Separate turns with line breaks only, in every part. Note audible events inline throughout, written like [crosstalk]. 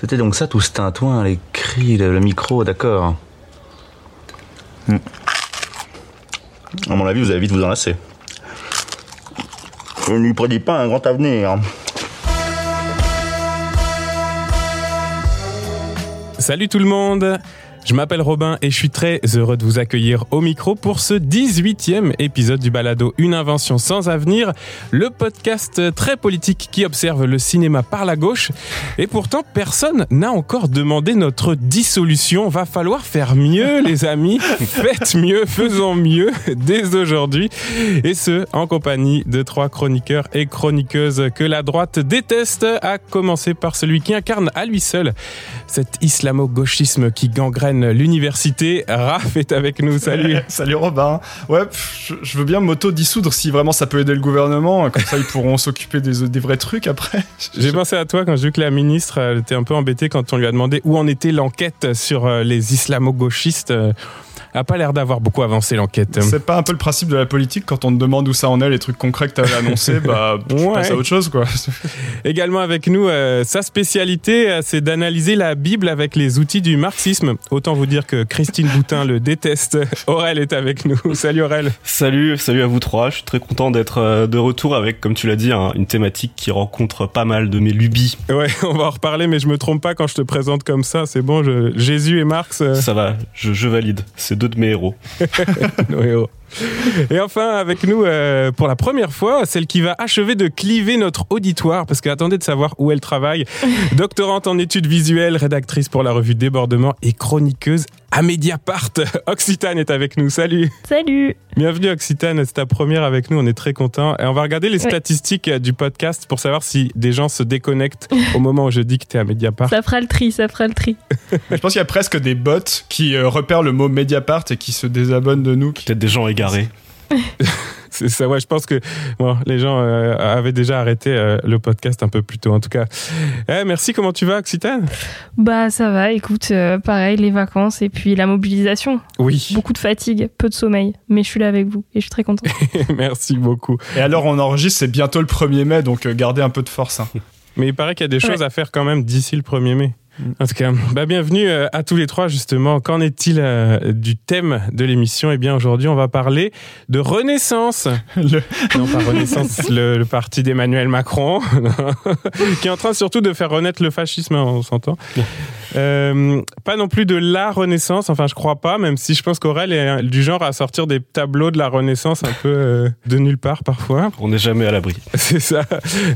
C'était donc ça tout ce tintouin, les cris, le, le micro, d'accord. À mon avis, vous allez vite vous enlacer. Je ne lui prédis pas un grand avenir.
Salut tout le monde je m'appelle Robin et je suis très heureux de vous accueillir au micro pour ce 18e épisode du balado Une invention sans avenir, le podcast très politique qui observe le cinéma par la gauche. Et pourtant, personne n'a encore demandé notre dissolution. Va falloir faire mieux, [laughs] les amis. Faites mieux, faisons mieux dès aujourd'hui. Et ce, en compagnie de trois chroniqueurs et chroniqueuses que la droite déteste, à commencer par celui qui incarne à lui seul cet islamo-gauchisme qui gangrène l'université. Raph est avec nous, salut. [laughs]
salut Robin. Ouais, je, veux bien m'auto-dissoudre si vraiment ça peut aider le gouvernement, comme ça ils pourront [laughs] s'occuper des, des, vrais trucs après. [laughs]
J'ai pensé à toi quand j'ai vu que la ministre elle était un peu embêtée quand on lui a demandé où en était l'enquête sur euh, les islamo-gauchistes a pas l'air d'avoir beaucoup avancé l'enquête.
C'est pas un peu le principe de la politique quand on te demande où ça en est, les trucs concrets que t'avais annoncés, [laughs] bah ouais. passe à autre chose quoi. [laughs]
Également avec nous, euh, sa spécialité, euh, c'est d'analyser la Bible avec les outils du marxisme. Autant vous dire que Christine Boutin le déteste. [laughs] Aurel est avec nous. Salut Aurel.
Salut, salut à vous trois. Je suis très content d'être euh, de retour avec, comme tu l'as dit, une thématique qui rencontre pas mal de mes lubies.
Ouais, on va en reparler, mais je me trompe pas quand je te présente comme ça. C'est bon, je... Jésus et Marx.
Ça va, je, je valide. C'est deux de mes héros. [laughs]
Et enfin, avec nous, euh, pour la première fois, celle qui va achever de cliver notre auditoire, parce qu'attendez de savoir où elle travaille. [laughs] Doctorante en études visuelles, rédactrice pour la revue Débordement et chroniqueuse à Mediapart. [laughs] Occitane est avec nous. Salut.
Salut.
Bienvenue Occitane, c'est ta première avec nous, on est très content. Et on va regarder les statistiques euh, du podcast pour savoir si des gens se déconnectent [laughs] au moment où je dis que tu es à Mediapart.
Ça fera le tri, ça fera le tri.
je pense qu'il y a presque des bots qui euh, repèrent le mot Mediapart et qui se désabonnent de nous.
Peut-être des gens [laughs]
c'est ça. Ouais, je pense que bon, les gens euh, avaient déjà arrêté euh, le podcast un peu plus tôt. En tout cas, eh, merci. Comment tu vas, Occitane?
Bah, ça va. Écoute, euh, pareil, les vacances et puis la mobilisation.
Oui.
Beaucoup de fatigue, peu de sommeil, mais je suis là avec vous et je suis très content. [laughs]
merci beaucoup.
Et alors, on enregistre, c'est bientôt le 1er mai, donc gardez un peu de force. Hein.
Mais il paraît qu'il y a des choses à faire quand même d'ici le 1er mai. En tout cas, bah bienvenue euh, à tous les trois justement. Qu'en est-il euh, du thème de l'émission? Eh bien aujourd'hui on va parler de Renaissance. [laughs] Le... [laughs] Non pas Renaissance, le, parti d'Emmanuel Macron, [laughs] qui est en train surtout de faire renaître le fascisme, hein, on s'entend. Euh, pas non plus de la Renaissance, enfin je crois pas, même si je pense qu'Aurel est du genre à sortir des tableaux de la Renaissance un peu de nulle part parfois.
On n'est jamais à l'abri.
C'est ça.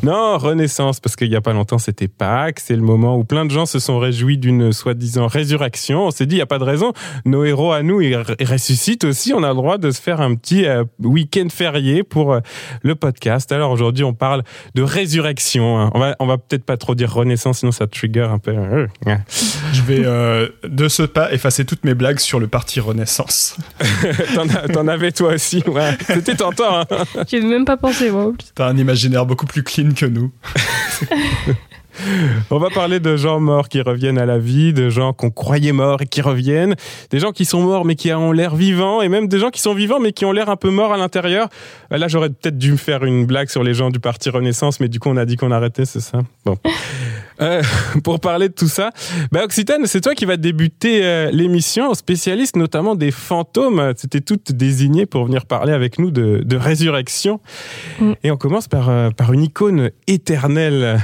Non, Renaissance, parce qu'il y a pas longtemps c'était Pâques, c'est le moment où plein de gens se sont réjouis d'une soi-disant résurrection. On s'est dit, il n'y a pas de raison. Nos héros à nous, ils ressuscitent aussi. On a le droit de se faire un petit euh, week-end férié pour euh, le podcast. Alors aujourd'hui, on parle de résurrection. Hein. On va, on va peut-être pas trop dire renaissance, sinon ça trigger un peu.
Je vais de ce pas effacer toutes mes blagues sur le parti Renaissance. [laughs]
T'en avais toi aussi. Ouais. C'était tentant. Hein.
J'ai même pas pensé. Wow.
T'as un imaginaire beaucoup plus clean que nous. [laughs]
On va parler de gens morts qui reviennent à la vie, de gens qu'on croyait morts et qui reviennent, des gens qui sont morts mais qui ont l'air vivants, et même des gens qui sont vivants mais qui ont l'air un peu morts à l'intérieur. Euh, là, j'aurais peut-être dû me faire une blague sur les gens du parti Renaissance, mais du coup, on a dit qu'on arrêtait, c'est ça? Bon. Euh, [laughs] pour parler de tout ça, bah Occitane, c'est toi qui vas débuter euh, l'émission, spécialiste notamment des fantômes. C'était toutes désignées pour venir parler avec nous de, de résurrection. Mm. Et on commence par, par une icône éternelle.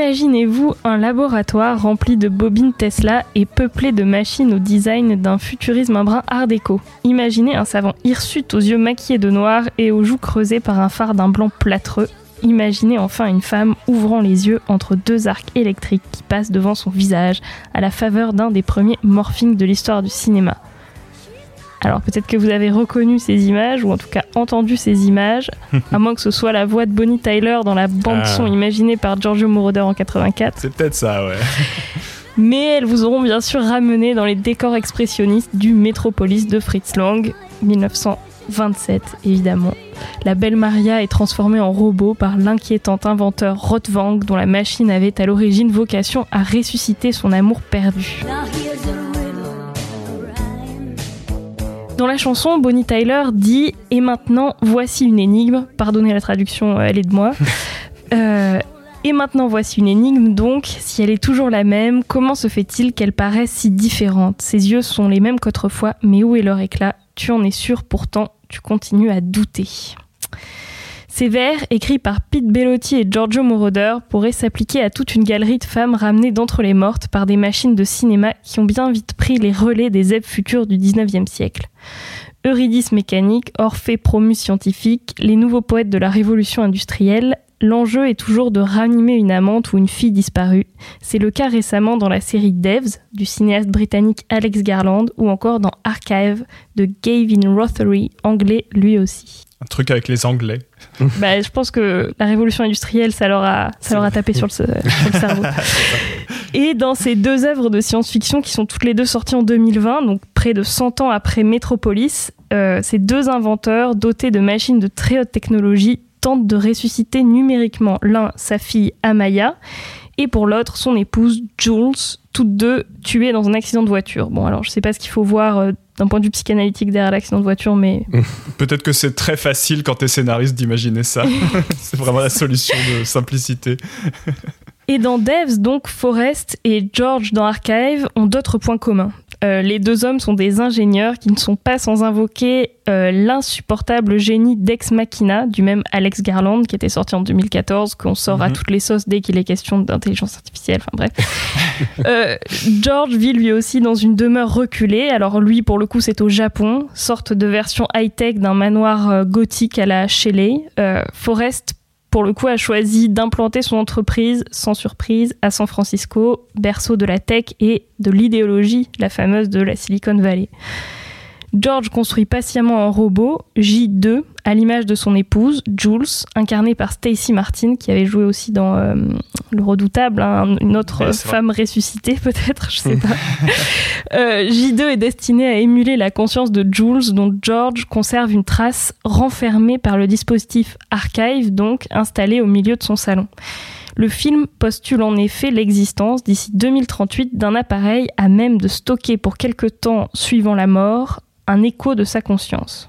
Imaginez-vous un laboratoire rempli de bobines Tesla et peuplé de machines au design d'un futurisme un art déco. Imaginez un savant hirsute aux yeux maquillés de noir et aux joues creusées par un phare d'un blanc plâtreux. Imaginez enfin une femme ouvrant les yeux entre deux arcs électriques qui passent devant son visage à la faveur d'un des premiers morphings de l'histoire du cinéma. Alors peut-être que vous avez reconnu ces images, ou en tout cas entendu ces images, [laughs] à moins que ce soit la voix de Bonnie Tyler dans la bande-son ah. imaginée par Giorgio Moroder en 84.
C'est peut-être ça, ouais. [laughs]
Mais elles vous auront bien sûr ramené dans les décors expressionnistes du Metropolis de Fritz Lang, 1927 évidemment. La belle Maria est transformée en robot par l'inquiétant inventeur Rothwang dont la machine avait à l'origine vocation à ressusciter son amour perdu. Dans la chanson, Bonnie Tyler dit Et maintenant, voici une énigme. Pardonnez la traduction, euh, elle est de moi. [laughs] Euh, et Et maintenant, voici une énigme donc. Si elle est toujours la même, comment se fait-il qu'elle paraisse si différente? Ses yeux sont les mêmes qu'autrefois, mais où est leur éclat? Tu en es sûr, pourtant, tu continues à douter. Ces vers, écrits par Pete Bellotti et Giorgio Moroder, pourraient s'appliquer à toute une galerie de femmes ramenées d'entre les mortes par des machines de cinéma qui ont bien vite pris les relais des zèbres futurs du 19e siècle. Eurydice mécanique, Orphée promu scientifique, les nouveaux poètes de la révolution industrielle, l'enjeu est toujours de ranimer une amante ou une fille disparue. C'est le cas récemment dans la série Devs du cinéaste britannique Alex Garland ou encore dans Archive de Gavin Rothery, anglais lui aussi.
Un truc avec les Anglais.
Bah, je pense que la révolution industrielle, ça leur a, ça leur a tapé sur le, sur le cerveau. [laughs] Et dans ces deux œuvres de science-fiction qui sont toutes les deux sorties en 2020, donc près de 100 ans après Metropolis, euh, ces deux inventeurs dotés de machines de très haute technologie tentent de ressusciter numériquement l'un sa fille Amaya et pour l'autre son épouse Jules, toutes deux tuées dans un accident de voiture. Bon alors je sais pas ce qu'il faut voir euh, d'un point de vue psychanalytique derrière l'accident de voiture, mais [laughs]
Peut-être que c'est très facile quand t'es scénariste d'imaginer ça. [laughs] c'est vraiment la solution de simplicité.
Et dans Devs, donc, Forrest et George dans Archive ont d'autres points communs. Euh, les deux hommes sont des ingénieurs qui ne sont pas sans invoquer euh, l'insupportable génie d'Ex Machina, du même Alex Garland, qui était sorti en 2014, qu'on sort à
Mhm.
toutes les sauces dès qu'il est question d'intelligence artificielle, enfin bref. [laughs] Euh, George vit lui aussi dans une demeure reculée, alors lui, pour le coup, c'est au Japon, sorte de version high-tech d'un manoir euh, gothique à la Shelley. Euh, Forrest pour le coup, a choisi d'implanter son entreprise, sans surprise, à San Francisco, berceau de la tech et de l'idéologie, la fameuse de la Silicon Valley. George construit patiemment un robot, J2, à l'image de son épouse, Jules, incarnée par Stacy Martin, qui avait joué aussi dans euh, Le Redoutable, hein, une autre
Ouais, c'est vrai.
femme ressuscitée [laughs] peut-être, je sais pas. [laughs] Euh, J2 est destiné à émuler la conscience de Jules, dont George conserve une trace renfermée par le dispositif Archive, donc installé au milieu de son salon. Le film postule en effet l'existence d'ici 2038 d'un appareil à même de stocker pour quelque temps suivant la mort un écho de sa conscience.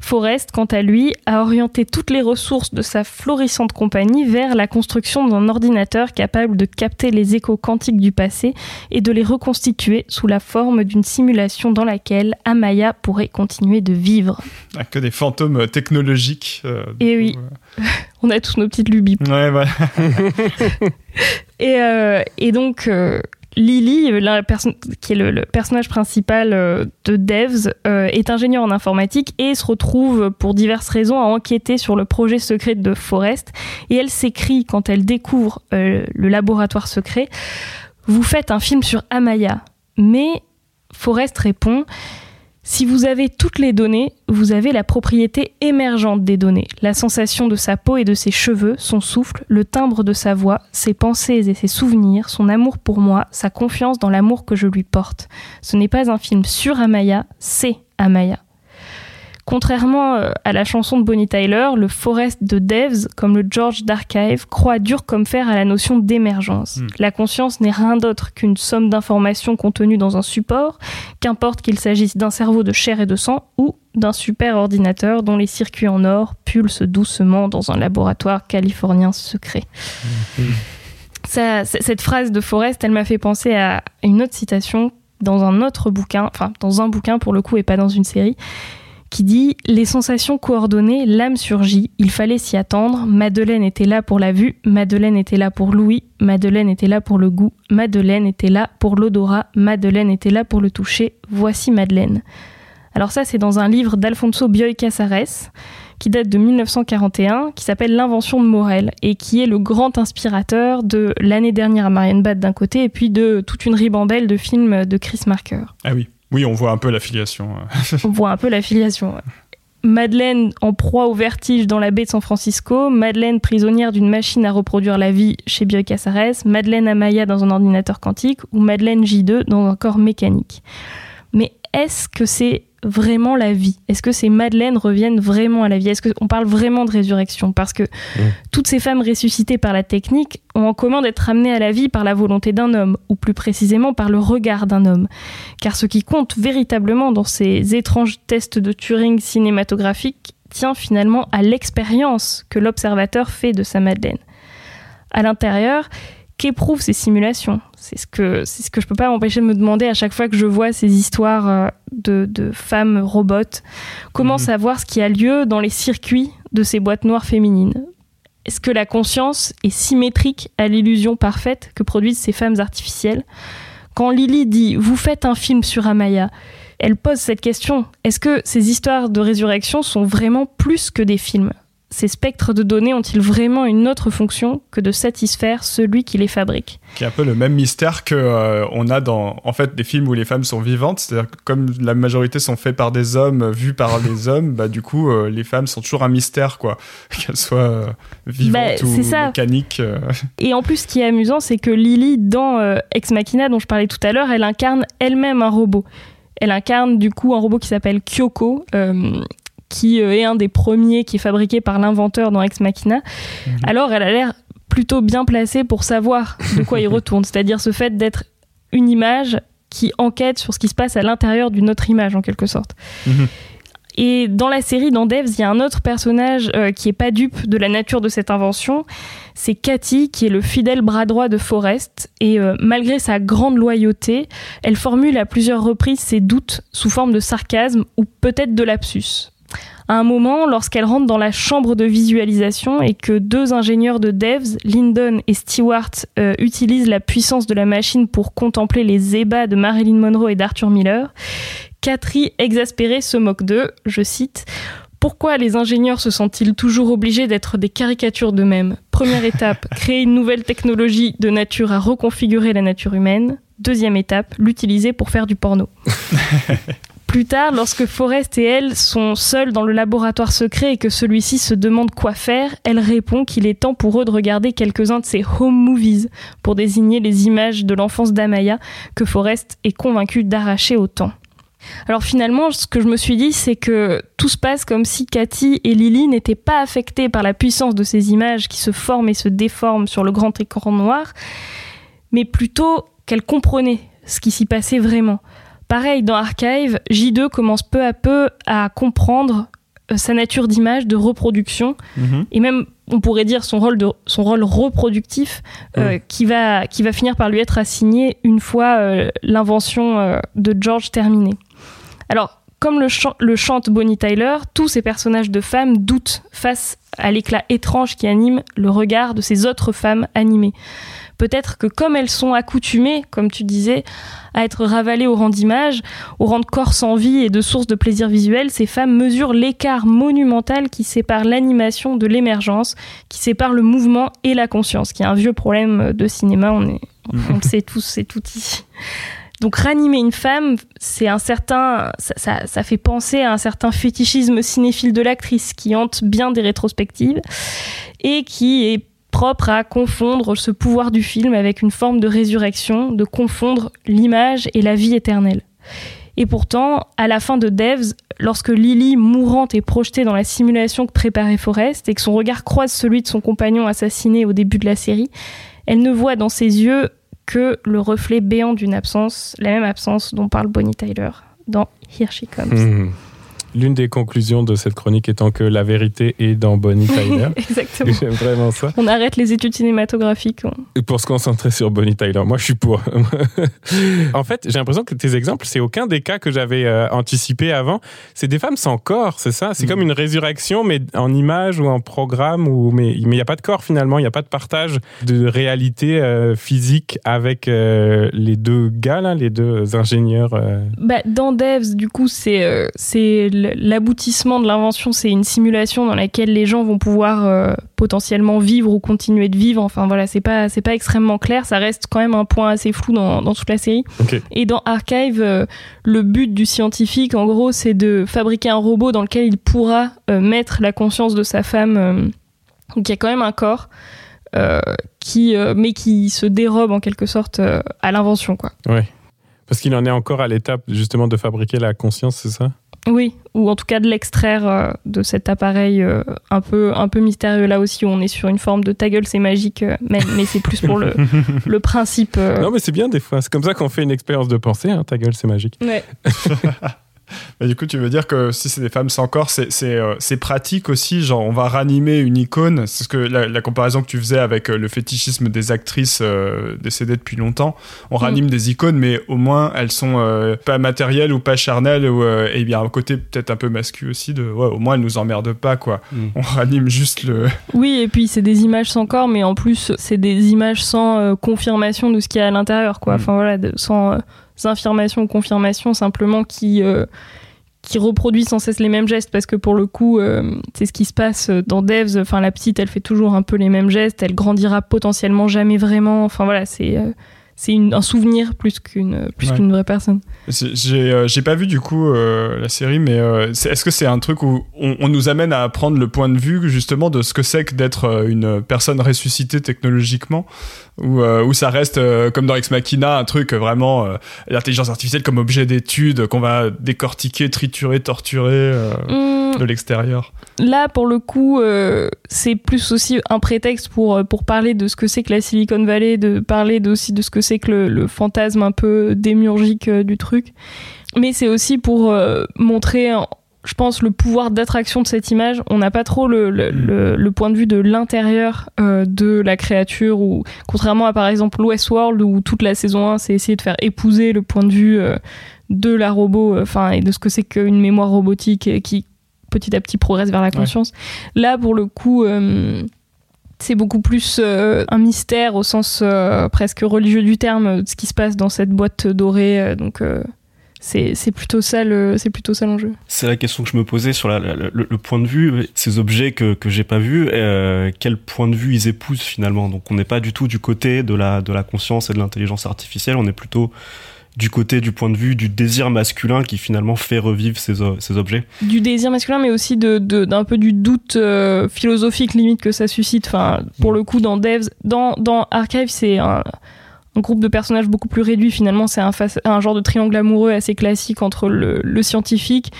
Forrest, quant à lui, a orienté toutes les ressources de sa florissante compagnie vers la construction d'un ordinateur capable de capter les échos quantiques du passé et de les reconstituer sous la forme d'une simulation dans laquelle Amaya pourrait continuer de vivre.
Ah, que des fantômes euh, technologiques. euh, du
Eh oui. [laughs] On a tous nos petites lubies.
Ouais, voilà. [laughs]
Et, euh, et donc, euh, Lily, qui est le, le personnage principal euh, de Devs, euh, est ingénieure en informatique et se retrouve, pour diverses raisons, à enquêter sur le projet secret de Forrest. Et elle s'écrit, quand elle découvre euh, le laboratoire secret, Vous faites un film sur Amaya. Mais Forrest répond si vous avez toutes les données, vous avez la propriété émergente des données, la sensation de sa peau et de ses cheveux, son souffle, le timbre de sa voix, ses pensées et ses souvenirs, son amour pour moi, sa confiance dans l'amour que je lui porte. Ce n'est pas un film sur Amaya, c'est Amaya. Contrairement euh, à la chanson de Bonnie Tyler, le Forest de Devs, comme le George d'Archive, croit dur comme fer à la notion d'émergence.
Hmm.
La conscience n'est rien d'autre qu'une somme d'informations contenues dans un support, qu'importe qu'il s'agisse d'un cerveau de chair et de sang ou d'un super ordinateur dont les circuits en or pulsent doucement dans un laboratoire californien secret. Ça- c- cette phrase de Forrest, elle m'a fait penser à une autre citation dans un autre bouquin, enfin dans un bouquin pour le coup et pas dans une série, qui dit Les sensations coordonnées, l'âme surgit, il fallait s'y attendre, Madeleine était là pour la vue, Madeleine était là pour l'ouïe, Madeleine était là pour le goût, Madeleine était là pour l'odorat, Madeleine était là pour le toucher, voici Madeleine. Alors ça c'est dans un livre d'Alfonso Bioy Casares, qui date de 1941, qui s'appelle L'invention de Morel, et qui est le grand inspirateur de l'année dernière à Marienbad d'un côté, et puis de toute une ribambelle de films de Chris Marker.
Ah oui. Oui, on voit un peu l'affiliation. euh.
On voit un peu l'affiliation. Madeleine en proie au vertige dans la baie de San Francisco, Madeleine prisonnière d'une machine à reproduire la vie chez Bioy Casares, Madeleine Amaya dans un ordinateur quantique ou Madeleine J2 dans un corps mécanique. Est-ce que c'est vraiment la vie? Est-ce que ces Madeleines reviennent vraiment à la vie? Est-ce qu'on parle vraiment de résurrection? Parce que toutes ces femmes ressuscitées par la technique ont en commun d'être amenées à la vie par la volonté d'un homme, ou plus précisément par le regard d'un homme. Car ce qui compte véritablement dans ces étranges tests de Turing cinématographiques tient finalement à l'expérience que l'observateur fait de sa Madeleine. à l'intérieur, qu'éprouvent ces simulations C'est ce que c'est ce que je peux pas m'empêcher de me demander à chaque fois que je vois ces histoires euh, de, de femmes robots. Comment
Mhm.
savoir ce qui a lieu dans les circuits de ces boîtes noires féminines? Est-ce que la conscience est symétrique à l'illusion parfaite que produisent ces femmes artificielles? Quand Lily dit Vous faites un film sur Amaya, elle pose cette question. Est-ce que ces histoires de résurrection sont vraiment plus que des films? Ces spectres de données ont-ils vraiment une autre fonction que de satisfaire celui qui les fabrique
Qui est un peu le même mystère que euh, on a dans en fait des films où les femmes sont vivantes, c'est-à-dire que comme la majorité sont faits par des hommes, euh, vus par des [laughs] hommes, bah du coup euh, les femmes sont toujours un mystère quoi, [laughs] qu'elles soient euh, vivantes
Bah,
ou
ça.
mécaniques. [laughs]
Et en plus, ce qui est amusant, c'est que Lily, dans Ex Machina, dont je parlais tout à l'heure, elle incarne elle-même un robot. Elle incarne du coup un robot qui s'appelle Kyoko, euh, qui euh, est un des premiers qui est fabriqué par l'inventeur dans Ex Machina. Alors, elle a l'air plutôt bien placée pour savoir de quoi il [laughs] retourne, c'est-à-dire ce fait d'être une image qui enquête sur ce qui se passe à l'intérieur d'une autre image, en quelque sorte.
Mhm.
Et dans la série, dans Devs, il y a un autre personnage euh, qui est pas dupe de la nature de cette invention. C'est Cathy, qui est le fidèle bras droit de Forrest. Et euh, malgré sa grande loyauté, elle formule à plusieurs reprises ses doutes sous forme de sarcasme ou peut-être de lapsus. À un moment, lorsqu'elle rentre dans la chambre de visualisation et que deux ingénieurs de devs, Lyndon et Stewart, euh, utilisent la puissance de la machine pour contempler les ébats de Marilyn Monroe et d'Arthur Miller, Cathy, exaspérée, se moque d'eux. Je cite pourquoi les ingénieurs se sentent-ils toujours obligés d'être des caricatures d'eux-mêmes? Première étape, [laughs] créer une nouvelle technologie de nature à reconfigurer la nature humaine. Deuxième étape, l'utiliser pour faire du porno. [laughs] Plus tard, lorsque Forrest et elle sont seuls dans le laboratoire secret et que celui-ci se demande quoi faire, elle répond qu'il est temps pour eux de regarder quelques-uns de ses home movies pour désigner les images de l'enfance d'Amaya que Forrest est convaincu d'arracher au temps. Alors finalement, ce que je me suis dit, c'est que tout se passe comme si Cathy et Lily n'étaient pas affectées par la puissance de ces images qui se forment et se déforment sur le grand écran noir, mais plutôt qu'elles comprenaient ce qui s'y passait vraiment. Pareil, dans Archive, J2 commence peu à peu à comprendre euh, sa nature d'image, de reproduction,
Mhm.
et même, on pourrait dire, son rôle, de, son rôle reproductif, euh, qui, va, qui va finir par lui être assigné une fois euh, l'invention euh, de George terminée. Alors, comme le chante Bonnie Tyler, tous ces personnages de femmes doutent face à l'éclat étrange qui anime le regard de ces autres femmes animées. Peut-être que comme elles sont accoutumées, comme tu disais, à être ravalées au rang d'image, au rang de corps sans vie et de source de plaisir visuel, ces femmes mesurent l'écart monumental qui sépare l'animation de l'émergence, qui sépare le mouvement et la conscience, qui est un vieux problème de cinéma, on, est, on le sait tous, c'est tout ici. Donc ranimer une femme, c'est un certain, ça, ça, ça fait penser à un certain fétichisme cinéphile de l'actrice qui hante bien des rétrospectives et qui est propre à confondre ce pouvoir du film avec une forme de résurrection, de confondre l'image et la vie éternelle. Et pourtant, à la fin de Devs, lorsque Lily, mourante, est projetée dans la simulation que préparait Forrest et que son regard croise celui de son compagnon assassiné au début de la série, elle ne voit dans ses yeux que le reflet béant d'une absence, la même absence dont parle Bonnie Tyler dans Here She Comes.
Hmm. L'une des conclusions de cette chronique étant que la vérité est dans Bonnie Tyler. [laughs]
Exactement.
J'aime vraiment ça.
On arrête les études cinématographiques. on-
Et pour se concentrer sur Bonnie Tyler, moi je suis pour. [laughs] en fait, j'ai l'impression que tes exemples, c'est aucun des cas que j'avais euh, anticipé avant. C'est des femmes sans corps, c'est ça? C'est comme une résurrection, mais en image ou en programme, ou mais il n'y a pas de corps finalement, il n'y a pas de partage de réalité euh, physique avec euh, les deux gars, là, les deux ingénieurs. euh.
Bah, dans Devs, du coup, c'est euh, c'est l'aboutissement de l'invention. C'est une simulation dans laquelle les gens vont pouvoir euh, potentiellement vivre ou continuer de vivre. Enfin voilà, c'est pas c'est pas extrêmement clair. Ça reste quand même un point assez flou dans, dans toute la série. Et dans Archive, euh, le but du scientifique, en gros, c'est de fabriquer un robot dans lequel il pourra euh, mettre la conscience de sa femme, euh, qui a quand même un corps. qui, mais qui se dérobe en quelque sorte à l'invention, quoi.
Ouais. Parce qu'il en est encore à l'étape justement de fabriquer la conscience, c'est ça?
Oui, ou en tout cas de l'extraire euh, de cet appareil euh, un peu un peu mystérieux là aussi où on est sur une forme de ta gueule c'est magique euh, mais, mais c'est plus pour le, [laughs] le principe. euh,
Non, mais c'est bien des fois. C'est comme ça qu'on fait une expérience de pensée. Hein. Ta gueule, c'est magique.
ouais. [laughs] [laughs]
Du coup, tu veux dire que si c'est des femmes sans corps, c'est euh, c'est pratique aussi. Genre, on va ranimer une icône. C'est ce que la, la, comparaison que tu faisais avec euh, le fétichisme des actrices euh, décédées depuis longtemps. On ranime des icônes, mais au moins elles sont pas matérielles ou pas charnelles. Ou, et il y a un côté peut-être un peu masculin aussi. De, ouais, au moins elles nous emmerdent pas, quoi. Mm. On ranime juste le. [laughs]
Oui, et puis c'est des images sans corps, mais en plus, c'est des images sans confirmation de ce qu'il y a à l'intérieur, quoi. Mm. Enfin voilà, de, sans affirmations ou confirmations simplement qui qui reproduit sans cesse les mêmes gestes. Parce que pour le coup euh, c'est ce qui se passe dans Devs. Enfin la petite elle fait toujours un peu les mêmes gestes. Elle grandira potentiellement jamais vraiment. Enfin voilà c'est euh, c'est un souvenir plus qu'une plus qu'une vraie personne.
J'ai euh, pas vu du coup euh, la série, mais euh, est-ce que c'est un truc où on, on, nous amène à apprendre le point de vue justement de ce que c'est que d'être une personne ressuscitée technologiquement, ou où ça reste comme dans Ex Machina un truc vraiment l'intelligence artificielle comme objet d'étude qu'on va décortiquer, triturer, torturer. Mmh de l'extérieur.
Là, pour le coup, euh, c'est plus aussi un prétexte pour, euh, pour parler de ce que c'est que la Silicon Valley, de parler aussi de ce que c'est que le, fantasme un peu démiurgique euh, du truc. Mais c'est aussi pour montrer, je pense, le pouvoir d'attraction de cette image. On n'a pas trop le, le, le, point de vue de l'intérieur de la créature, ou contrairement à par exemple Westworld, où toute la saison 1, c'est essayer de faire épouser le point de vue de la robot, enfin, et de ce que c'est qu'une mémoire robotique qui petit à petit progresse vers la conscience. Là, pour le coup, euh, c'est beaucoup plus euh, un mystère au sens euh, presque religieux du terme, de ce qui se passe dans cette boîte dorée. donc c'est plutôt ça le c'est plutôt ça l'enjeu.
C'est la question que je me posais sur le, point de vue ces objets que que j'ai pas vus quel point de vue ils épousent finalement? Donc on n'est pas du tout du côté de la de la conscience et de l'intelligence artificielle on est plutôt du côté du point de vue du désir masculin qui finalement fait revivre ces, ces objets.
Du désir masculin, mais aussi d'un de, d'un peu du doute euh, philosophique limite que ça suscite. Enfin, pour mm. le coup, dans Devs, dans, dans Archive, c'est un, groupe de personnages beaucoup plus réduit. Finalement, c'est un, un genre de triangle amoureux assez classique entre le, scientifique,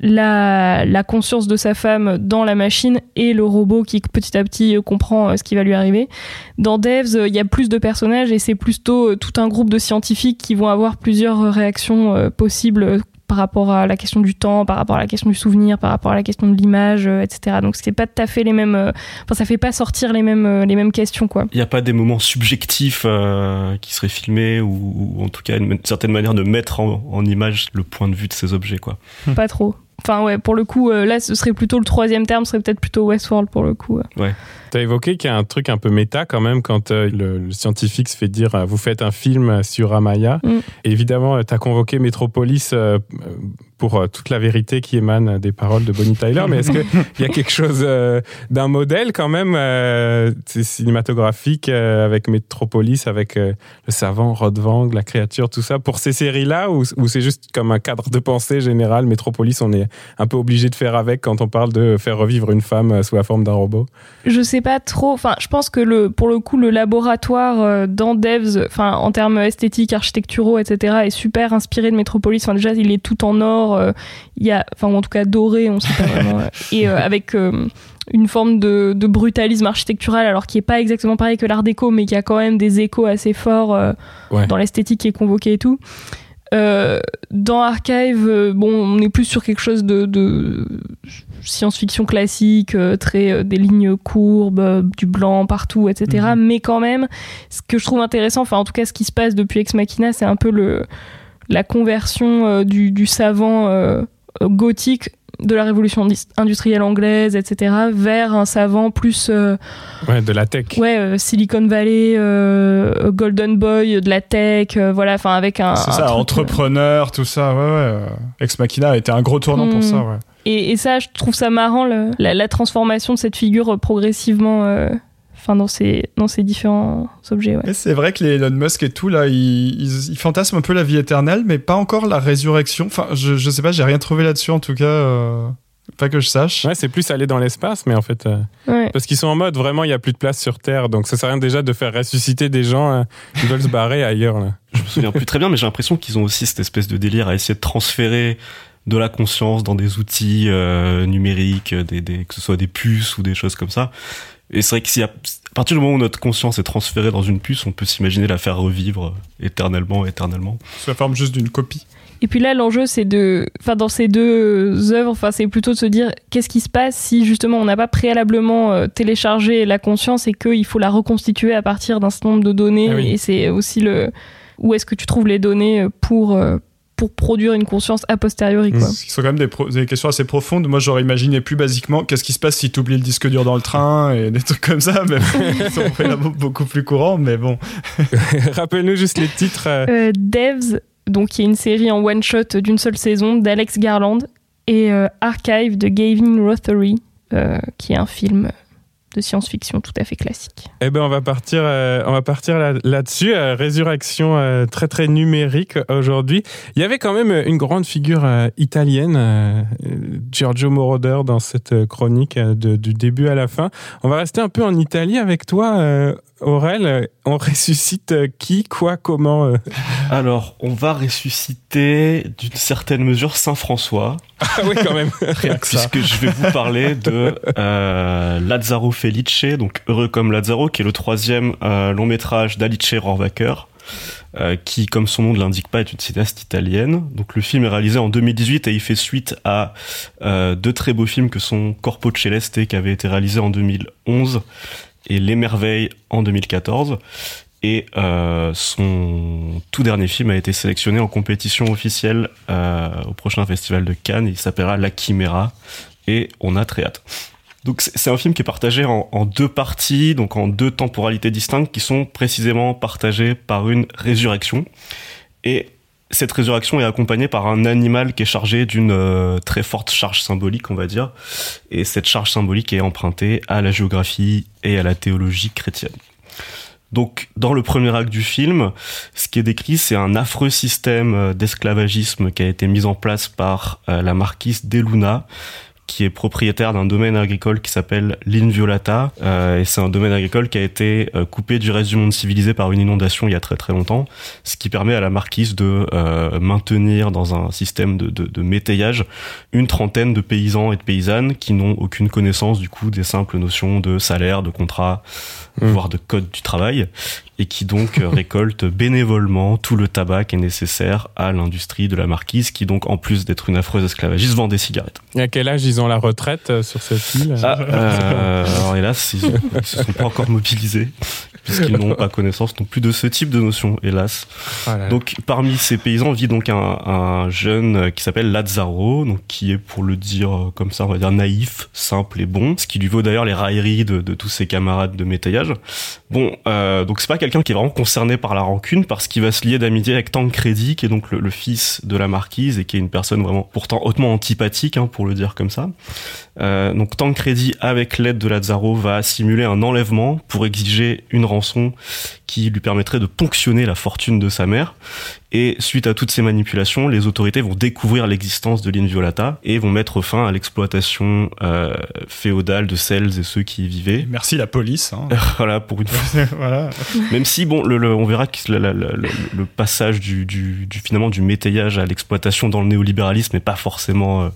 la, la, conscience de sa femme dans la machine et le robot qui petit à petit euh, comprend euh, ce qui va lui arriver. Dans Devs, euh, il y a plus de personnages et c'est plutôt tout un groupe de scientifiques qui vont avoir plusieurs réactions possibles par rapport à la question du temps, par rapport à la question du souvenir, par rapport à la question de l'image, etc. Donc c'est pas tout à fait les mêmes. enfin, ça fait pas sortir les mêmes les mêmes questions quoi.
Il n'y a pas des moments subjectifs qui seraient filmés ou, en tout cas une, certaine manière de mettre en, en, image le point de vue de ces objets quoi.
Pas trop. Enfin ouais, pour le coup, euh, là ce serait plutôt le troisième terme, ce serait peut-être plutôt Westworld pour le coup.
Ouais.
Tu as évoqué qu'il y a un truc un peu méta quand même quand euh, le, scientifique se fait dire euh, vous faites un film sur Amaya. Mm. évidemment, tu as convoqué Metropolis pour toute la vérité qui émane des paroles de Bonnie Tyler, mais est-ce qu'il [laughs] y a quelque chose d'un modèle quand même cinématographique avec Metropolis, avec le savant, Rodvang, la créature, tout ça, pour ces séries-là, ou, ou c'est juste comme un cadre de pensée général Metropolis, on est un peu obligé de faire avec quand on parle de faire revivre une femme sous la forme d'un robot?
Je sais pas trop. Enfin, je pense que le, pour le coup, le laboratoire euh, dans Devs, enfin, en termes esthétiques, architecturaux, etc., est super inspiré de Metropolis. Enfin, déjà, il est tout en or. Euh, il y a, enfin, en tout cas doré, on sait pas [laughs] vraiment. et euh, avec une forme de, brutalisme architectural, alors qui est pas exactement pareil que l'art déco, mais qui a quand même des échos assez forts dans l'esthétique qui est convoquée et tout. Euh, dans Archive, euh, bon, on est plus sur quelque chose de, science-fiction classique, euh, très des lignes courbes, du blanc partout, etc. Mhm. Mais quand même, ce que je trouve intéressant, enfin en tout cas ce qui se passe depuis Ex Machina, c'est un peu le la conversion du, du, savant gothique de la révolution industrielle anglaise, etc., vers un savant plus. Euh,
ouais, de la tech.
Ouais, euh, Silicon Valley, euh, Golden Boy, de la tech, voilà, enfin avec un.
C'est ça, entrepreneur, tout ça, ouais, ouais. Ex Machina a été un gros tournant pour hmm. ça, ouais.
Et, et, ça, je trouve ça marrant, la, la, transformation de cette figure progressivement enfin dans ces dans ces différents objets. Ouais.
C'est vrai que les Elon Musk et tout là, ils, ils, fantasment un peu la vie éternelle, mais pas encore la résurrection. Enfin, je, je sais pas, j'ai rien trouvé là-dessus en tout cas. Euh, pas que je sache.
Ouais, c'est plus aller dans l'espace, mais en fait, euh, parce qu'ils sont en mode vraiment, il y a plus de place sur Terre, donc ça sert à rien déjà de faire ressusciter des gens euh, qui veulent se barrer ailleurs. Là.
Je me souviens plus très bien, mais j'ai l'impression qu'ils ont aussi cette espèce de délire à essayer de transférer de la conscience dans des outils numériques, des, des, que ce soit des puces ou des choses comme ça. Et c'est vrai que si à partir du moment où notre conscience est transférée dans une puce, on peut s'imaginer la faire revivre éternellement, éternellement.
Sous la forme juste d'une copie.
Et puis là, l'enjeu, c'est de, enfin, dans ces deux œuvres, enfin, c'est plutôt de se dire qu'est-ce qui se passe si justement on n'a pas préalablement euh, téléchargé la conscience et qu'il faut la reconstituer à partir d'un certain nombre de données.
Ah oui.
Et c'est aussi le où est-ce que tu trouves les données pour euh, pour produire une conscience a posteriori, quoi.
Ce sont quand même des, pro- des questions assez profondes. Moi, j'aurais imaginé plus basiquement qu'est-ce qui se passe si tu oublies le disque dur dans le train et des trucs comme ça. Mais on fait là [laughs] beaucoup plus courant. Mais bon, [laughs]
Rappelle-nous juste les titres. euh,
Euh, Devs, donc qui est une série en one shot d'une seule saison d'Alex Garland et euh, Archive de Gavin Rothery, euh, qui est un film de science-fiction tout à fait classique.
Eh ben, on va partir, euh, on va partir là- là-dessus. euh, résurrection euh, très très numérique aujourd'hui. Il y avait quand même une grande figure italienne, Giorgio Moroder, dans cette chronique du début à la fin. On va rester un peu en Italie avec toi, Aurel. Euh, On ressuscite euh, qui, quoi, comment euh [laughs]
Alors, on va ressusciter d'une certaine mesure Saint François,
Ah oui, quand même. [laughs] Rien que ça.
puisque je vais vous parler de euh, Lazzaro Felice, donc Heureux comme Lazzaro, qui est le troisième euh, long métrage d'Alice Rohrwacher, euh, qui, comme son nom ne l'indique pas, est une cinéaste italienne. Donc le film est réalisé en 2018 et il fait suite à euh, deux très beaux films que sont Corpo Celeste, qui avait été réalisé en 2011, et Les Merveilles en 2014. Et euh, son tout dernier film a été sélectionné en compétition officielle euh, au prochain festival de Cannes. Il s'appellera La Chimera et on a très hâte. Donc c'est c'est un film qui est partagé en, en deux parties, donc en deux temporalités distinctes qui sont précisément partagées par une résurrection. Et cette résurrection est accompagnée par un animal qui est chargé d'une euh, très forte charge symbolique, on va dire. Et cette charge symbolique est empruntée à la géographie et à la théologie chrétienne. Donc, dans le premier acte du film, ce qui est décrit, c'est un affreux système euh, d'esclavagisme qui a été mis en place par euh, la marquise de Luna, qui est propriétaire d'un domaine agricole qui s'appelle l'Inviolata. Euh, et c'est un domaine agricole qui a été euh, coupé du reste du monde civilisé par une inondation il y a très très longtemps, ce qui permet à la marquise de euh, maintenir dans un système de, de, de métayage une trentaine de paysans et de paysannes qui n'ont aucune connaissance du coup des simples notions de salaire, de contrat,
Mm.
voire de code du travail, et qui donc euh, [laughs] récoltent bénévolement tout le tabac qui est nécessaire à l'industrie de la marquise, qui donc en plus d'être une affreuse esclavagiste vend des cigarettes.
Et à quel âge ils ont la retraite euh, sur cette île?
Ah, euh, alors hélas, ils, ils se sont pas encore mobilisés, puisqu'ils n'ont pas connaissance non plus de ce type de notion, hélas.
Ah là là.
Donc parmi ces paysans vit donc un, un jeune qui s'appelle Lazzaro, donc qui est pour le dire euh, comme ça, on va dire naïf, simple et bon, ce qui lui vaut d'ailleurs les railleries de, de tous ses camarades de métayage. Bon, euh, donc c'est pas quelqu'un qui est vraiment concerné par la rancune parce qu'il va se lier d'amitié avec Tancredi, qui est donc le, le fils de la marquise et qui est une personne vraiment pourtant hautement antipathique, hein, pour le dire comme ça. Euh, donc Tancredi, avec l'aide de Lazzaro, va simuler un enlèvement pour exiger une rançon qui lui permettrait de ponctionner la fortune de sa mère. Et suite à toutes ces manipulations, les autorités vont découvrir l'existence de l'Inviolata et vont mettre fin à l'exploitation euh, féodale de celles et ceux qui y vivaient.
merci la police. hein. [laughs]
voilà, pour une fois. [laughs]
voilà.
Même si, bon, le, le- on verra que la- la- la- le, passage du, du, du- finalement du métayage à l'exploitation dans le néolibéralisme n'est pas forcément euh,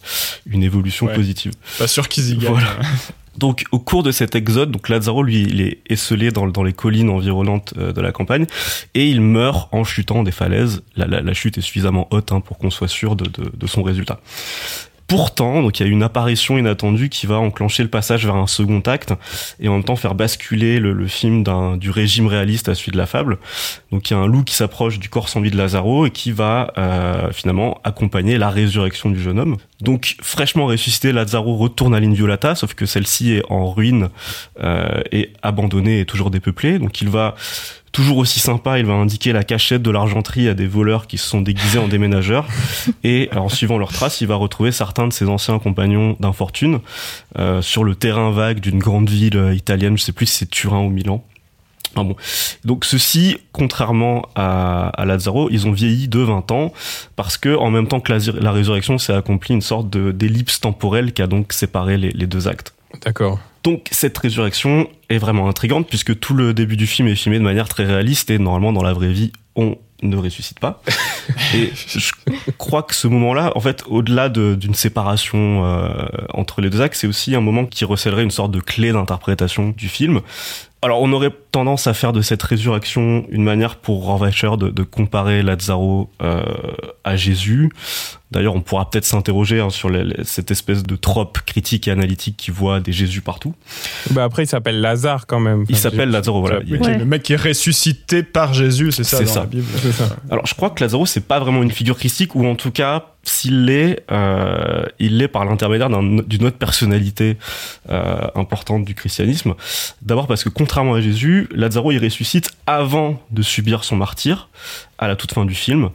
une évolution
Ouais.
positive.
Pas sûr qu'ils y gagnent.
Voilà. Donc, au cours de cet exode, donc Lazzaro, lui, il est esselé dans, dans les collines environnantes de la campagne et il meurt en chutant des falaises. La, chute est suffisamment haute hein, pour qu'on soit sûr de son résultat. Pourtant, donc il y a une apparition inattendue qui va enclencher le passage vers un second acte et en même temps faire basculer le, film du régime réaliste à celui de la fable. Donc il y a un loup qui s'approche du corps sans vie de Lazaro et qui va euh, finalement accompagner la résurrection du jeune homme. Donc fraîchement ressuscité, Lazaro retourne à l'Inviolata, sauf que celle-ci est en ruine euh, et abandonnée et toujours dépeuplée. Donc il va toujours aussi sympa, il va indiquer la cachette de l'argenterie à des voleurs qui se sont déguisés en déménageurs. [laughs] Et en suivant leurs traces, il va retrouver certains de ses anciens compagnons d'infortune euh, sur le terrain vague d'une grande ville euh, italienne, je sais plus si c'est Turin ou Milan. Ah bon. Donc ceux-ci, contrairement à, à Lazzaro, ils ont vieilli de 20 ans parce que en même temps que la, la résurrection s'est accomplie une sorte de- d'ellipse temporelle qui a donc séparé les, les deux actes.
D'accord.
Donc cette résurrection est vraiment intrigante puisque tout le début du film est filmé de manière très réaliste et normalement dans la vraie vie on ne ressuscite pas. [laughs] Et je crois que ce moment-là, en fait, au-delà de- d'une séparation euh, entre les deux actes, c'est aussi un moment qui recèlerait une sorte de clé d'interprétation du film. Alors, on aurait tendance à faire de cette résurrection une manière pour Rohrwacher de, de comparer Lazaro euh, à Jésus. D'ailleurs, on pourra peut-être s'interroger hein, sur les, les, cette espèce de trope critique et analytique qui voit des Jésus partout.
Bah après, il s'appelle Lazare quand même.
Il s'appelle Lazaro, voilà.
Oui, ouais. Le mec qui est ressuscité par Jésus, c'est ça,
c'est
dans
ça.
la Bible.
Ça. Alors, je crois que Lazaro, c'est pas vraiment une figure christique, ou en tout cas, s'il l'est, euh, il l'est par l'intermédiaire d'une autre personnalité euh, importante du christianisme. D'abord parce que contrairement à Jésus, Lazaro il ressuscite avant de subir son martyr à la toute fin du film.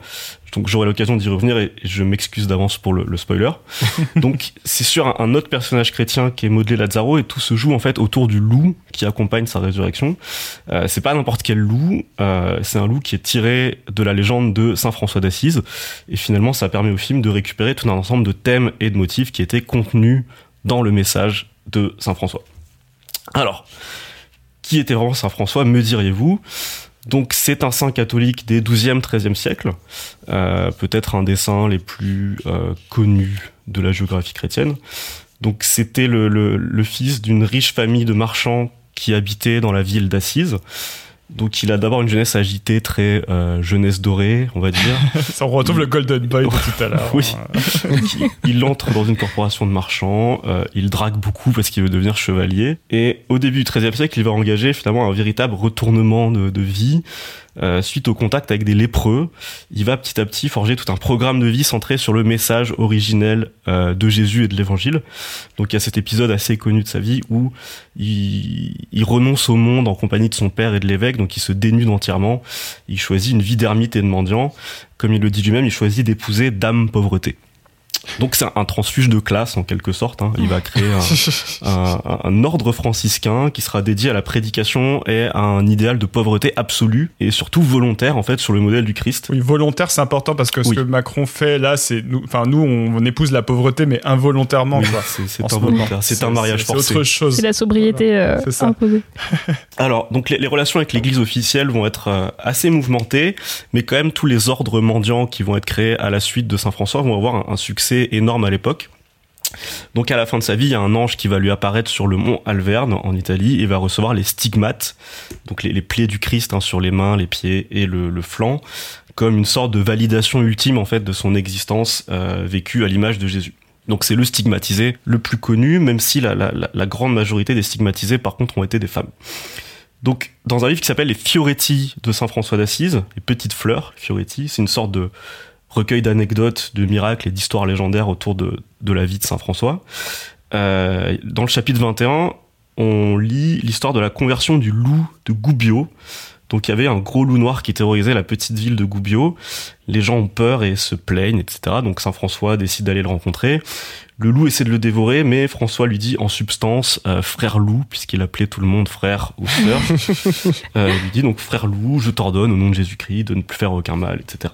Donc j'aurai l'occasion d'y revenir et je m'excuse d'avance pour le, le, spoiler. [laughs] Donc c'est sur un, un, autre personnage chrétien qui est modelé Lazaro et tout se joue en fait autour du loup qui accompagne sa résurrection. Euh, c'est pas n'importe quel loup, euh, c'est un loup qui est tiré de la légende de Saint François d'Assise et finalement ça permet au film de récupérer tout un ensemble de thèmes et de motifs qui étaient contenus dans le message de Saint François. Alors, qui était vraiment Saint François, me diriez-vous? Donc c'est un saint catholique des 12e, 13e siècles, euh, peut-être un des saints les plus euh, connus de la géographie chrétienne. Donc c'était le, le, le, fils d'une riche famille de marchands qui habitait dans la ville d'Assise. Donc il a d'abord une jeunesse agitée, très euh, jeunesse dorée, on va dire. [laughs]
Ça, on retrouve il... le Golden Boy de tout à l'heure.
oui. [laughs] il, il, entre dans une corporation de marchands, euh, il drague beaucoup parce qu'il veut devenir chevalier. Et au début du XIIIe siècle, il va engager finalement un véritable retournement de, de vie. Euh, suite au contact avec des lépreux, il va petit à petit forger tout un programme de vie centré sur le message originel euh, de Jésus et de l'Évangile. Donc il y a cet épisode assez connu de sa vie où il, il renonce au monde en compagnie de son père et de l'évêque, donc il se dénude entièrement. Il choisit une vie d'ermite et de mendiant. Comme il le dit lui-même, il choisit d'épouser dame pauvreté. Donc c'est un transfuge de classe en quelque sorte. Hein. Il va créer [laughs] un, un, un, ordre franciscain qui sera dédié à la prédication et à un idéal de pauvreté absolue et surtout volontaire en fait sur le modèle du Christ.
Oui, volontaire c'est important parce que ce
Oui.
que Macron fait là, c'est nous, enfin nous on, on épouse la pauvreté mais involontairement.
C'est c'est
ce
c'est un mariage
C'est
forcé.
autre chose.
C'est la sobriété euh,
C'est
imposée. [laughs]
Alors, donc les, les relations avec l'Église officielle vont être euh, assez mouvementées, mais quand même tous les ordres mendiants qui vont être créés à la suite de Saint François vont avoir un, un succès énorme à l'époque. Donc à la fin de sa vie, il y a un ange qui va lui apparaître sur le mont Alverne en Italie et va recevoir les stigmates, donc les, plaies du Christ hein, sur les mains, les pieds et le, le, flanc, comme une sorte de validation ultime en fait de son existence euh, vécue à l'image de Jésus. Donc c'est le stigmatisé le plus connu, même si la, la, la grande majorité des stigmatisés par contre ont été des femmes. Donc, dans un livre qui s'appelle Les Fioretti de Saint François d'Assise, les petites fleurs, Fioretti, c'est une sorte de recueil d'anecdotes, de miracles et d'histoires légendaires autour de, de la vie de Saint François. Euh, dans le chapitre 21, on lit l'histoire de la conversion du loup de Gubbio. Donc il y avait un gros loup noir qui terrorisait la petite ville de Gubbio. Les gens ont peur et se plaignent, etc. Donc Saint François décide d'aller le rencontrer. Le loup essaie de le dévorer, mais François lui dit en substance euh, frère loup, puisqu'il appelait tout le monde frère ou sœur. [laughs] euh, il lui dit donc frère loup, je t'ordonne au nom de Jésus-Christ de ne plus faire aucun mal, etc.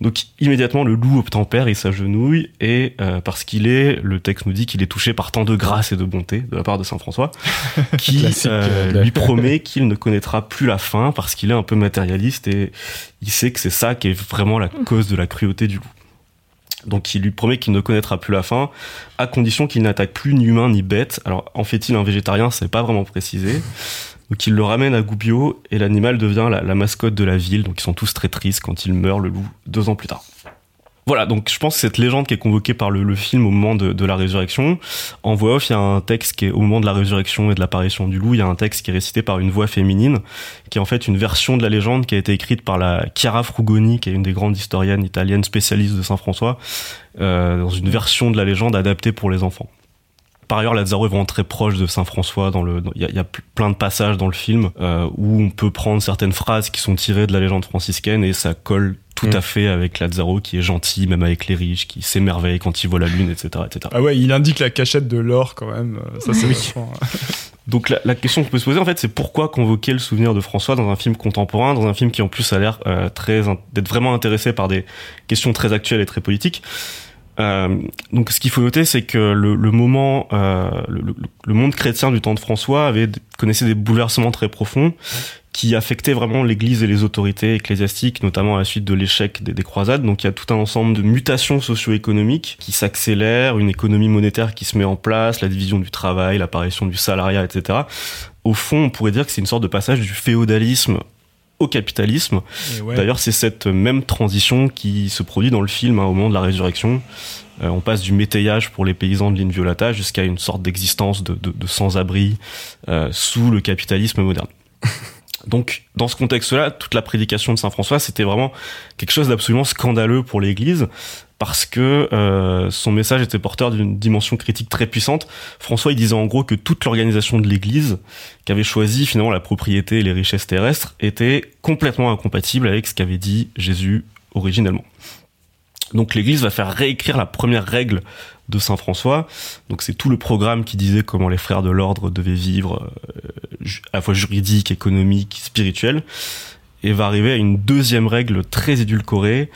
Donc immédiatement le loup obtempère et s'agenouille et euh, parce qu'il est, le texte nous dit qu'il est touché par tant de grâce et de bonté de la part de Saint François, [laughs] qui lui [laughs] promet qu'il ne connaîtra plus la fin parce qu'il est un peu matérialiste et il sait que c'est ça qui est vraiment la cause de la cruauté du loup. Donc il lui promet qu'il ne connaîtra plus la fin, à condition qu'il n'attaque plus ni humain ni bête. Alors en fait-il un végétarien, c'est pas vraiment précisé. Donc il le ramène à Gubbio et l'animal devient la, la, mascotte de la ville. Donc ils sont tous très tristes quand il meurt, le loup, deux ans plus tard. Voilà, donc je pense que cette légende qui est convoquée par le, film au moment de, la résurrection, en voix off, il y a un texte qui est au moment de la résurrection et de l'apparition du loup, il y a un texte qui est récité par une voix féminine, qui est en fait une version de la légende qui a été écrite par la Chiara Frugoni, qui est une des grandes historiennes italiennes spécialistes de Saint François, euh, dans une version de la légende adaptée pour les enfants par ailleurs, Lazaro est vraiment très proche de Saint François. Il y, y, a plein de passages dans le film euh, où on peut prendre certaines phrases qui sont tirées de la légende franciscaine et ça colle tout mmh. à fait avec Lazaro qui est gentil, même avec les riches, qui s'émerveille quand il voit la lune, etc., etc.
Ah ouais, il indique la cachette de l'or quand même. Ça c'est oui. [laughs]
Donc la, la, question qu'on peut se poser en fait, c'est pourquoi convoquer le souvenir de François dans un film contemporain, dans un film qui en plus a l'air euh, très d'être vraiment intéressé par des questions très actuelles et très politiques? Euh, donc, ce qu'il faut noter, c'est que le, le moment, euh, le, le, monde chrétien du temps de François avait connaissait des bouleversements très profonds qui affectaient vraiment l'Église et les autorités ecclésiastiques, notamment à la suite de l'échec des, des, croisades. Donc, il y a tout un ensemble de mutations socio-économiques qui s'accélèrent, une économie monétaire qui se met en place, la division du travail, l'apparition du salariat, etc. au fond, on pourrait dire que c'est une sorte de passage du féodalisme au capitalisme.
Ouais.
D'ailleurs, c'est cette même transition qui se produit dans le film hein, au moment de la résurrection. Euh, on passe du métayage pour les paysans de l'Inviolata jusqu'à une sorte d'existence de, de- de sans-abri euh, sous le capitalisme moderne. [laughs] Donc, dans ce contexte-là, toute la prédication de Saint François, c'était vraiment quelque chose d'absolument scandaleux pour l'Église, parce que euh, son message était porteur d'une dimension critique très puissante. François, il disait en gros que toute l'organisation de l'Église, qui avait choisi finalement la propriété et les richesses terrestres, était complètement incompatible avec ce qu'avait dit Jésus originellement. Donc l'Église va faire réécrire la première règle de Saint François. Donc c'est tout le programme qui disait comment les frères de l'ordre devaient vivre, euh, à la fois juridique, économique, spirituel, et va arriver à une deuxième règle très édulcorée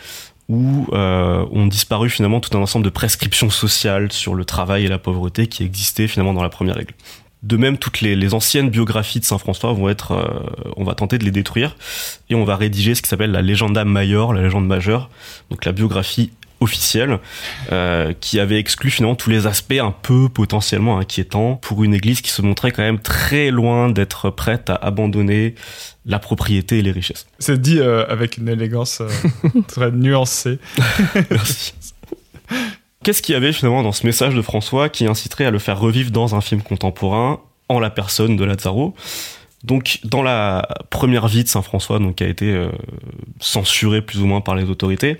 où euh, ont disparu finalement tout un ensemble de prescriptions sociales sur le travail et la pauvreté qui existaient finalement dans la première règle. De même, toutes les, les anciennes biographies de Saint François vont être, euh, on va tenter de les détruire et on va rédiger ce qui s'appelle la Legenda Major, la légende majeure, donc la biographie officielle, euh, qui avait exclu finalement tous les aspects un peu potentiellement inquiétants pour une église qui se montrait quand même très loin d'être prête à abandonner la propriété et les richesses.
C'est dit euh, avec une élégance euh, [laughs] très nuancée.
Merci. Qu'est-ce qu'il y avait finalement dans ce message de François qui inciterait à le faire revivre dans un film contemporain en la personne de Lazaro donc, dans la première vie de Saint François, donc qui a été euh, censurée plus ou moins par les autorités,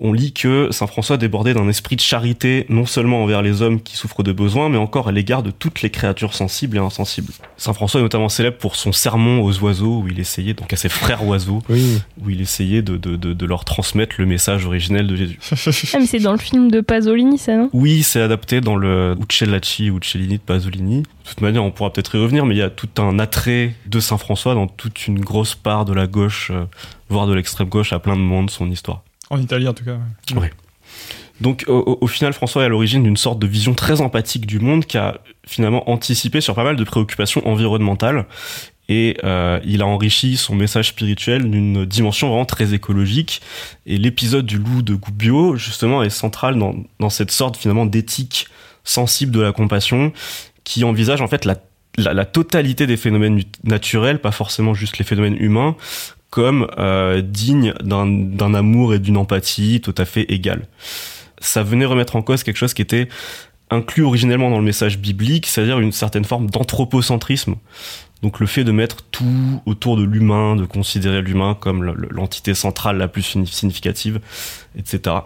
on lit que Saint François débordait d'un esprit de charité non seulement envers les hommes qui souffrent de besoins, mais encore à l'égard de toutes les créatures sensibles et insensibles. Saint François est notamment célèbre pour son sermon aux oiseaux, où il essayait, donc à ses frères oiseaux,
Oui.
où il essayait de, de, de, de leur transmettre le message originel de Jésus. [laughs]
Ah, mais c'est dans le film de Pasolini, ça, non?
Oui, c'est adapté dans le Uccellacci Uccellini de Pasolini. De toute manière, on pourra peut-être y revenir, mais il y a tout un attrait de Saint François dans toute une grosse part de la gauche, euh, voire de l'extrême gauche, à plein de moments de son histoire.
En Italie, en tout cas. ouais.
Donc, au, au- au final, François est à l'origine d'une sorte de vision très empathique du monde qui a finalement anticipé sur pas mal de préoccupations environnementales. Et euh, il a enrichi son message spirituel d'une dimension vraiment très écologique. Et l'épisode du loup de Gubbio, justement, est central dans, dans cette sorte finalement d'éthique sensible de la compassion qui envisage en fait la, la, totalité des phénomènes naturels, pas forcément juste les phénomènes humains, comme euh, dignes d'un amour et d'une empathie tout à fait égales ça venait remettre en cause quelque chose qui était inclus originellement dans le message biblique, c'est-à-dire une certaine forme d'anthropocentrisme. Donc le fait de mettre tout autour de l'humain, de considérer l'humain comme le- le- l'entité centrale la plus signi- significative, etc.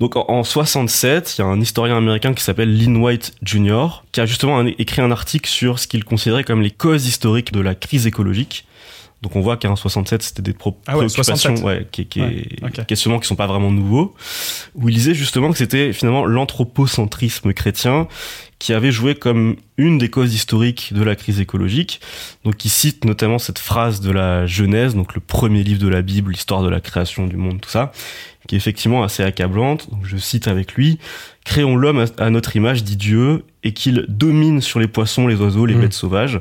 Donc en, en 67, il y a un historien américain qui s'appelle Lynn White Jr., qui a justement un- écrit un article sur ce qu'il considérait comme les causes historiques de la crise écologique. Donc on voit qu'en 67, c'était des pro-
Ah ouais,
préoccupations
67.
ouais, qui, qui
Ouais,
questionnements qui sont pas vraiment nouveaux, où il disait justement que c'était finalement l'anthropocentrisme chrétien qui avait joué comme une des causes historiques de la crise écologique. Donc il cite notamment cette phrase de la Genèse, donc le premier livre de la Bible, l'histoire de la création du monde, tout ça, qui est effectivement assez accablante. Donc je cite avec lui Créons l'homme à- notre image, dit Dieu, et qu'il domine sur les poissons, les oiseaux, les
Mm.
bêtes sauvages.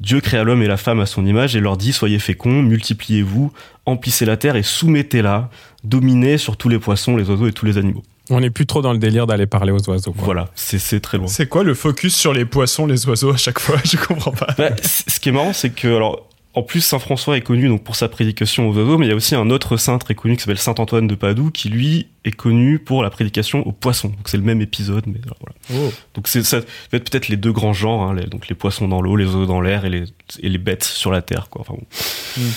Dieu créa l'homme et la femme à son image et leur dit Soyez féconds, multipliez-vous, emplissez la terre et soumettez-la, dominez sur tous les poissons, les oiseaux et tous les animaux.
On n'est plus trop dans le délire d'aller parler aux oiseaux. quoi.
Voilà, c'est très loin.
C'est quoi le focus sur les poissons, les oiseaux à chaque fois? [laughs] Je comprends pas.
Bah, ce qui est marrant, c'est que, alors, en plus, Saint François est connu donc pour sa prédication aux oiseaux, mais il y a aussi un autre saint très connu qui s'appelle Saint Antoine de Padoue, qui lui est connu pour la prédication aux poissons. Donc c'est le même épisode, mais alors, voilà.
Oh.
Donc c'est ça va être peut-être les deux grands genres, hein, les- donc les poissons dans l'eau, les oiseaux dans l'air et les, et les bêtes sur la terre, quoi. Enfin, bon.
Mm.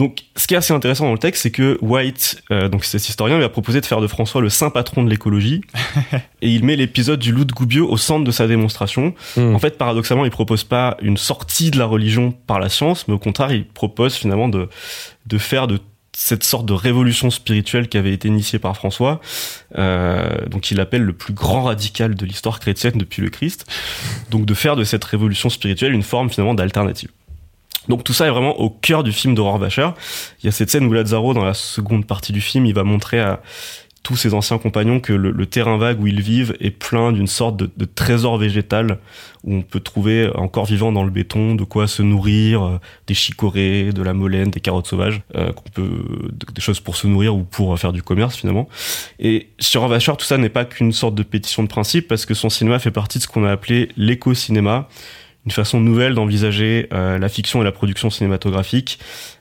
Donc, ce qui est assez intéressant dans le texte, c'est que White, euh, donc cet historien, lui a proposé de faire de François le saint patron de l'écologie, [laughs] et il met l'épisode du loup de Gubbio au centre de sa démonstration.
Hmm.
En fait, paradoxalement, il propose pas une sortie de la religion par la science, mais au contraire, il propose finalement de, de faire de cette sorte de révolution spirituelle qui avait été initiée par François, euh, donc il appelle le plus grand radical de l'histoire chrétienne depuis le Christ, donc de faire de cette révolution spirituelle une forme finalement d'alternative. Donc tout ça est vraiment au cœur du film d'Aurore Vacher. Il y a cette scène où Lazaro, dans la seconde partie du film, il va montrer à tous ses anciens compagnons que le, terrain vague où ils vivent est plein d'une sorte de, trésor végétal où on peut trouver encore vivant dans le béton de quoi se nourrir, euh, des chicorées, de la molène, des carottes sauvages, euh, peut de- des choses pour se nourrir ou pour euh, faire du commerce finalement. Et sur Vacher, tout ça n'est pas qu'une sorte de pétition de principe parce que son cinéma fait partie de ce qu'on a appelé l'éco-cinéma, une façon nouvelle d'envisager euh, la fiction et la production cinématographique.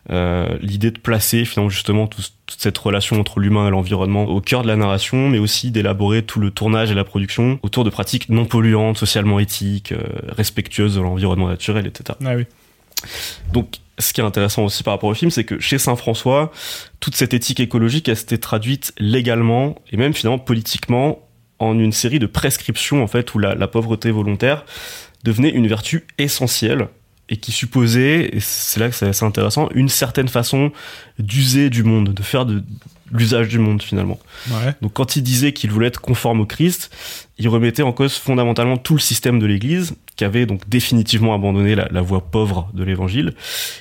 Euh, L'idée de placer finalement justement toute cette relation entre l'humain et l'environnement au cœur de la narration, mais aussi d'élaborer tout le tournage et la production autour de pratiques non polluantes, socialement éthiques, euh, respectueuses de l'environnement naturel, etc.
Ah oui.
Donc, ce qui est intéressant aussi par rapport au film, c'est que chez Saint-François, toute cette éthique écologique, elle s'était traduite légalement et même finalement politiquement en une série de prescriptions en fait où la, la pauvreté volontaire devenait une vertu essentielle et qui supposait, et c'est là que c'est assez intéressant, une certaine façon d'user du monde, de faire de l'usage du monde finalement.
Ouais.
Donc quand il disait qu'il voulait être conforme au Christ, il remettait en cause fondamentalement tout le système de l'Église, qui avait donc définitivement abandonné la, la voie pauvre de l'Évangile,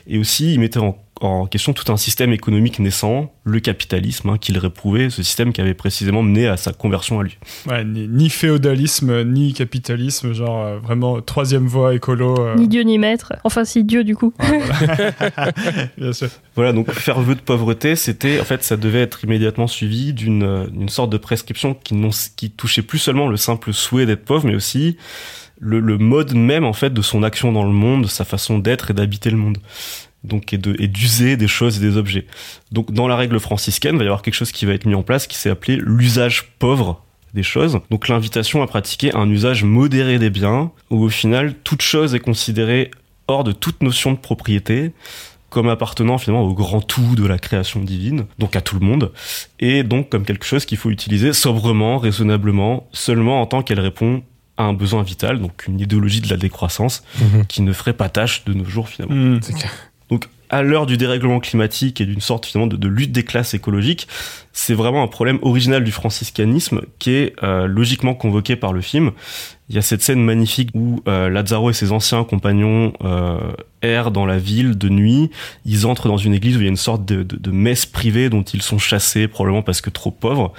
et aussi il mettait en, en, question tout un système économique naissant, le capitalisme, hein, qu'il réprouvait, ce système qui avait précisément mené à sa conversion à lui.
Ouais, ni, ni féodalisme, ni capitalisme, genre euh, vraiment troisième voie écolo. euh,
Ni Dieu ni maître. Enfin, si Dieu, du coup. [laughs]
bien sûr.
Voilà, donc faire vœu de pauvreté, c'était en fait ça devait être immédiatement suivi d'une euh, d'une sorte de prescription qui, non, qui touchait plus seulement le simple souhait d'être pauvre, mais aussi le, le mode même en fait de son action dans le monde, sa façon d'être et d'habiter le monde. Donc et de d'user des choses et des objets. Donc dans la règle franciscaine, il va y avoir quelque chose qui va être mis en place qui s'est appelé l'usage pauvre des choses. Donc l'invitation à pratiquer un usage modéré des biens, où au final toute chose est considérée hors de toute notion de propriété, comme appartenant finalement au grand tout de la création divine, donc à tout le monde, et donc comme quelque chose qu'il faut utiliser sobrement, raisonnablement, seulement en tant qu'elle répond à un besoin vital, donc une idéologie de la décroissance
Mhm.
qui ne ferait pas tâche de nos jours finalement.
Hmm.
C'est clair.
Donc, à l'heure du dérèglement climatique et d'une sorte finalement de, de lutte des classes écologiques, c'est vraiment un problème original du franciscanisme qui est euh, logiquement convoqué par le film. Il y a cette scène magnifique où euh, Lazzaro et ses anciens compagnons euh, errent dans la ville de nuit. Ils entrent dans une église où il y a une sorte de, de, de messe privée dont ils sont chassés probablement parce que trop pauvres.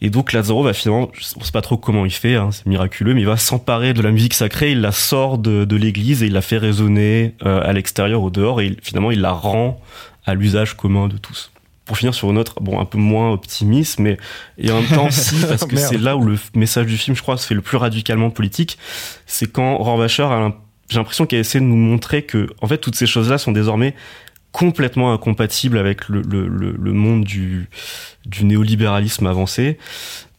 Et donc Lazzaro va finalement, on sait pas trop comment il fait, hein, c'est miraculeux, mais il va s'emparer de la musique sacrée, il la sort de, de l'église et il la fait résonner euh, à l'extérieur, au dehors, et il- finalement il la rend à l'usage commun de tous. Pour finir sur une autre, bon, un peu moins optimiste, mais et en même temps [laughs] si, parce que c'est là où le message du film, je crois, se fait le plus radicalement politique, c'est quand l'im- j'ai l'impression qu'il a essayé de nous montrer que, en fait, toutes ces choses-là sont désormais complètement incompatibles avec le, le, le, le monde du, du néolibéralisme avancé.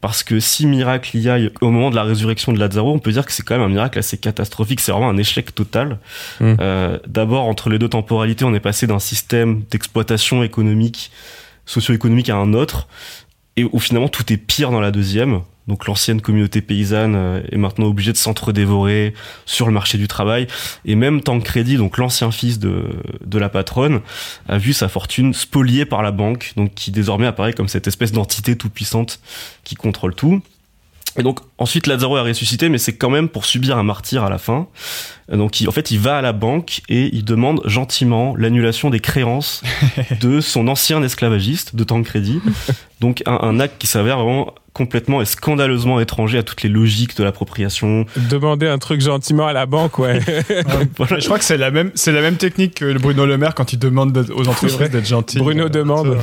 Parce que si miracle il y a au moment de la résurrection de Lazaro, on peut dire que c'est quand même un miracle assez catastrophique. C'est vraiment un échec total.
Mm.
Euh, D'abord, entre les deux temporalités, on est passé d'un système d'exploitation économique, socio-économique à un autre, et où finalement tout est pire dans la deuxième. Donc l'ancienne communauté paysanne euh, est maintenant obligée de s'entre-dévorer sur le marché du travail. Et même Tancredi, donc l'ancien fils de, de la patronne, a vu sa fortune spoliée par la banque, donc qui désormais apparaît comme cette espèce d'entité tout-puissante qui contrôle tout. Et donc ensuite Lazaro a ressuscité, mais c'est quand même pour subir un martyr à la fin. Donc il- en fait il va à la banque et il demande gentiment l'annulation des créances [laughs] de son ancien esclavagiste de Tancredi. Donc un, un acte qui s'avère vraiment complètement et scandaleusement étranger à toutes les logiques de l'appropriation.
Demander un truc gentiment à la banque, ouais. [laughs] [laughs]
Voilà.
Je crois que c'est la même, c'est la même technique que Bruno Le Maire quand il demande aux entreprises d'être gentils.
Bruno
Euh,
demande.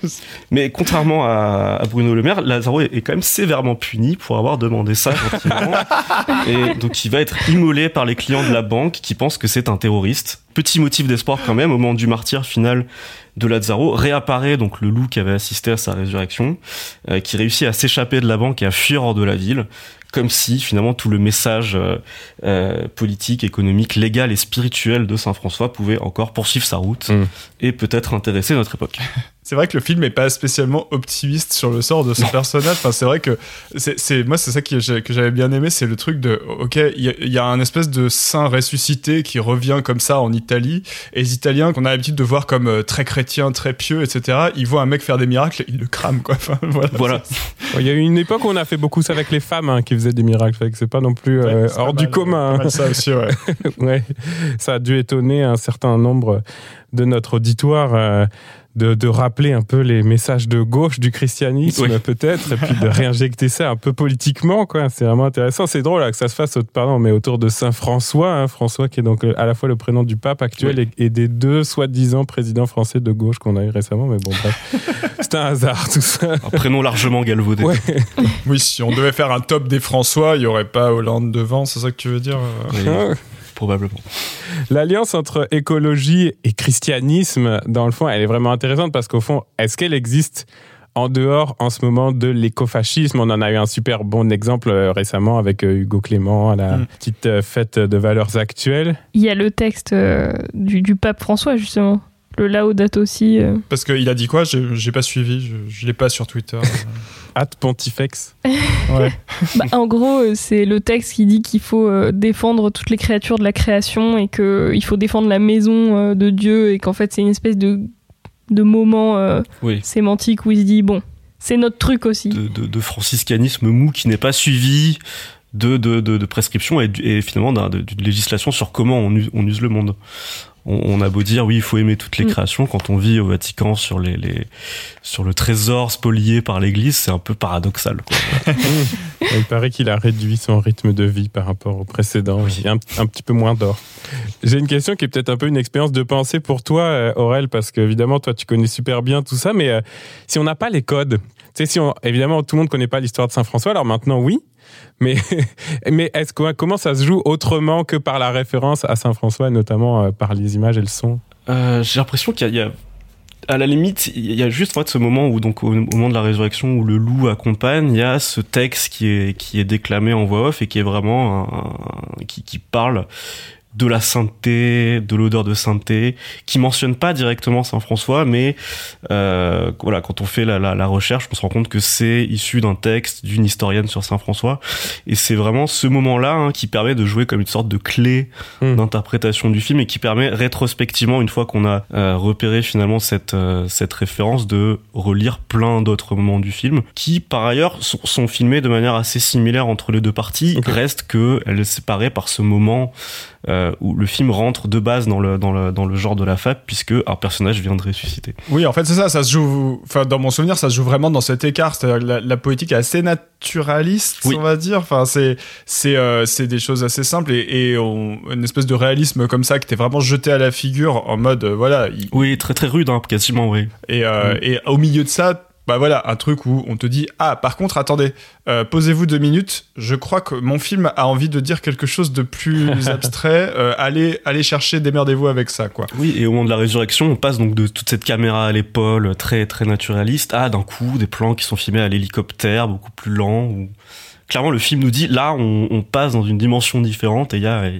[laughs]
Mais contrairement à, à Bruno Le Maire, Lazaro est, est quand même sévèrement puni pour avoir demandé ça gentiment. et donc il va être immolé par les clients de la banque qui pensent que c'est un terroriste. Petit motif d'espoir quand même, au moment du martyr final de Lazaro, réapparaît donc le loup qui avait assisté à sa résurrection, euh, qui réussit à s'échapper de la banque et à fuir hors de la ville, comme si finalement tout le message euh, euh, politique, économique, légal et spirituel de Saint François pouvait encore poursuivre sa route
Mm.
et peut-être intéresser notre époque. [laughs]
C'est vrai que le film est pas spécialement optimiste sur le sort de ce [laughs] personnage. Enfin, c'est vrai que c'est, c'est- moi, c'est ça qui- que j'avais bien aimé, c'est le truc de, ok, il y, a- il y a un espèce de saint ressuscité qui revient comme ça en Italie, et les Italiens qu'on a l'habitude de voir comme euh, très chrétiens, très pieux, etc. Ils voient un mec faire des miracles, ils le crament quoi. [laughs] Enfin, voilà.
Voilà.
Il y a eu une époque où on a fait beaucoup ça avec les femmes hein, qui faisaient des miracles. Fait que c'est pas non plus euh, hors
pas
du
mal,
commun.
pas
hein.
mal ça aussi, ouais. [laughs]
ouais, ça a dû étonner un certain nombre de notre auditoire euh, de, de rappeler un peu les messages de gauche du christianisme
Oui.
peut-être et puis de [laughs] réinjecter ça un peu politiquement quoi. C'est vraiment intéressant. C'est drôle là, que ça se fasse pardon mais autour de Saint François, hein, François qui est donc euh, à la fois le prénom du pape actuel et, et des deux soi-disant présidents français de gauche qu'on a eu récemment. Mais bon bref, [laughs] c'est un hasard tout ça.
Un prénom largement galvaudé.
Ouais.
Oui, si on devait faire un top des François, il y aurait pas Hollande devant, c'est ça que tu veux dire euh
Oui. Probablement.
L'alliance entre écologie et christianisme, dans le fond, elle est vraiment intéressante parce qu'au fond, est-ce qu'elle existe en dehors en ce moment de l'écofascisme? On en a eu un super bon exemple euh, récemment avec euh, Hugo Clément à la
Mm.
petite euh, fête de valeurs actuelles.
Il y a le texte euh, du, du pape François, justement. Le Laudato aussi. euh.
Parce qu'il a dit quoi? J'ai j'ai pas suivi, je, je l'ai pas sur Twitter. [laughs]
At Pontifex. [laughs]
ouais.
Bah, en gros, euh, c'est le texte qui dit qu'il faut euh, défendre toutes les créatures de la création et qu'il faut défendre la maison euh, de Dieu et qu'en fait, c'est une espèce de, de moment euh,
Oui.
sémantique où il se dit bon, c'est notre truc aussi.
De, de, de franciscanisme mou qui n'est pas suivi de, de, de, de prescriptions et, finalement d'une législation sur comment on use le monde. On, on a beau dire oui, il faut aimer toutes les
Mm.
créations. Quand on vit au Vatican sur les, les sur le trésor spolié par l'Église, c'est un peu paradoxal. Quoi. [laughs]
Il paraît qu'il a réduit son rythme de vie par rapport au précédent. Il y a un, un petit peu moins d'or. J'ai une question qui est peut-être un peu une expérience de pensée pour toi, euh, Aurel, parce qu'évidemment, toi, tu connais super bien tout ça, mais euh, si on n'a pas les codes, tu sais, si on, évidemment, tout le monde ne connaît pas l'histoire de Saint-François, alors maintenant, oui, mais, [laughs] mais est-ce comment ça se joue autrement que par la référence à Saint-François, notamment euh, par les images et le son?
Euh, J'ai l'impression qu'il y, a- à la limite, il y a juste en fait, ce moment où, donc, au, moment de la résurrection, où le loup accompagne, il y a ce texte qui est, qui est déclamé en voix off et qui est vraiment qui, qui parle de la sainteté, de l'odeur de sainteté, qui mentionne pas directement Saint François, mais euh, voilà, quand on fait la, la, la recherche, on se rend compte que c'est issu d'un texte d'une historienne sur Saint François, et c'est vraiment ce moment-là hein, qui permet de jouer comme une sorte de clé
Hmm.
d'interprétation du film et qui permet rétrospectivement, une fois qu'on a euh, repéré finalement cette euh, cette référence, de relire plein d'autres moments du film, qui par ailleurs sont, sont filmés de manière assez similaire entre les deux parties.
Ok.
Reste que elle est séparée par ce moment euh, où le film rentre de base dans le dans le dans le genre de la fable puisque un personnage vient de ressusciter.
Oui, en fait, c'est ça, ça se joue. Enfin, dans mon souvenir, ça se joue vraiment dans cet écart. C'est-à-dire la, la poétique est assez naturaliste,
Oui.
on va dire. Enfin, c'est c'est euh, c'est des choses assez simples et, et on- une espèce de réalisme comme ça que t'es vraiment jeté à la figure en mode euh, voilà. il-
Oui, très très rude, hein, quasiment, oui.
et euh,
Mm.
et au milieu de ça. Bah voilà, un truc où on te dit ah par contre attendez euh, posez-vous deux minutes je crois que mon film a envie de dire quelque chose de plus [laughs] abstrait euh, allez allez chercher démerdez-vous avec ça quoi
Oui, et au moment de la résurrection, on passe donc de toute cette caméra à l'épaule très très naturaliste à d'un coup des plans qui sont filmés à l'hélicoptère, beaucoup plus lents. Où... Clairement, le film nous dit là, on, passe dans une dimension différente et il y a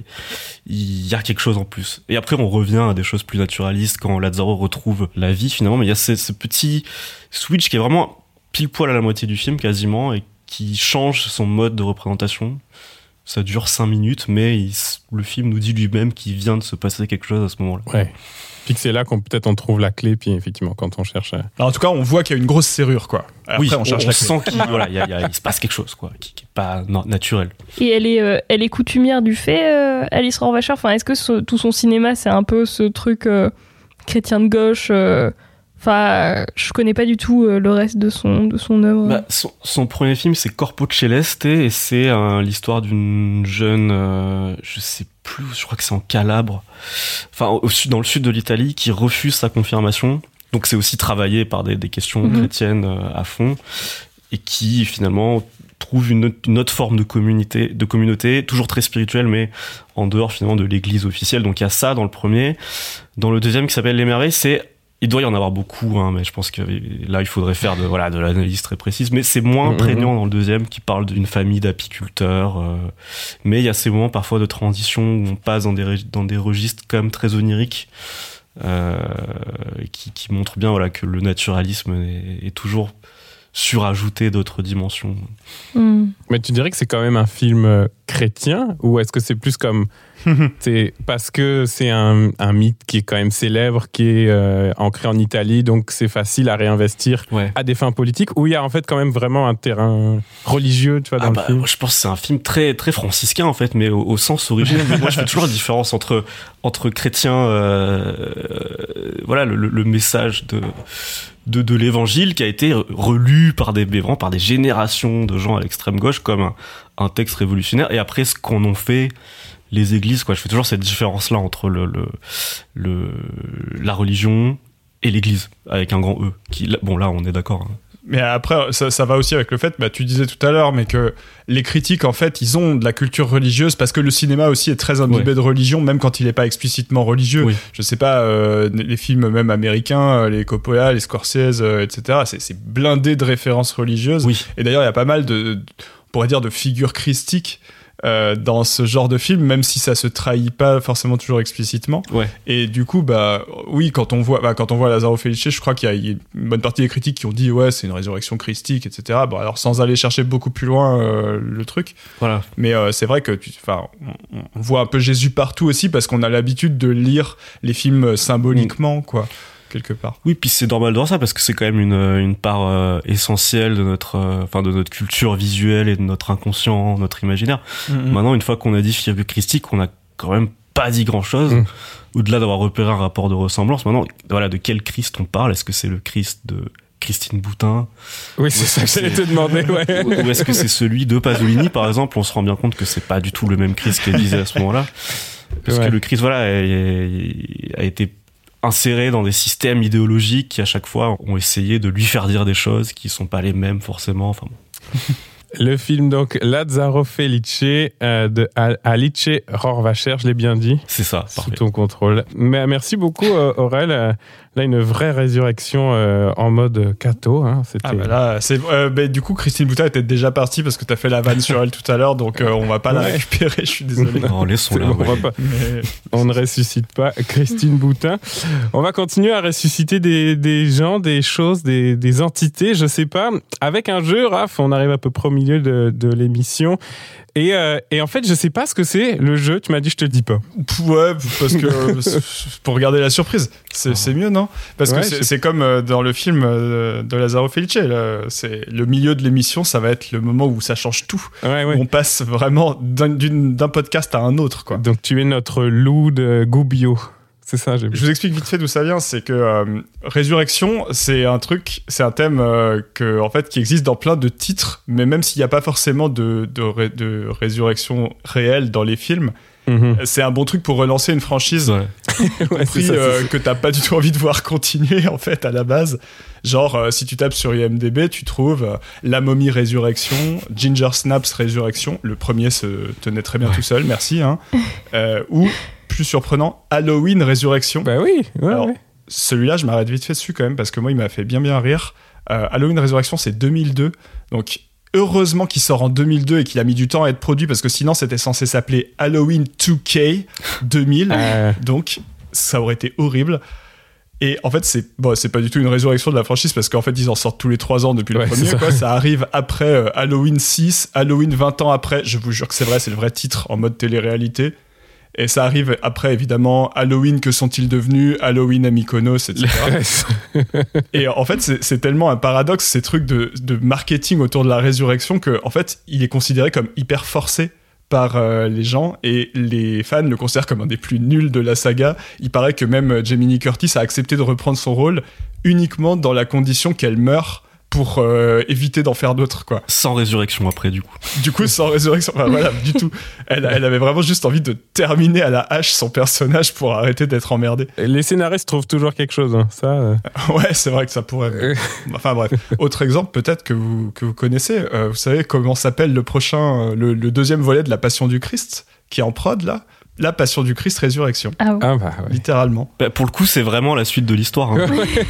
il y a quelque chose en plus. Et après, on revient à des choses plus naturalistes quand Lazaro retrouve la vie finalement. Mais il y a ce, ce petit switch qui est vraiment pile poil à la moitié du film quasiment et qui change son mode de représentation. Ça dure cinq minutes, mais il le film nous dit lui-même qu'il vient de se passer quelque chose à ce moment-là.
Ouais. Puis que c'est là qu'on peut-être on trouve la clé, puis effectivement, quand on cherche. euh,
Alors, en tout cas on voit qu'il y a une grosse serrure quoi après
oui,
on cherche la clé.
sent qu'il voilà, il y a- il y a- il se passe quelque chose, quoi, qui, qui est pas non, naturel.
Et elle est, euh, elle est coutumière du fait, euh, Alice Rohrwacher. Enfin, est-ce que ce- tout son cinéma, c'est un peu ce truc euh, chrétien de gauche euh, Enfin, je connais pas du tout euh, le reste de son, de son œuvre.
Bah, son, son premier film, c'est Corpo Celeste, et c'est euh, l'histoire d'une jeune, euh, je sais plus, je crois que c'est en Calabre, enfin au sud, dans le sud de l'Italie, qui refuse sa confirmation. Donc c'est aussi travaillé par des, des questions
Mhm.
chrétiennes euh, à fond, et qui finalement trouve une, autre- une autre forme de communauté, de communauté, toujours très spirituelle, mais en dehors finalement de l'église officielle. Donc il y a ça dans le premier. Dans le deuxième qui s'appelle Les Merveilles, c'est il doit y en avoir beaucoup, hein, mais je pense que là il faudrait faire de voilà de l'analyse très précise. Mais c'est moins
Mhm.
prégnant dans le deuxième qui parle d'une famille d'apiculteurs. euh, mais il y a ces moments parfois de transition où on passe dans des dans des registres quand même très oniriques, euh, qui, qui montrent bien voilà que le naturalisme est, est toujours surajouté d'autres dimensions.
Hmm.
Mais tu dirais que c'est quand même un film euh, chrétien ou est-ce que c'est plus comme [laughs] c'est parce que c'est un, un mythe qui est quand même célèbre, qui est euh, ancré en Italie, donc c'est facile à réinvestir
Ouais.
à des fins politiques ou il y a en fait quand même vraiment un terrain religieux, tu vois, dans
Ah
le
bah,
film.
moi, je pense que c'est un film très très franciscain en fait, mais au, au sens originel. Moi, je fais toujours la différence entre entre chrétiens, euh, euh, voilà, le, le- le message de de, de l'évangile qui a été relu par des vraiment par des générations de gens à l'extrême gauche comme un, un texte révolutionnaire, et après ce qu'en ont fait les églises. Quoi, je fais toujours cette différence là entre le, le, le la religion et l'église avec un grand E. Qui, bon là, on est d'accord. hein.
Mais après, ça, ça, va aussi avec le fait, bah, tu disais tout à l'heure, mais que les critiques, en fait, ils ont de la culture religieuse parce que le cinéma aussi est très imbibé de religion, même quand il n'est pas explicitement religieux. Oui. Je sais pas, euh, les films même américains, euh, les Coppola, les Scorsese, euh, etc., c'est blindé de références religieuses.
Oui.
Et d'ailleurs, il y a pas mal de, on pourrait dire, de figures christiques euh, dans ce genre de film, même si ça se trahit pas forcément toujours explicitement.
Ouais.
Et du coup, bah oui, quand on voit, bah, quand on voit Lazaro Felice, je crois qu'il y, a une bonne partie des critiques qui ont dit ouais, c'est une résurrection christique, etc. Bon, alors sans aller chercher beaucoup plus loin euh, le truc.
Voilà.
Mais euh, c'est vrai que, enfin, on, on, voit un peu Jésus partout aussi parce qu'on a l'habitude de lire les films symboliquement, quoi quelque part.
Oui, puis c'est normal de voir ça parce que c'est quand même une, une part euh, essentielle de notre, euh, enfin de notre culture visuelle et de notre inconscient, notre imaginaire. Mm -hmm. Maintenant, une fois qu'on a dit figure christique, on a quand même pas dit grand chose. Mm. Au-delà d'avoir repéré un rapport de ressemblance, maintenant, voilà, de quel Christ on parle? Est-ce que c'est le Christ de Christine Boutin?
Oui, c'est ça que j'allais te demander. Ouais. [laughs]
Ou est-ce que c'est celui de Pasolini, par exemple? On se rend bien compte que c'est pas du tout le même Christ qu'elle disait à ce moment-là. Parce ouais. que le Christ, voilà, a, a été inséré dans des systèmes idéologiques qui à chaque fois ont essayé de lui faire dire des choses qui sont pas les mêmes forcément. Enfin bon. [laughs]
Le film donc Lazzaro Felice euh, de Alice Rorvacher, je l'ai bien dit.
C'est ça,
sous parfait. ton contrôle. Mais merci beaucoup euh, Aurel. Là, une vraie résurrection euh, en mode Cato. Hein.
Ah bah là, c'est euh, bah, du coup Christine Boutin était déjà partie parce que tu as fait la vanne sur elle tout à l'heure, donc euh, on va pas ouais. la récupérer. Je suis désolé.
Non.
On, Mais... on ne ressuscite pas Christine Boutin. On va continuer à ressusciter des, des gens, des choses, des, des, entités. Je sais pas. Avec un jeu, Raph, on arrive à peu près au milieu de, de l'émission. Et, euh, et, en fait, je sais pas ce que c'est le jeu. Tu m'as dit, je te le dis pas.
Ouais, parce que [laughs] pour regarder la surprise, c'est oh. mieux, non? Parce ouais, que c'est comme euh, dans le film euh, de Lazaro Felice. C'est le milieu de l'émission, ça va être le moment où ça change tout.
Ouais, ouais.
Où on passe vraiment d'un podcast à un autre, quoi.
Donc tu es notre loup de Goubio. C'est ça,
Je vous explique vite fait d'où ça vient. C'est que euh, résurrection, c'est un truc, c'est un thème euh, que, en fait, qui existe dans plein de titres, mais même s'il n'y a pas forcément de, de, ré, de, résurrection réelle dans les films, mm -hmm. c'est un bon truc pour relancer une franchise.
Ouais. [laughs]
ouais, compris, ça, euh, que t'as pas du tout envie de voir continuer, en fait, à la base. Genre, euh, si tu tapes sur IMDb, tu trouves euh, La momie résurrection, Ginger Snaps résurrection. Le premier se tenait très bien ouais. tout seul, merci. Hein. [laughs] ou plus surprenant, Halloween Résurrection.
Bah oui, ouais,
Alors,
ouais.
Celui-là, je m'arrête vite fait dessus quand même parce que moi, il m'a fait bien bien rire. Euh, Halloween Résurrection, c'est 2002. Donc, heureusement qu'il sort en 2002 et qu'il a mis du temps à être produit parce que sinon, c'était censé s'appeler Halloween 2K 2000. Euh... Donc, ça aurait été horrible. Et en fait, c'est bon, c'est pas du tout une résurrection de la franchise parce qu'en fait, ils en sortent tous les 3 ans depuis le
ouais,
premier.
Ça.
Quoi. ça arrive après euh, Halloween 6, Halloween 20 ans après. Je vous jure que c'est vrai, c'est le vrai titre en mode télé-réalité. Et ça arrive après, évidemment, Halloween, que sont-ils devenus Halloween à Mykonos, etc. [laughs] et en fait, c'est tellement un paradoxe, ces trucs de, de, marketing autour de la résurrection, que en fait, il est considéré comme hyper forcé par euh, les gens et les fans le considèrent comme un des plus nuls de la saga. Il paraît que même Jamie Lee Curtis a accepté de reprendre son rôle uniquement dans la condition qu'elle meure pour euh, éviter d'en faire d'autres quoi.
Sans résurrection après du coup.
Du coup sans résurrection, enfin, voilà, du tout. Elle, elle, avait vraiment juste envie de terminer à la hache son personnage pour arrêter d'être emmerdé.
Les scénaristes trouvent toujours quelque chose, hein. ça. Euh... [laughs]
ouais, c'est vrai que ça pourrait. Mais... [laughs] enfin bref, autre exemple peut-être que vous que vous connaissez. Euh, vous savez comment s'appelle le prochain, euh, le, le deuxième volet de la Passion du Christ qui est en prod là? La Passion du Christ Résurrection.
Ah, ouais.
ah bah ouais.
Littéralement.
Bah, pour le coup, c'est vraiment la suite de l'histoire. Hein.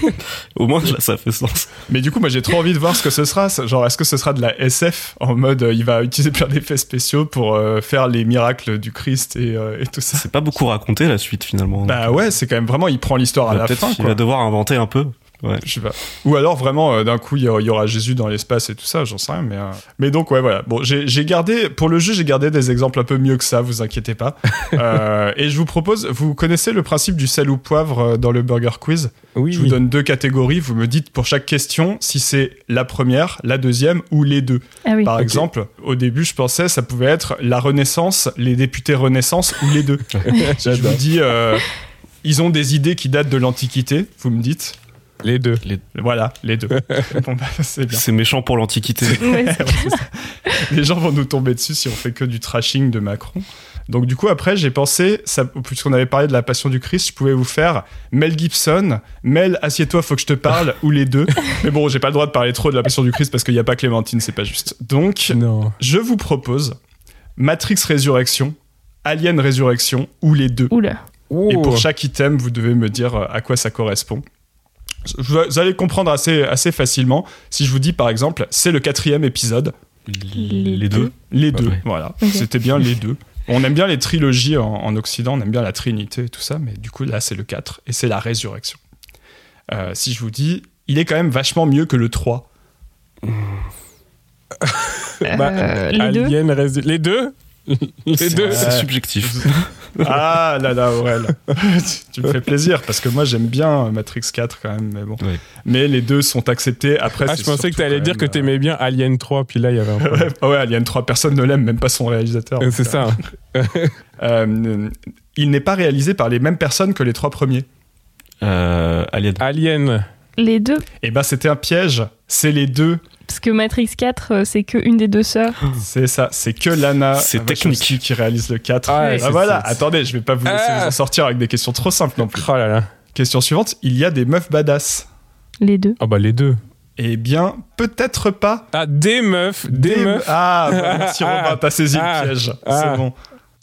[laughs] Au moins, là, ça fait sens.
Mais du coup, moi, j'ai trop envie de voir ce que ce sera. Genre, est-ce que ce sera de la SF en mode, euh, il va utiliser plein d'effets spéciaux pour euh, faire les miracles du Christ et, euh, et tout ça?
C'est pas beaucoup raconté la suite finalement.
Bah donc. ouais, c'est quand même vraiment, il prend l'histoire à la fin.
Il va devoir inventer un peu. Ouais.
Je sais pas. Ou alors vraiment euh, d'un coup il y, y, aura Jésus dans l'espace et tout ça, j'en sais rien. Mais, euh... mais donc ouais voilà. Bon j'ai gardé pour le jeu j'ai gardé des exemples un peu mieux que ça, vous inquiétez pas. [laughs] euh, et je vous propose, vous connaissez le principe du sel ou poivre dans le Burger Quiz?
Oui.
Je vous donne deux catégories. Vous me dites pour chaque question si c'est la première, la deuxième ou les deux.
Ah oui.
Par exemple, au début je pensais ça pouvait être la Renaissance, les députés Renaissance ou les deux. [laughs] je vous dis euh, ils ont des idées qui datent de l'Antiquité. Vous me dites.
Les deux.
Les... Voilà, les deux. [laughs] bon, bah, c'est bien.
C'est méchant pour l'Antiquité. [laughs]
Ouais,
les gens vont nous tomber dessus si on fait que du trashing de Macron. Donc du coup après j'ai pensé, ça- puisqu'on avait parlé de la Passion du Christ, je pouvais vous faire Mel Gibson, Mel assieds-toi, faut que je te parle, [laughs] ou les deux. Mais bon, j'ai pas le droit de parler trop de la Passion du Christ parce qu'il n'y a pas Clémentine, c'est pas juste. Donc
Non.
je vous propose Matrix Résurrection, Alien Résurrection, ou les deux.
Oula.
Et
Oh.
pour chaque item, vous devez me dire euh, à quoi ça correspond. Vous allez comprendre assez, assez facilement si je vous dis par exemple, c'est le quatrième épisode.
Les deux.
Les deux,
ouais.
voilà. C'était bien les deux. On aime bien les trilogies en, en Occident, on aime bien la Trinité et tout ça, mais du coup là c'est le 4 et c'est la résurrection. Euh, si je vous dis, il est quand même vachement mieux que le 3. [laughs]
Bah,
Euh, les deux
Alien Les deux Les deux
C'est subjectif. [laughs]
Ah là là, Aurel. [laughs] tu me fais plaisir parce que moi j'aime bien Matrix 4 quand même, mais bon.
Ouais.
Mais les deux sont acceptés. Après,
Ah, je pensais que tu allais dire que
même,
tu aimais bien Alien 3, puis là, il y avait un problème.
Ouais, ouais, Alien 3, personne ne l'aime, même pas son réalisateur.
Euh, C'est ça.
Euh, il n'est pas réalisé par les mêmes personnes que les trois premiers.
Euh, Alien.
Alien.
Les deux
Et ben c'était un piège. C'est les deux.
Parce que Matrix 4, euh, c'est que une des deux sœurs. [gasps]
C'est ça. C'est que Lana
C'est technique.
qui réalise le 4.
Ah,
Ouais.
Ah, voilà,
c'est-
attendez, je vais pas vous laisser
Ah.
vous en sortir avec des questions trop simples non plus.
Oh là là.
Question suivante, il y a des meufs badass.
Les deux.
Oh bah les deux.
Eh bien, peut-être pas.
Ah, des meufs. Des, meufs.
Ah, bah, merci
Ah.
Robin, t'as saisi
Ah.
le piège.
Ah.
C'est bon.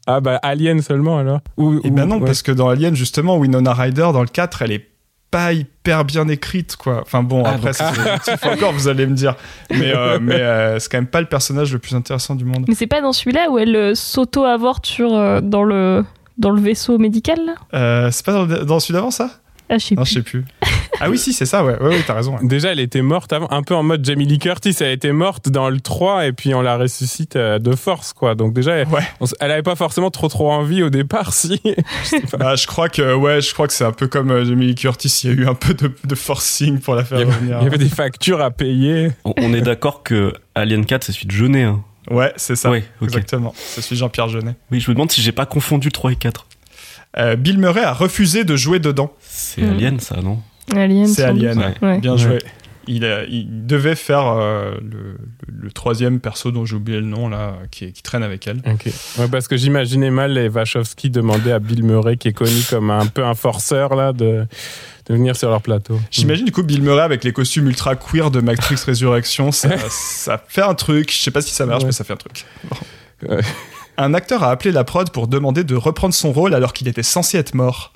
Ah bah Alien seulement alors. Ou,
Et
ou-
ben non,
ouais.
parce que dans Alien, justement, Winona Ryder, dans le 4, elle est pas hyper bien écrite, quoi. Enfin bon,
Ah,
après, c'est subjectif encore, vous allez me dire. Mais, euh, mais euh, c'est quand même pas le personnage le plus intéressant du monde.
Mais c'est pas dans celui-là où elle euh, s'auto-avorte sur, euh, dans, le, dans le vaisseau médical,
Euh, c'est pas dans, dans celui d'avant, ça?
Ah, je sais
Non,
plus.
Je ah oui, si, c'est ça, ouais. Ouais, ouais, t'as raison. ouais.
Déjà, elle était morte avant, un peu en mode Jamie Lee Curtis. Elle était morte dans le 3 et puis on la ressuscite euh, de force, quoi. Donc déjà, elle,
Ouais.
on elle avait pas forcément trop trop envie au départ, si. [laughs]
Bah, je crois que, ouais, je crois que c'est un peu comme euh, Jamie Lee Curtis. Il y a eu un peu de, de forcing pour la faire
Il y avait-
revenir.
Il y avait des factures à payer.
On, on est d'accord que Alien 4, c'est celui de Jeunet. Hein.
Ouais, c'est ça.
Ouais.
Exactement. C'est celui de Jean-Pierre Jeunet.
Oui, je me demande si j'ai pas confondu 3 et 4.
Euh, Bill Murray a refusé de jouer dedans.
C'est. Alien, ça, non?
Alien.
C'est. Alien.
Ouais.
Ouais.
Bien
Ouais.
joué. Il, a- il devait faire euh, le, le- le troisième perso dont j'ai oublié le nom là, qui, traîne avec elle.
Ok. Ouais, parce que j'imaginais mal les Wachowski demander à Bill Murray, qui est connu comme un peu un forceur, là, de, de venir sur leur plateau.
J'imagine du coup Bill Murray avec les costumes ultra queer de Matrix [laughs] Résurrection, ça, ça fait un truc. Je sais pas si ça marche,
Ouais.
mais ça fait un truc.
Ouais.
Un acteur a appelé la prod pour demander de reprendre son rôle alors qu'il était censé être mort.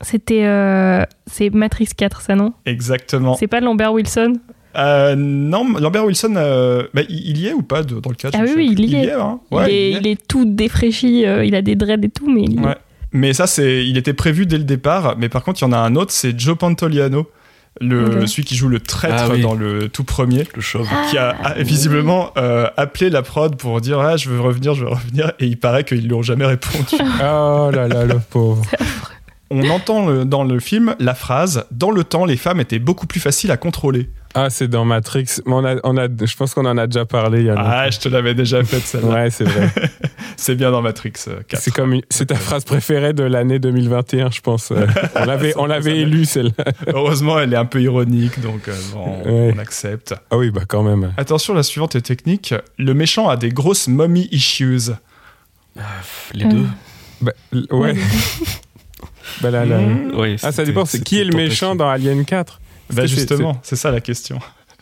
C'était. euh, c'est Matrix 4, ça, non?
Exactement.
C'est pas Lambert Wilson?
Euh, non, Lambert Wilson, euh, bah, il y est ou pas de- dans le cadre
Ah oui, oui, il y est.
hein.
il,
Ouais,
est,
il y est.
il est tout défraîchi, euh, il a des dreads et tout, mais il y est.
Mais ça, c'est, il était prévu dès le départ. Mais par contre, il y en a un autre, c'est Joe Pantoliano, le, celui qui joue le traître
Ah oui.
dans le tout premier,
Le chauve.
qui a a visiblement euh, appelé la prod pour dire ah je veux revenir, je veux revenir, et il paraît qu'ils lui ont jamais répondu.
Oh là là, le pauvre. [laughs]
On entend dans le film la phrase dans le temps, les femmes étaient beaucoup plus faciles à contrôler.
Ah, c'est dans Matrix. On a, on a, je pense qu'on en a déjà parlé il y a longtemps.
Ah, je te l'avais déjà faite celle-là.
Ouais, c'est vrai. [laughs]
C'est bien dans Matrix euh, 4.
C'est comme une- c'est ta phrase préférée de l'année 2021, je pense. [laughs] On l'avait, on l'avait élue celle-là. [laughs]
Heureusement, elle est un peu ironique, donc euh, bon,
Ouais.
on accepte.
Ah oui, bah quand même.
Attention, la suivante est technique. Le méchant a des grosses mommy issues.
Les deux.
Bah, l- ouais. Bah là, là.
Mmh.
Ouais,
Ah, ça dépend. C'est qui est le méchant dans Alien 4
Bah justement, c'est ça la question.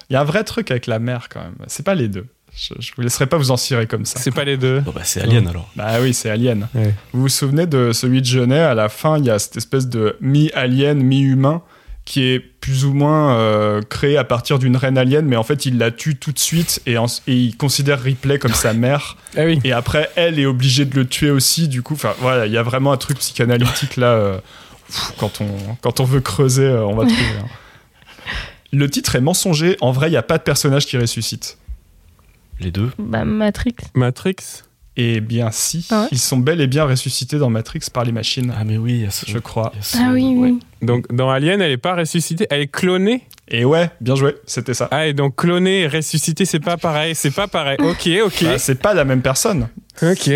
Il y a un vrai truc avec la mère quand même. C'est pas les deux. Je, je vous laisserai pas vous en cirer comme ça.
C'est pas les deux.
Bon, bah, c'est Alien alors.
Bah oui, c'est Alien.
Ouais.
Vous vous souvenez de celui de Genet? À la fin, il y a cette espèce de mi-alien, mi-humain qui est plus ou moins euh, créé à partir d'une reine alien, mais en fait, il la tue tout de suite et, en- et il considère Ripley comme sa mère. [laughs]
Ah oui.
Et après, elle est obligée de le tuer aussi. Du coup, enfin voilà, il y a vraiment un truc psychanalytique là. euh, pff, quand on quand on veut creuser, euh, on va trouver. hein. [laughs] Le titre est mensonger. En vrai, il n'y a pas de personnage qui ressuscite.
Les deux.
Bah, Matrix.
Matrix.
Eh bien, si.
Ah ouais
Ils sont bel et bien ressuscités dans Matrix par les machines,
Ah, mais oui, il y a ce.
je crois.
il y a ce-
Ah oui,
ouais.
Donc dans Alien, elle est pas ressuscitée, elle est clonée.
Et ouais, bien joué, c'était ça.
Ah et donc clonée et ressuscitée, c'est pas pareil, c'est pas pareil. Ok, ok,
Bah, c'est pas la même personne.
ok.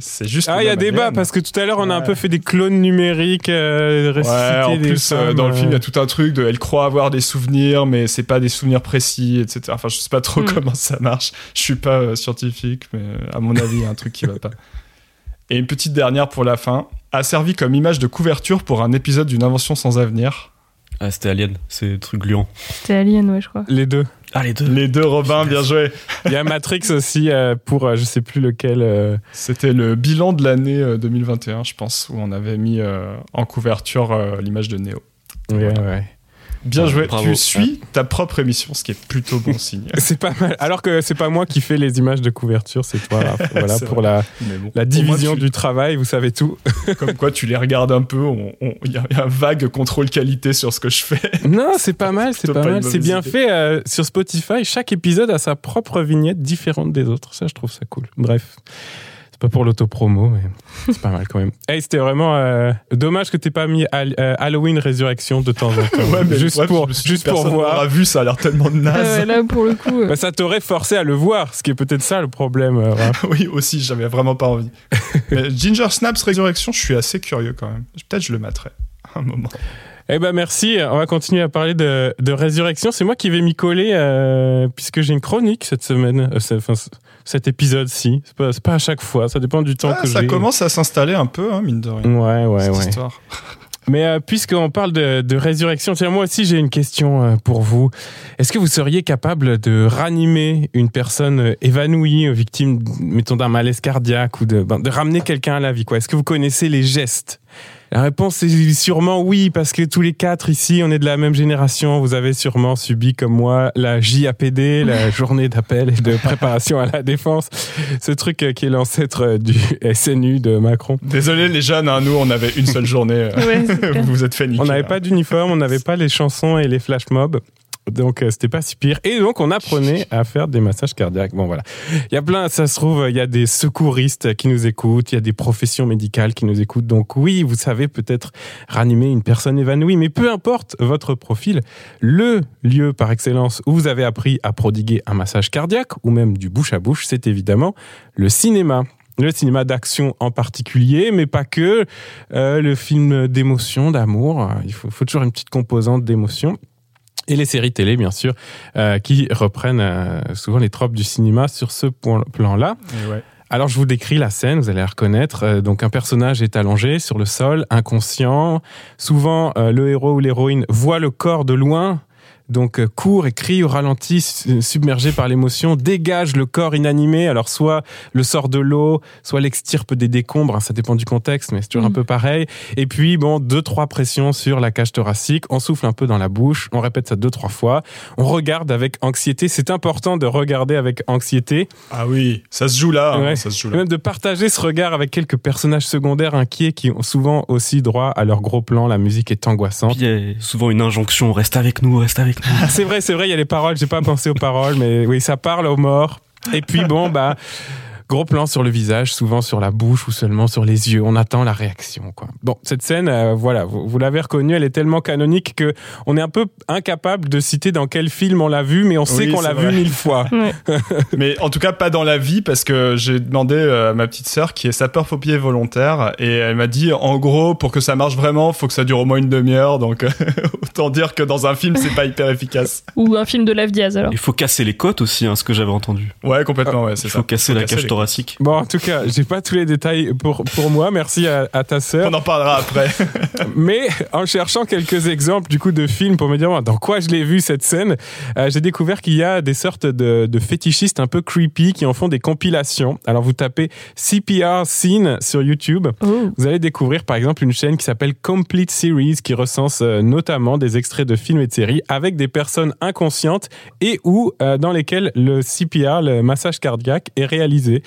C'est- juste.
Ah, il y a débat parce que tout à l'heure on a un
Ouais.
peu fait des clones numériques euh,
Ouais,
ressuscités
en
des
plus, euh, dans le film, il y
euh.
a tout un truc de elle croit avoir des souvenirs, mais c'est pas des souvenirs précis, etc. Enfin, je sais pas trop
Hmm.
comment ça marche. Je suis pas euh, scientifique, mais euh, à mon avis, il y a un truc qui va pas. Et une petite dernière pour la fin, a servi comme image de couverture pour un épisode d'une invention sans avenir.
Ah, c'était Alien, c'est le truc gluant.
C'était Alien, ouais, je crois.
Les deux.
Ah, les deux.
Les deux Robin, bien joué.
Il y a Matrix aussi euh, pour euh, je sais plus lequel. euh,
C'était le bilan de l'année euh, 2021, je pense, où on avait mis euh, en couverture euh, l'image de Neo.
ouais, ouais.
Bien joué.
bravo.
Tu suis ta propre émission, ce qui est plutôt bon [laughs] signe.
C'est pas mal. Alors que c'est pas moi qui fais les images de couverture, c'est toi. [laughs] Voilà pour la,
bon,
la division
tu-
du travail, vous savez tout. [laughs]
Comme quoi, tu les regardes un peu. Il y, a un vague contrôle qualité sur ce que je fais.
Non, c'est pas mal, c'est pas
pas
mal. C'est bien
idée.
fait euh, sur Spotify. Chaque épisode a sa propre vignette différente des autres. Ça, je trouve ça cool. Bref. C'est pas pour l'autopromo, mais [laughs] c'est pas mal quand même. Hey, c'était vraiment euh, dommage que t'aies pas mis euh, Halloween Résurrection de temps en temps. [laughs]
Ouais, mais
juste
bref,
pour, juste pour voir.
l'aura vu, ça a l'air tellement
Ah [laughs]
naze.
ouais, là, pour le coup. euh,
Bah, ça t'aurait forcé à le voir, ce qui est peut-être ça le problème. euh,
oui, aussi, j'avais vraiment pas envie. Mais Ginger Snaps Résurrection, je suis assez curieux quand même. Peut-être je le mettrai un moment.
Eh ben merci. On va continuer à parler de, de résurrection. C'est moi qui vais m'y coller euh, puisque j'ai une chronique cette semaine. Euh, enfin, cet épisode-ci. C'est pas, c'est pas à chaque fois. Ça dépend du temps
Ah,
que
ça commence à s'installer un peu, hein, mine de rien.
Ouais, ouais,
cette
ouais.
histoire. [laughs]
Mais euh, puisqu'on parle de, de résurrection, tiens, moi aussi j'ai une question euh, pour vous. Est-ce que vous seriez capable de ranimer une personne euh, évanouie, victime, mettons, d'un malaise cardiaque ou de, ben, de ramener quelqu'un à la vie quoi? Est-ce que vous connaissez les gestes La réponse est sûrement oui, parce que tous les quatre ici, on est de la même génération. Vous avez sûrement subi comme moi la JAPD, la journée d'appel et de préparation à la défense. Ce truc euh, qui est l'ancêtre euh, du SNU de Macron.
Désolé les jeunes, hein, nous on avait une seule journée. euh,
Ouais, c'est [laughs] clair.
vous vous êtes fait niquer.
On n'avait
là.
pas d'uniforme, on n'avait pas les chansons et les flash mobs. Donc euh, c'était pas si pire. Et donc on apprenait à faire des massages cardiaques. Bon voilà. Il y a plein, ça se trouve, il y a des secouristes qui nous écoutent, il y a des professions médicales qui nous écoutent. Donc oui, vous savez peut-être ranimer une personne évanouie, mais peu importe votre profil, le lieu par excellence où vous avez appris à prodiguer un massage cardiaque ou même du bouche à bouche, c'est évidemment le cinéma. Le cinéma d'action en particulier, mais pas que. Euh, le film d'émotion, d'amour, il faut, faut toujours une petite composante d'émotion. Et les séries télé, bien sûr, euh, qui reprennent euh, souvent les tropes du cinéma sur ce plan-là.
Ouais.
Alors, je vous décris la scène, vous allez la reconnaître. Euh, donc, un personnage est allongé sur le sol, inconscient. Souvent, euh, le héros ou l'héroïne voit le corps de loin, donc euh, court et crie au ralenti, su- submergé par l'émotion, dégage le corps inanimé. Alors, soit le sort de l'eau, soit l'extirpe des décombres, ça dépend du contexte, mais c'est toujours un
Mm.
peu pareil. Et puis, bon, deux, trois pressions sur la cage thoracique, on souffle un peu dans la bouche, on répète ça deux, trois fois, on regarde avec anxiété. C'est important de regarder avec anxiété.
Ah oui, ça se joue là. hein,
Ouais.
ça se joue
Et
là.
même de partager ce regard avec quelques personnages secondaires inquiets qui ont souvent aussi droit à leur gros plan. La musique est angoissante.
Puis il y a souvent une injonction, reste avec nous, reste avec nous. [laughs]
C'est vrai, c'est vrai, il y a les paroles. J'ai pas pensé aux paroles, mais oui, ça parle aux morts. Et puis bon, bah. Gros plan sur le visage, souvent sur la bouche ou seulement sur les yeux. On attend la réaction, quoi. Bon, cette scène, euh, voilà, vous, vous l'avez reconnue, elle est tellement canonique que on est un peu incapable de citer dans quel film on l'a vu, mais on sait
Oui,
qu'on l'a
vrai.
vu mille fois. [laughs] [laughs]
Mais en tout cas, pas dans la vie, parce que j'ai demandé euh, à ma petite sœur, qui est sapeur-pompier volontaire, et elle m'a dit, en gros, pour que ça marche vraiment, faut que ça dure au moins une demi-heure, donc [laughs] autant dire que dans un film, c'est pas hyper efficace.
Ou un film de Lave Diaz alors.
Il faut casser les côtes aussi, hein, ce que j'avais entendu.
Ouais, complètement, ouais,
Il
c'est
faut
ça.
casser
Faut
la
casser
cage thoracique.
Bon, en tout cas, j'ai pas tous les détails pour, pour moi. Merci à, à ta sœur.
On en parlera après. [laughs]
Mais en cherchant quelques exemples du coup de films pour me dire dans quoi je l'ai vu cette scène, euh, j'ai découvert qu'il y a des sortes de, de fétichistes un peu creepy qui en font des compilations. Alors vous tapez CPR Scene sur YouTube. Vous allez découvrir par exemple une chaîne qui s'appelle Complete Series qui recense euh, notamment des extraits de films et de séries avec des personnes inconscientes et ou euh, dans lesquelles le CPR, le massage cardiaque, est réalisé.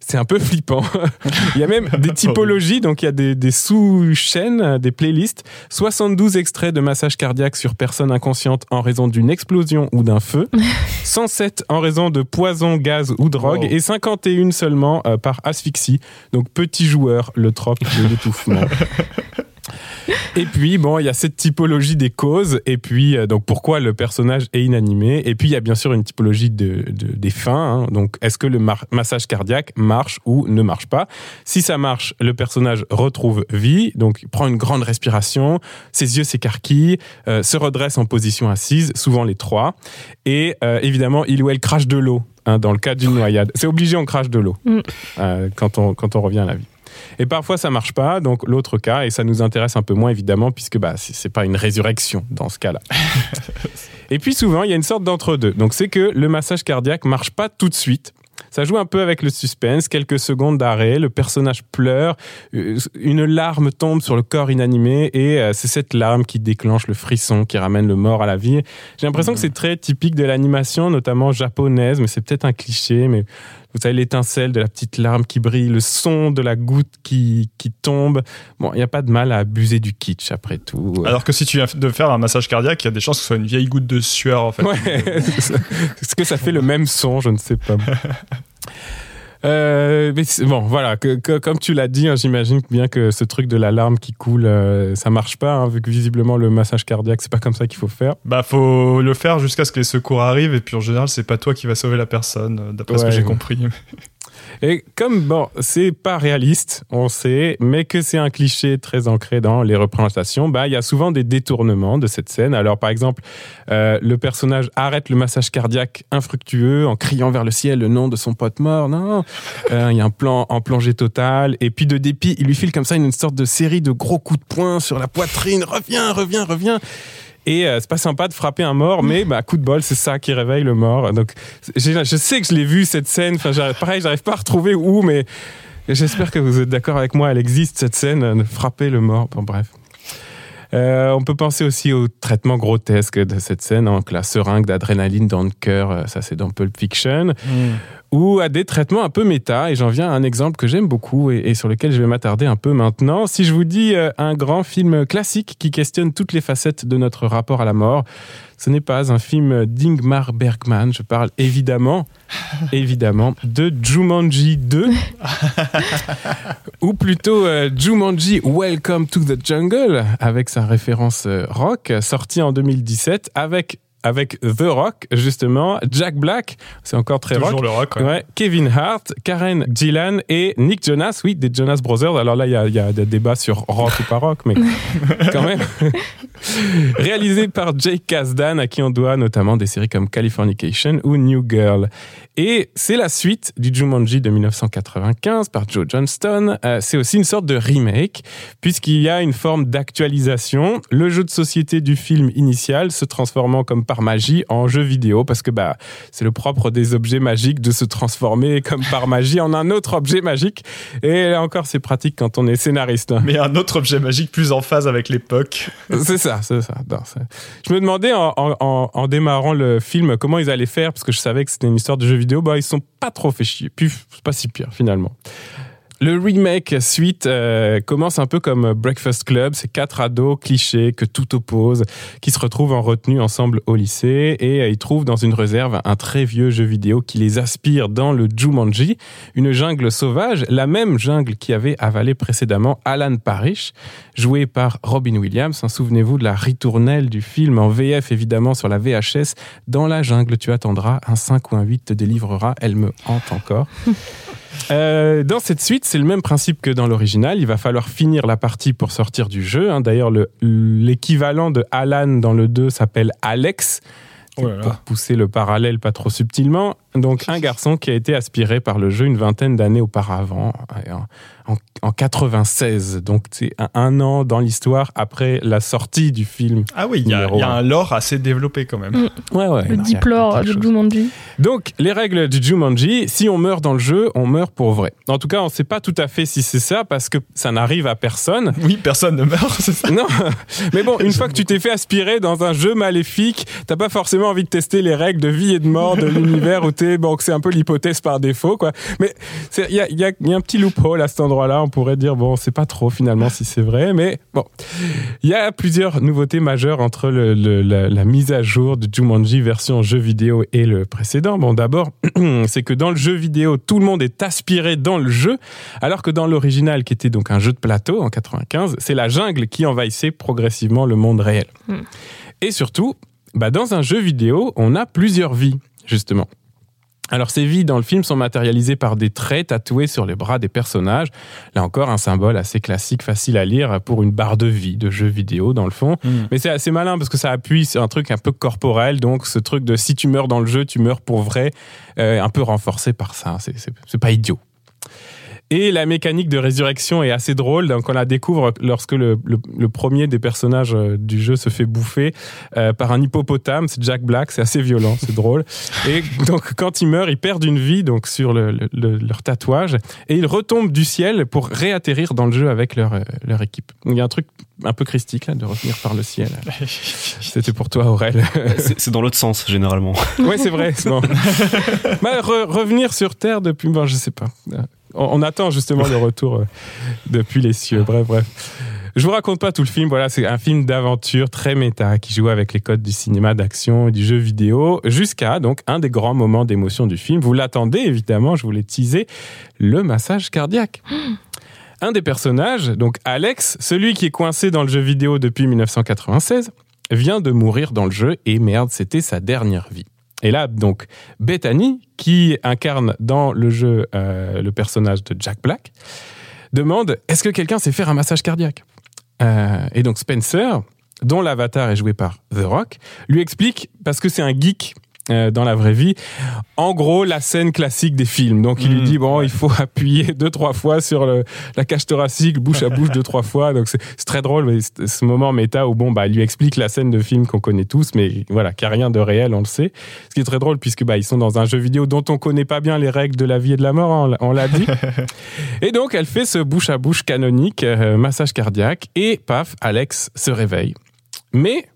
C'est un peu flippant. [laughs] il y a même des [laughs] typologies, donc il y a des, des sous-chaînes, euh, des playlists. 72 extraits de massage cardiaque sur personnes inconscientes en raison d'une explosion ou d'un feu. [laughs] 107 en raison de poison, gaz ou drogue.
Wow.
Et 51 seulement euh, par asphyxie. Donc petit joueur, le trope de l'étouffement. Et puis, bon, il y a cette typologie des causes, et puis, euh, donc, pourquoi le personnage est inanimé, et puis, il y a bien sûr une typologie de, de- des fins, hein. donc, est-ce que le massage cardiaque marche ou ne marche pas? Si ça marche, le personnage retrouve vie, donc, il prend une grande respiration, ses yeux s'écarquillent, euh, se redresse en position assise, souvent les trois, et euh, évidemment, il ou elle crache de l'eau, hein, dans le cas d'une noyade. C'est obligé, on crache de l'eau
Mm.
euh, quand, on, quand on revient à la vie. Et parfois ça marche pas, donc l'autre cas, et ça nous intéresse un peu moins évidemment, puisque bah, c'est pas une résurrection dans ce cas-là. [laughs] et puis souvent, il y a une sorte d'entre-deux. Donc c'est que le massage cardiaque marche pas tout de suite. Ça joue un peu avec le suspense, quelques secondes d'arrêt, le personnage pleure, euh, une larme tombe sur le corps inanimé et euh, c'est cette larme qui déclenche le frisson, qui ramène le mort à la vie. J'ai l'impression que c'est très typique de l'animation, notamment japonaise, mais c'est peut-être un cliché, mais vous savez, l'étincelle de la petite larme qui brille, le son de la goutte qui, qui tombe. Bon, il n'y a pas de mal à abuser du kitsch après tout.
Alors que si tu viens de faire un massage cardiaque, il y a des chances que ce soit une vieille goutte de sueur en fait.
Ouais, [laughs] est-ce que ça fait le même son? Je ne sais pas. [laughs] Euh, mais bon, voilà, que, que, comme tu l'as dit, hein, j'imagine bien que ce truc de l'alarme qui coule, euh, ça marche pas, hein, vu que visiblement le massage cardiaque, c'est pas comme ça qu'il faut faire.
Bah, faut le faire jusqu'à ce que les secours arrivent, et puis en général, c'est pas toi qui va sauver la personne, euh, d'après ce que j'ai compris. [laughs]
Et comme, bon, c'est pas réaliste, on sait, mais que c'est un cliché très ancré dans les représentations, bah, il y a souvent des détournements de cette scène. Alors, par exemple, euh, le personnage arrête le massage cardiaque infructueux en criant vers le ciel le nom de son pote mort. Non, euh, il y a un plan en plongée totale. Et puis, de dépit, il lui file comme ça une sorte de série de gros coups de poing sur la poitrine. Reviens, reviens, reviens. Et euh, c'est pas sympa de frapper un mort, mais bah, coup de bol, c'est ça qui réveille le mort. Donc, je sais que je l'ai vu cette scène. Enfin, pareil, j'arrive pas à retrouver où, mais j'espère que vous êtes d'accord avec moi. Elle existe cette scène de frapper le mort. Bon, bref. Euh, on peut penser aussi au traitement grotesque de cette scène, hein, la seringue d'adrénaline dans le cœur, euh, ça c'est dans Pulp Fiction, mm. ou à des traitements un peu méta, et j'en viens à un exemple que j'aime beaucoup et, sur lequel je vais m'attarder un peu maintenant. Si je vous dis euh, un grand film classique qui questionne toutes les facettes de notre rapport à la mort, ce n'est pas un film d'Ingmar Bergman. Je parle évidemment, [laughs] évidemment, de Jumanji 2, [laughs] ou plutôt euh, Jumanji Welcome to the Jungle, avec sa référence euh, rock, sorti en 2017, avec avec The Rock, justement, Jack Black, c'est encore très
Toujours
rock.
le rock,
ouais. Kevin Hart, Karen Gillan et Nick Jonas, oui, des Jonas Brothers. Alors là, il y a, y a, des débats sur rock ou pas rock, mais [laughs] quand même. [laughs] Réalisé par Jake Kasdan, à qui on doit notamment des séries comme Californication ou New Girl. Et c'est la suite du Jumanji de 1995 par Joe Johnston. Euh, c'est aussi une sorte de remake, puisqu'il y a une forme d'actualisation. Le jeu de société du film initial se transformant comme par magie en jeu vidéo, parce que bah, c'est le propre des objets magiques de se transformer comme par magie en un autre objet magique. Et là encore, c'est pratique quand on est scénariste.
Mais un autre objet magique plus en phase avec l'époque.
c'est ça, c'est ça. je me demandais en, en, en, démarrant le film comment ils allaient faire, parce que je savais que c'était une histoire de jeu vidéo bah, ils sont pas trop fait chier. Puis, c'est pas si pire, finalement. Le remake suite euh, commence un peu comme Breakfast Club, c'est quatre ados clichés que tout oppose, qui se retrouvent en retenue ensemble au lycée et euh, ils trouvent dans une réserve un très vieux jeu vidéo qui les aspire dans le Jumanji, une jungle sauvage, la même jungle qui avait avalé précédemment Alan Parrish, joué par Robin Williams. Hein, souvenez-vous de la ritournelle du film en VF évidemment sur la VHS. Dans la jungle, tu attendras, un 5 ou un 8 te délivrera, elle me hante encore. [laughs] Euh, dans cette suite, c'est le même principe que dans l'original. Il va falloir finir la partie pour sortir du jeu. Hein. D'ailleurs, l'équivalent de Alan dans le 2 s'appelle Alex. Oh pour pousser le parallèle pas trop subtilement. Donc, un garçon qui a été aspiré par le jeu une vingtaine d'années auparavant en, 96. Donc, c'est un, an dans l'histoire après la sortie du film.
Ah oui, il y, a un lore assez développé quand même.
Mm. Ouais, ouais, le deep lore de Jumanji.
Donc, les règles du Jumanji, si on meurt dans le jeu, on meurt pour vrai. En tout cas, on ne sait pas tout à fait si c'est ça parce que ça n'arrive à personne.
Oui, personne ne meurt, c'est ça
Non, [laughs] mais bon, une fois que tu t'es fait aspirer dans un jeu maléfique, t'as pas forcément envie de tester les règles de vie et de mort de l'univers où t'es. Bon, c'est un peu l'hypothèse par défaut, quoi. Mais il y a, y a un petit loophole à cet endroit là on pourrait dire, bon, c'est pas trop finalement si c'est vrai, mais bon. Il y a plusieurs nouveautés majeures entre la, mise à jour de Jumanji version jeu vidéo et le précédent. Bon, d'abord, [clears throat] c'est que dans le jeu vidéo, tout le monde est aspiré dans le jeu, alors que dans l'original, qui était donc un jeu de plateau en 95, c'est la jungle qui envahissait progressivement le monde réel. Hmm. Et surtout, bah dans un jeu vidéo, on a plusieurs vies, justement. Alors ces vies dans le film sont matérialisées par des traits tatoués sur les bras des personnages. Là encore, un symbole assez classique, facile à lire pour une barre de vie de jeu vidéo dans le fond. Hmm. Mais c'est assez malin parce que ça appuie sur un truc un peu corporel. Donc ce truc de si tu meurs dans le jeu, tu meurs pour vrai, euh, un peu renforcé par ça. C'est pas idiot. Et la mécanique de résurrection est assez drôle. Donc on la découvre lorsque le, le, premier des personnages euh, du jeu se fait bouffer euh, par un hippopotame. C'est Jack Black. C'est assez violent, c'est drôle. Et donc quand ils meurent, ils perdent une vie donc sur le, leur tatouage et ils retombent du ciel pour réatterrir dans le jeu avec leur, euh, leur équipe. il y a un truc un peu christique là de revenir par le ciel. [laughs] C'était pour toi Aurel.
c'est dans l'autre sens généralement.
Oui c'est vrai. Bon. [laughs] Bah, revenir sur Terre depuis, bon, je sais pas. On, attend justement le retour euh, depuis les cieux. Bref, bref. Je vous raconte pas tout le film. Voilà, c'est un film d'aventure très méta qui joue avec les codes du cinéma d'action et du jeu vidéo jusqu'à donc un des grands moments d'émotion du film. Vous l'attendez évidemment, je vous l'ai teasé, le massage cardiaque. [gasps] un des personnages, donc Alex, celui qui est coincé dans le jeu vidéo depuis 1996, vient de mourir dans le jeu et merde, c'était sa dernière vie. Et là, donc, Bethany, qui incarne dans le jeu euh, le personnage de Jack Black, demande Est-ce que quelqu'un sait faire un massage cardiaque? Euh, Et donc, Spencer, dont l'avatar est joué par The Rock, lui explique, parce que c'est un geek euh, dans la vraie vie. En gros, la scène classique des films. Donc, il lui mmh, dit bon, il faut [laughs] appuyer deux trois fois sur la cage thoracique, bouche à [laughs] bouche deux trois fois. Donc, c'est très drôle, mais ce moment méta où bon, bah, il lui explique la scène de film qu'on connaît tous, mais voilà, qu'il n'y a rien de réel, on le sait. Ce qui est très drôle puisque bah, ils sont dans un jeu vidéo dont on connaît pas bien les règles de la vie et de la mort, hein, on l'a dit. [laughs] et donc, elle fait ce bouche à bouche canonique, euh, massage cardiaque, et paf, Alex se réveille. Mais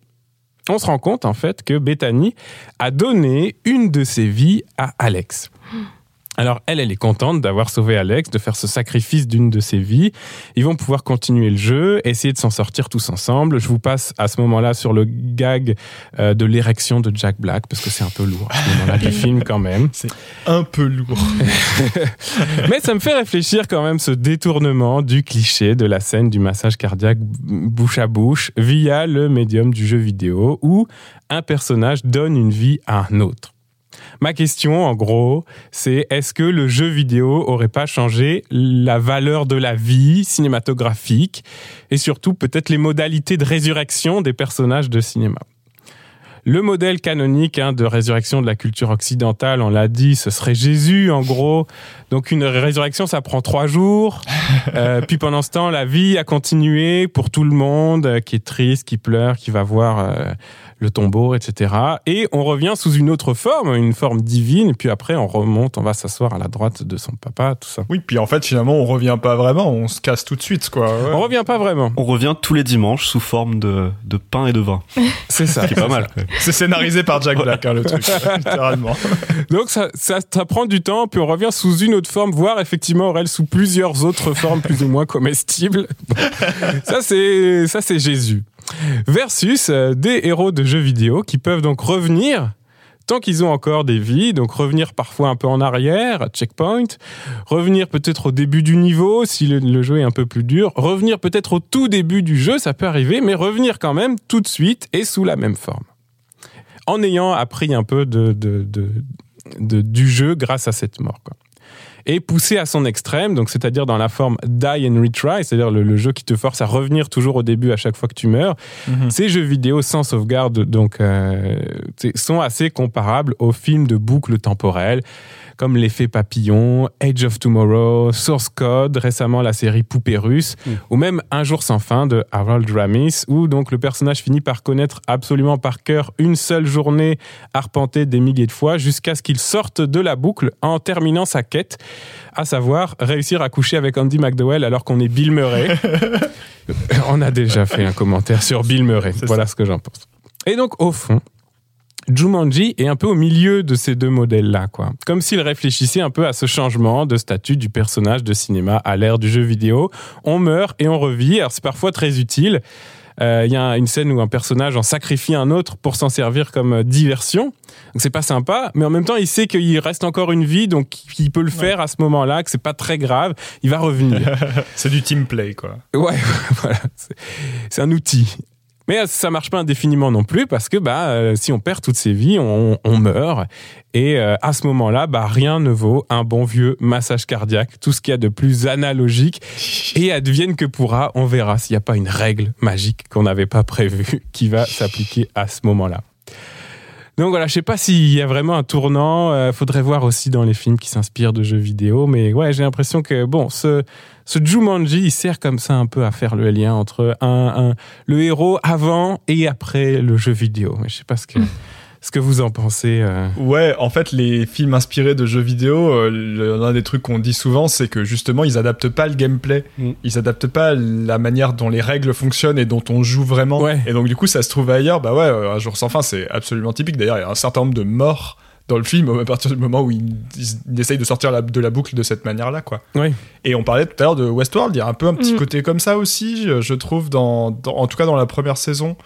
on se rend compte en fait que Bethany a donné une de ses vies à Alex. Alors elle, elle est contente d'avoir sauvé Alex, de faire ce sacrifice d'une de ses vies. Ils vont pouvoir continuer le jeu, essayer de s'en sortir tous ensemble. Je vous passe à ce moment-là sur le gag euh, de l'érection de Jack Black, parce que c'est un peu lourd à ce moment-là du [laughs] film quand même.
C'est un peu lourd. [laughs]
Mais ça me fait réfléchir quand même ce détournement du cliché de la scène du massage cardiaque bouche à bouche via le médium du jeu vidéo où un personnage donne une vie à un autre. Ma question, en gros, c'est est-ce que le jeu vidéo aurait pas changé la valeur de la vie cinématographique et surtout peut-être les modalités de résurrection des personnages de cinéma? Le modèle canonique hein, de résurrection de la culture occidentale, on l'a dit, ce serait Jésus en gros. Donc une résurrection, ça prend trois jours. [laughs] Euh, puis pendant ce temps, la vie a continué pour tout le monde euh, qui est triste, qui pleure, qui va voir euh, le tombeau, etc. Et on revient sous une autre forme, une forme divine. Puis après, on remonte, on va s'asseoir à la droite de son papa, tout ça.
Oui, puis en fait, finalement, on revient pas vraiment, on se casse tout de suite, quoi.
On revient pas vraiment.
On revient tous les dimanches sous forme de, de pain et de vin. [laughs]
C'est ça.
C'est pas mal. [laughs]
C'est scénarisé par Jack Black, hein, le truc, [laughs] littéralement.
Donc ça, ça, ça, prend du temps, puis on revient sous une autre forme, voire effectivement, Aurel, sous plusieurs autres formes plus ou moins comestibles. Ça, c'est ça, c'est Jésus versus euh, des héros de jeux vidéo qui peuvent donc revenir tant qu'ils ont encore des vies, donc revenir parfois un peu en arrière, checkpoint, revenir peut-être au début du niveau si le, jeu est un peu plus dur, revenir peut-être au tout début du jeu, ça peut arriver, mais revenir quand même tout de suite et sous la même forme. En ayant appris un peu de, du jeu grâce à cette mort. Et poussé à son extrême, donc c'est-à-dire dans la forme die and retry, c'est-à-dire le, jeu qui te force à revenir toujours au début à chaque fois que tu meurs. Mhm. Ces jeux vidéo sans sauvegarde donc euh, sont assez comparables aux films de boucle temporelle comme L'effet papillon, Age of Tomorrow, Source Code, récemment la série Poupée russe, mm. ou même Un jour sans fin de Harold Ramis, où donc le personnage finit par connaître absolument par cœur une seule journée arpentée des milliers de fois jusqu'à ce qu'il sorte de la boucle en terminant sa quête, à savoir réussir à coucher avec Andy McDowell alors qu'on est Bill Murray. [laughs] On a déjà fait un commentaire sur Bill Murray. Voilà ce que j'en pense. Et donc, au fond, Jumanji est un peu au milieu de ces deux modèles-là, quoi. Comme s'il réfléchissait un peu à ce changement de statut du personnage de cinéma à l'ère du jeu vidéo. On meurt et on revit. Alors c'est parfois très utile. Il euh, y a une scène où un personnage en sacrifie un autre pour s'en servir comme euh, diversion. Donc c'est pas sympa, mais en même temps il sait qu'il reste encore une vie, donc il peut le faire à ce moment-là, que c'est pas très grave. Il va revenir. [laughs]
c'est du team play, quoi.
Ouais, [laughs] voilà. C'est un outil. Mais ça marche pas indéfiniment non plus parce que bah euh, si on perd toutes ses vies, on, meurt et euh, à ce moment-là, bah rien ne vaut un bon vieux massage cardiaque, tout ce qu'il y a de plus analogique [laughs] et advienne que pourra, on verra s'il n'y a pas une règle magique qu'on n'avait pas prévue [laughs] qui va s'appliquer à ce moment-là. Donc voilà, je sais pas s'il y a vraiment un tournant. Euh, faudrait voir aussi dans les films qui s'inspirent de jeux vidéo. Mais ouais, j'ai l'impression que bon, ce, ce Jumanji, il sert comme ça un peu à faire le lien entre un, un le héros avant et après le jeu vidéo. Mais je sais pas ce que. ce que vous en pensez. Euh...
Ouais, en fait, les films inspirés de jeux vidéo, euh, l'un des trucs qu'on dit souvent, c'est que justement, ils adaptent pas le gameplay.
Mm.
Ils adaptent pas la manière dont les règles fonctionnent et dont on joue vraiment.
Ouais.
Et donc, du coup, ça se trouve ailleurs. Bah ouais, euh, Un jour sans fin, c'est absolument typique. D'ailleurs, il y a un certain nombre de morts dans le film à partir du moment où ils, ils essayent de sortir la- de la boucle de cette manière-là, quoi.
Oui.
Et on parlait tout à l'heure de Westworld, il y a un peu un petit
Mm.
côté comme ça aussi, je, je trouve, dans, dans- en tout cas dans la première saison.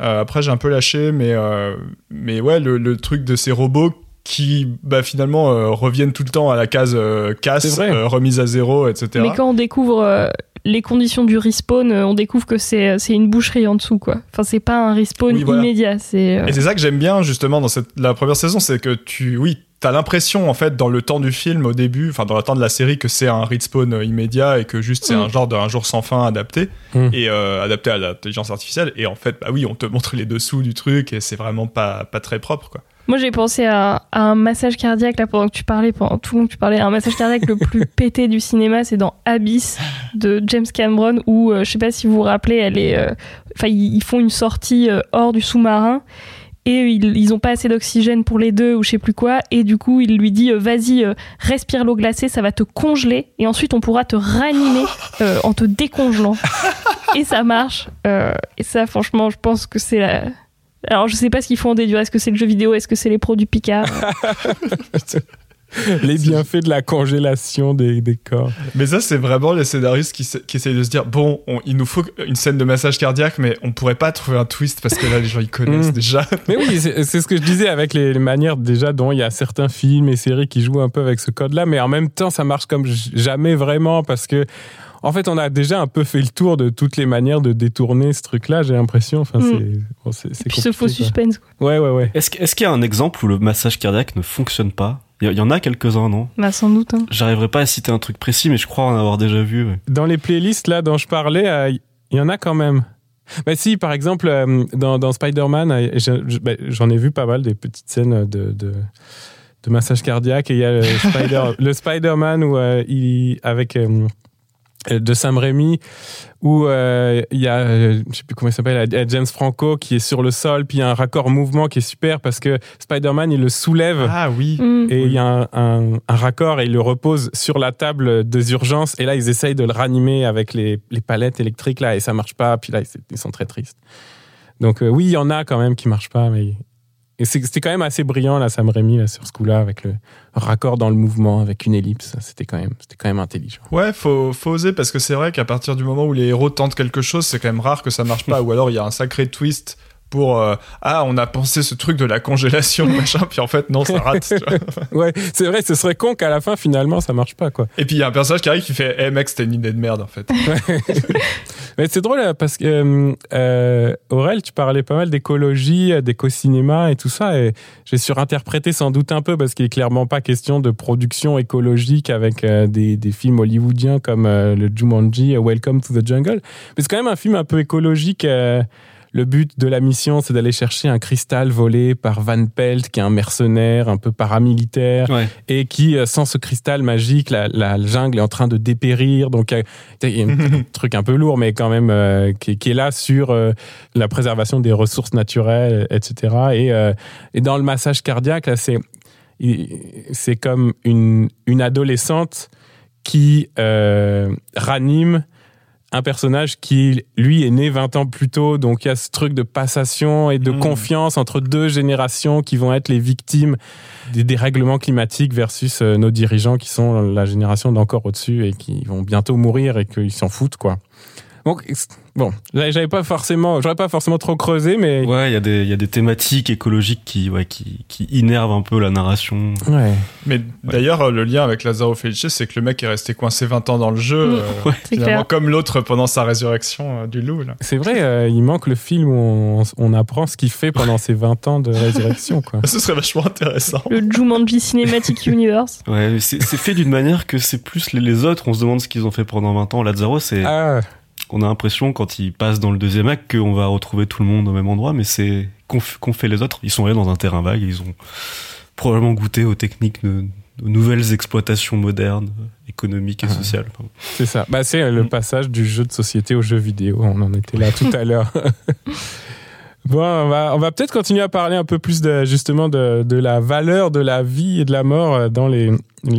Euh, après, j'ai un peu lâché, mais, euh, mais ouais, le, le truc de ces robots qui bah, finalement euh, reviennent tout le temps à la case euh, casse, euh, remise à zéro, etc.
Mais quand on découvre euh, les conditions du respawn, euh, on découvre que c'est c'est une boucherie en dessous, quoi. Enfin, c'est pas un respawn
Oui, voilà.
immédiat. C'est euh,
Et c'est ça que j'aime bien justement dans cette, la première saison, c'est que tu, oui, t'as l'impression en fait dans le temps du film au début, enfin dans le temps de la série, que c'est un respawn euh, immédiat et que juste c'est
Mm.
un genre d'un jour sans fin adapté
Mm.
et euh, adapté à l'intelligence artificielle. Et en fait, bah oui, on te [laughs] montre les dessous du truc et c'est vraiment pas pas très propre quoi.
Moi, j'ai pensé à, à un massage cardiaque là pendant que tu parlais, pendant tout le long que tu parlais. Un massage cardiaque le plus [laughs] pété du cinéma, c'est dans Abyss de James Cameron, où euh, je sais pas si vous vous rappelez, elle est, euh, enfin, ils, ils font une sortie euh, hors du sous-marin. Et ils, ils ont pas assez d'oxygène pour les deux ou je sais plus quoi. Et du coup, il lui dit euh, vas-y, euh, respire l'eau glacée, ça va te congeler. Et ensuite, on pourra te ranimer [laughs] euh, en te décongelant. et ça marche. Euh, et ça, franchement, je pense que c'est la. Alors, je sais pas ce qu'il faut en déduire. Est-ce que c'est le jeu vidéo? Est-ce que c'est les produits Picard? [laughs]
Les bienfaits de la congélation des, des corps.
Mais ça, c'est vraiment les scénaristes qui, qui essayent de se dire bon, on- il nous faut une scène de massage cardiaque, mais on pourrait pas trouver un twist parce que là, les gens ils connaissent [laughs]
Mm.
déjà.
Mais oui, c'est ce que je disais avec les, les manières déjà dont il y a certains films et séries qui jouent un peu avec ce code-là, mais en même temps, ça marche comme jamais vraiment parce que, en fait, on a déjà un peu fait le tour de toutes les manières de détourner ce truc-là, j'ai l'impression. Enfin,
Mm.
c'est bon, c'est- c'est
Puis ce faux
quoi.
suspense. quoi.
Ouais, ouais, ouais.
Est-ce qu'il y a un exemple où le massage cardiaque ne fonctionne pas? Il y, en a quelques-uns, non?
Bah, sans doute. hein.
J'arriverai pas à citer un truc précis, mais je crois en avoir déjà vu. ouais.
Dans les playlists là dont je parlais, euh, il y en a quand même. Bah si, par exemple, euh, dans, dans Spider-Man, euh, je- bah, j'en ai vu pas mal des petites scènes de, de, de massage cardiaque. Et il y a le, Spider, [laughs] le Spider-Man où, euh, il, avec euh, de Sam Raimi, où euh, il y a, euh, je sais plus comment il s'appelle, il y a James Franco qui est sur le sol, puis il y a un raccord mouvement qui est super parce que Spider-Man, il le soulève.
Ah oui.
Mm.
Et il y a un, un- un raccord et il le repose sur la table des urgences. Et là, ils essayent de le ranimer avec les, les palettes électriques là et ça marche pas. Puis là, ils, ils sont très tristes. Donc euh, oui, il y en a quand même qui marchent pas, mais et c'est- c'était quand même assez brillant là, Sam Raimi là, sur ce coup-là avec le raccord dans le mouvement avec une ellipse. C'était quand même, c'était quand même intelligent.
Ouais, faut, faut oser parce que c'est vrai qu'à partir du moment où les héros tentent quelque chose, c'est quand même rare que ça marche pas. [laughs] ou alors il y a un sacré twist pour euh, ah on a pensé ce truc de la congélation [laughs] machin puis en fait non ça rate. tu vois. [laughs]
Ouais, c'est vrai, ce serait con qu'à la fin finalement ça marche pas quoi.
Et puis il y a un personnage qui arrive qui fait eh mec c'était une idée de merde en fait. [laughs]
Mais c'est drôle euh, parce que euh, euh, Aurel, tu parlais pas mal d'écologie, d'éco-cinéma et tout ça, et j'ai surinterprété sans doute un peu parce qu'il est clairement pas question de production écologique avec des, des films hollywoodiens comme le Jumanji, Welcome to the Jungle. Mais c'est quand même un film un peu écologique. Le but de la mission, c'est d'aller chercher un cristal volé par Van Pelt, qui est un mercenaire un peu paramilitaire
Ouais.
et qui, euh, sans ce cristal magique, la, la jungle est en train de dépérir. Donc, euh, il y a un [laughs] truc un peu lourd, mais quand même euh, qui, qui est là sur euh, la préservation des ressources naturelles, etc. Et, euh, et dans le massage cardiaque, là, c'est comme une, une adolescente qui ranime un personnage qui, lui, est né 20 ans plus tôt. Donc, il y a ce truc de passation et de
Mm.
confiance entre deux générations qui vont être les victimes des dérèglements climatiques versus euh, nos dirigeants qui sont la génération d'encore au-dessus et qui vont bientôt mourir et qu'ils s'en foutent, quoi. Donc, bon, j'avais pas forcément, j'aurais pas forcément trop creusé, mais
Ouais, il y, a des- il y a des thématiques écologiques qui, ouais, qui, qui innervent un peu la narration.
ouais.
Mais d'ailleurs euh, le lien avec Lazaro Felice c'est que le mec est resté coincé 20 ans dans le jeu.
Mm.
euh,
C'est
finalement, comme l'autre pendant sa résurrection euh, du loup.
C'est vrai, euh, il manque le film où on, on apprend ce qu'il fait pendant ses 20 ans de résurrection, quoi. [laughs]
Ce serait vachement intéressant.
Le Jumanji Cinematic [laughs] Universe.
Ouais, mais c'est c'est fait d'une manière que c'est plus les, les autres, on se demande ce qu'ils ont fait pendant 20 ans. Lazaro, c'est,
Ah,
on a l'impression quand il passe dans le deuxième acte qu'on va retrouver tout le monde au même endroit, mais c'est qu'ont fait les autres. Ils sont allés dans un terrain vague, ils ont probablement goûté aux techniques de, nouvelles exploitations modernes, économiques et sociales. Enfin,
C'est ça. Bah, c'est le
Mm.
passage du jeu de société au jeu vidéo. On en était là [laughs] tout à l'heure. [laughs] Bon, on va, peut-être continuer à parler un peu plus de, justement de, la valeur de la vie et de la mort euh, dans les,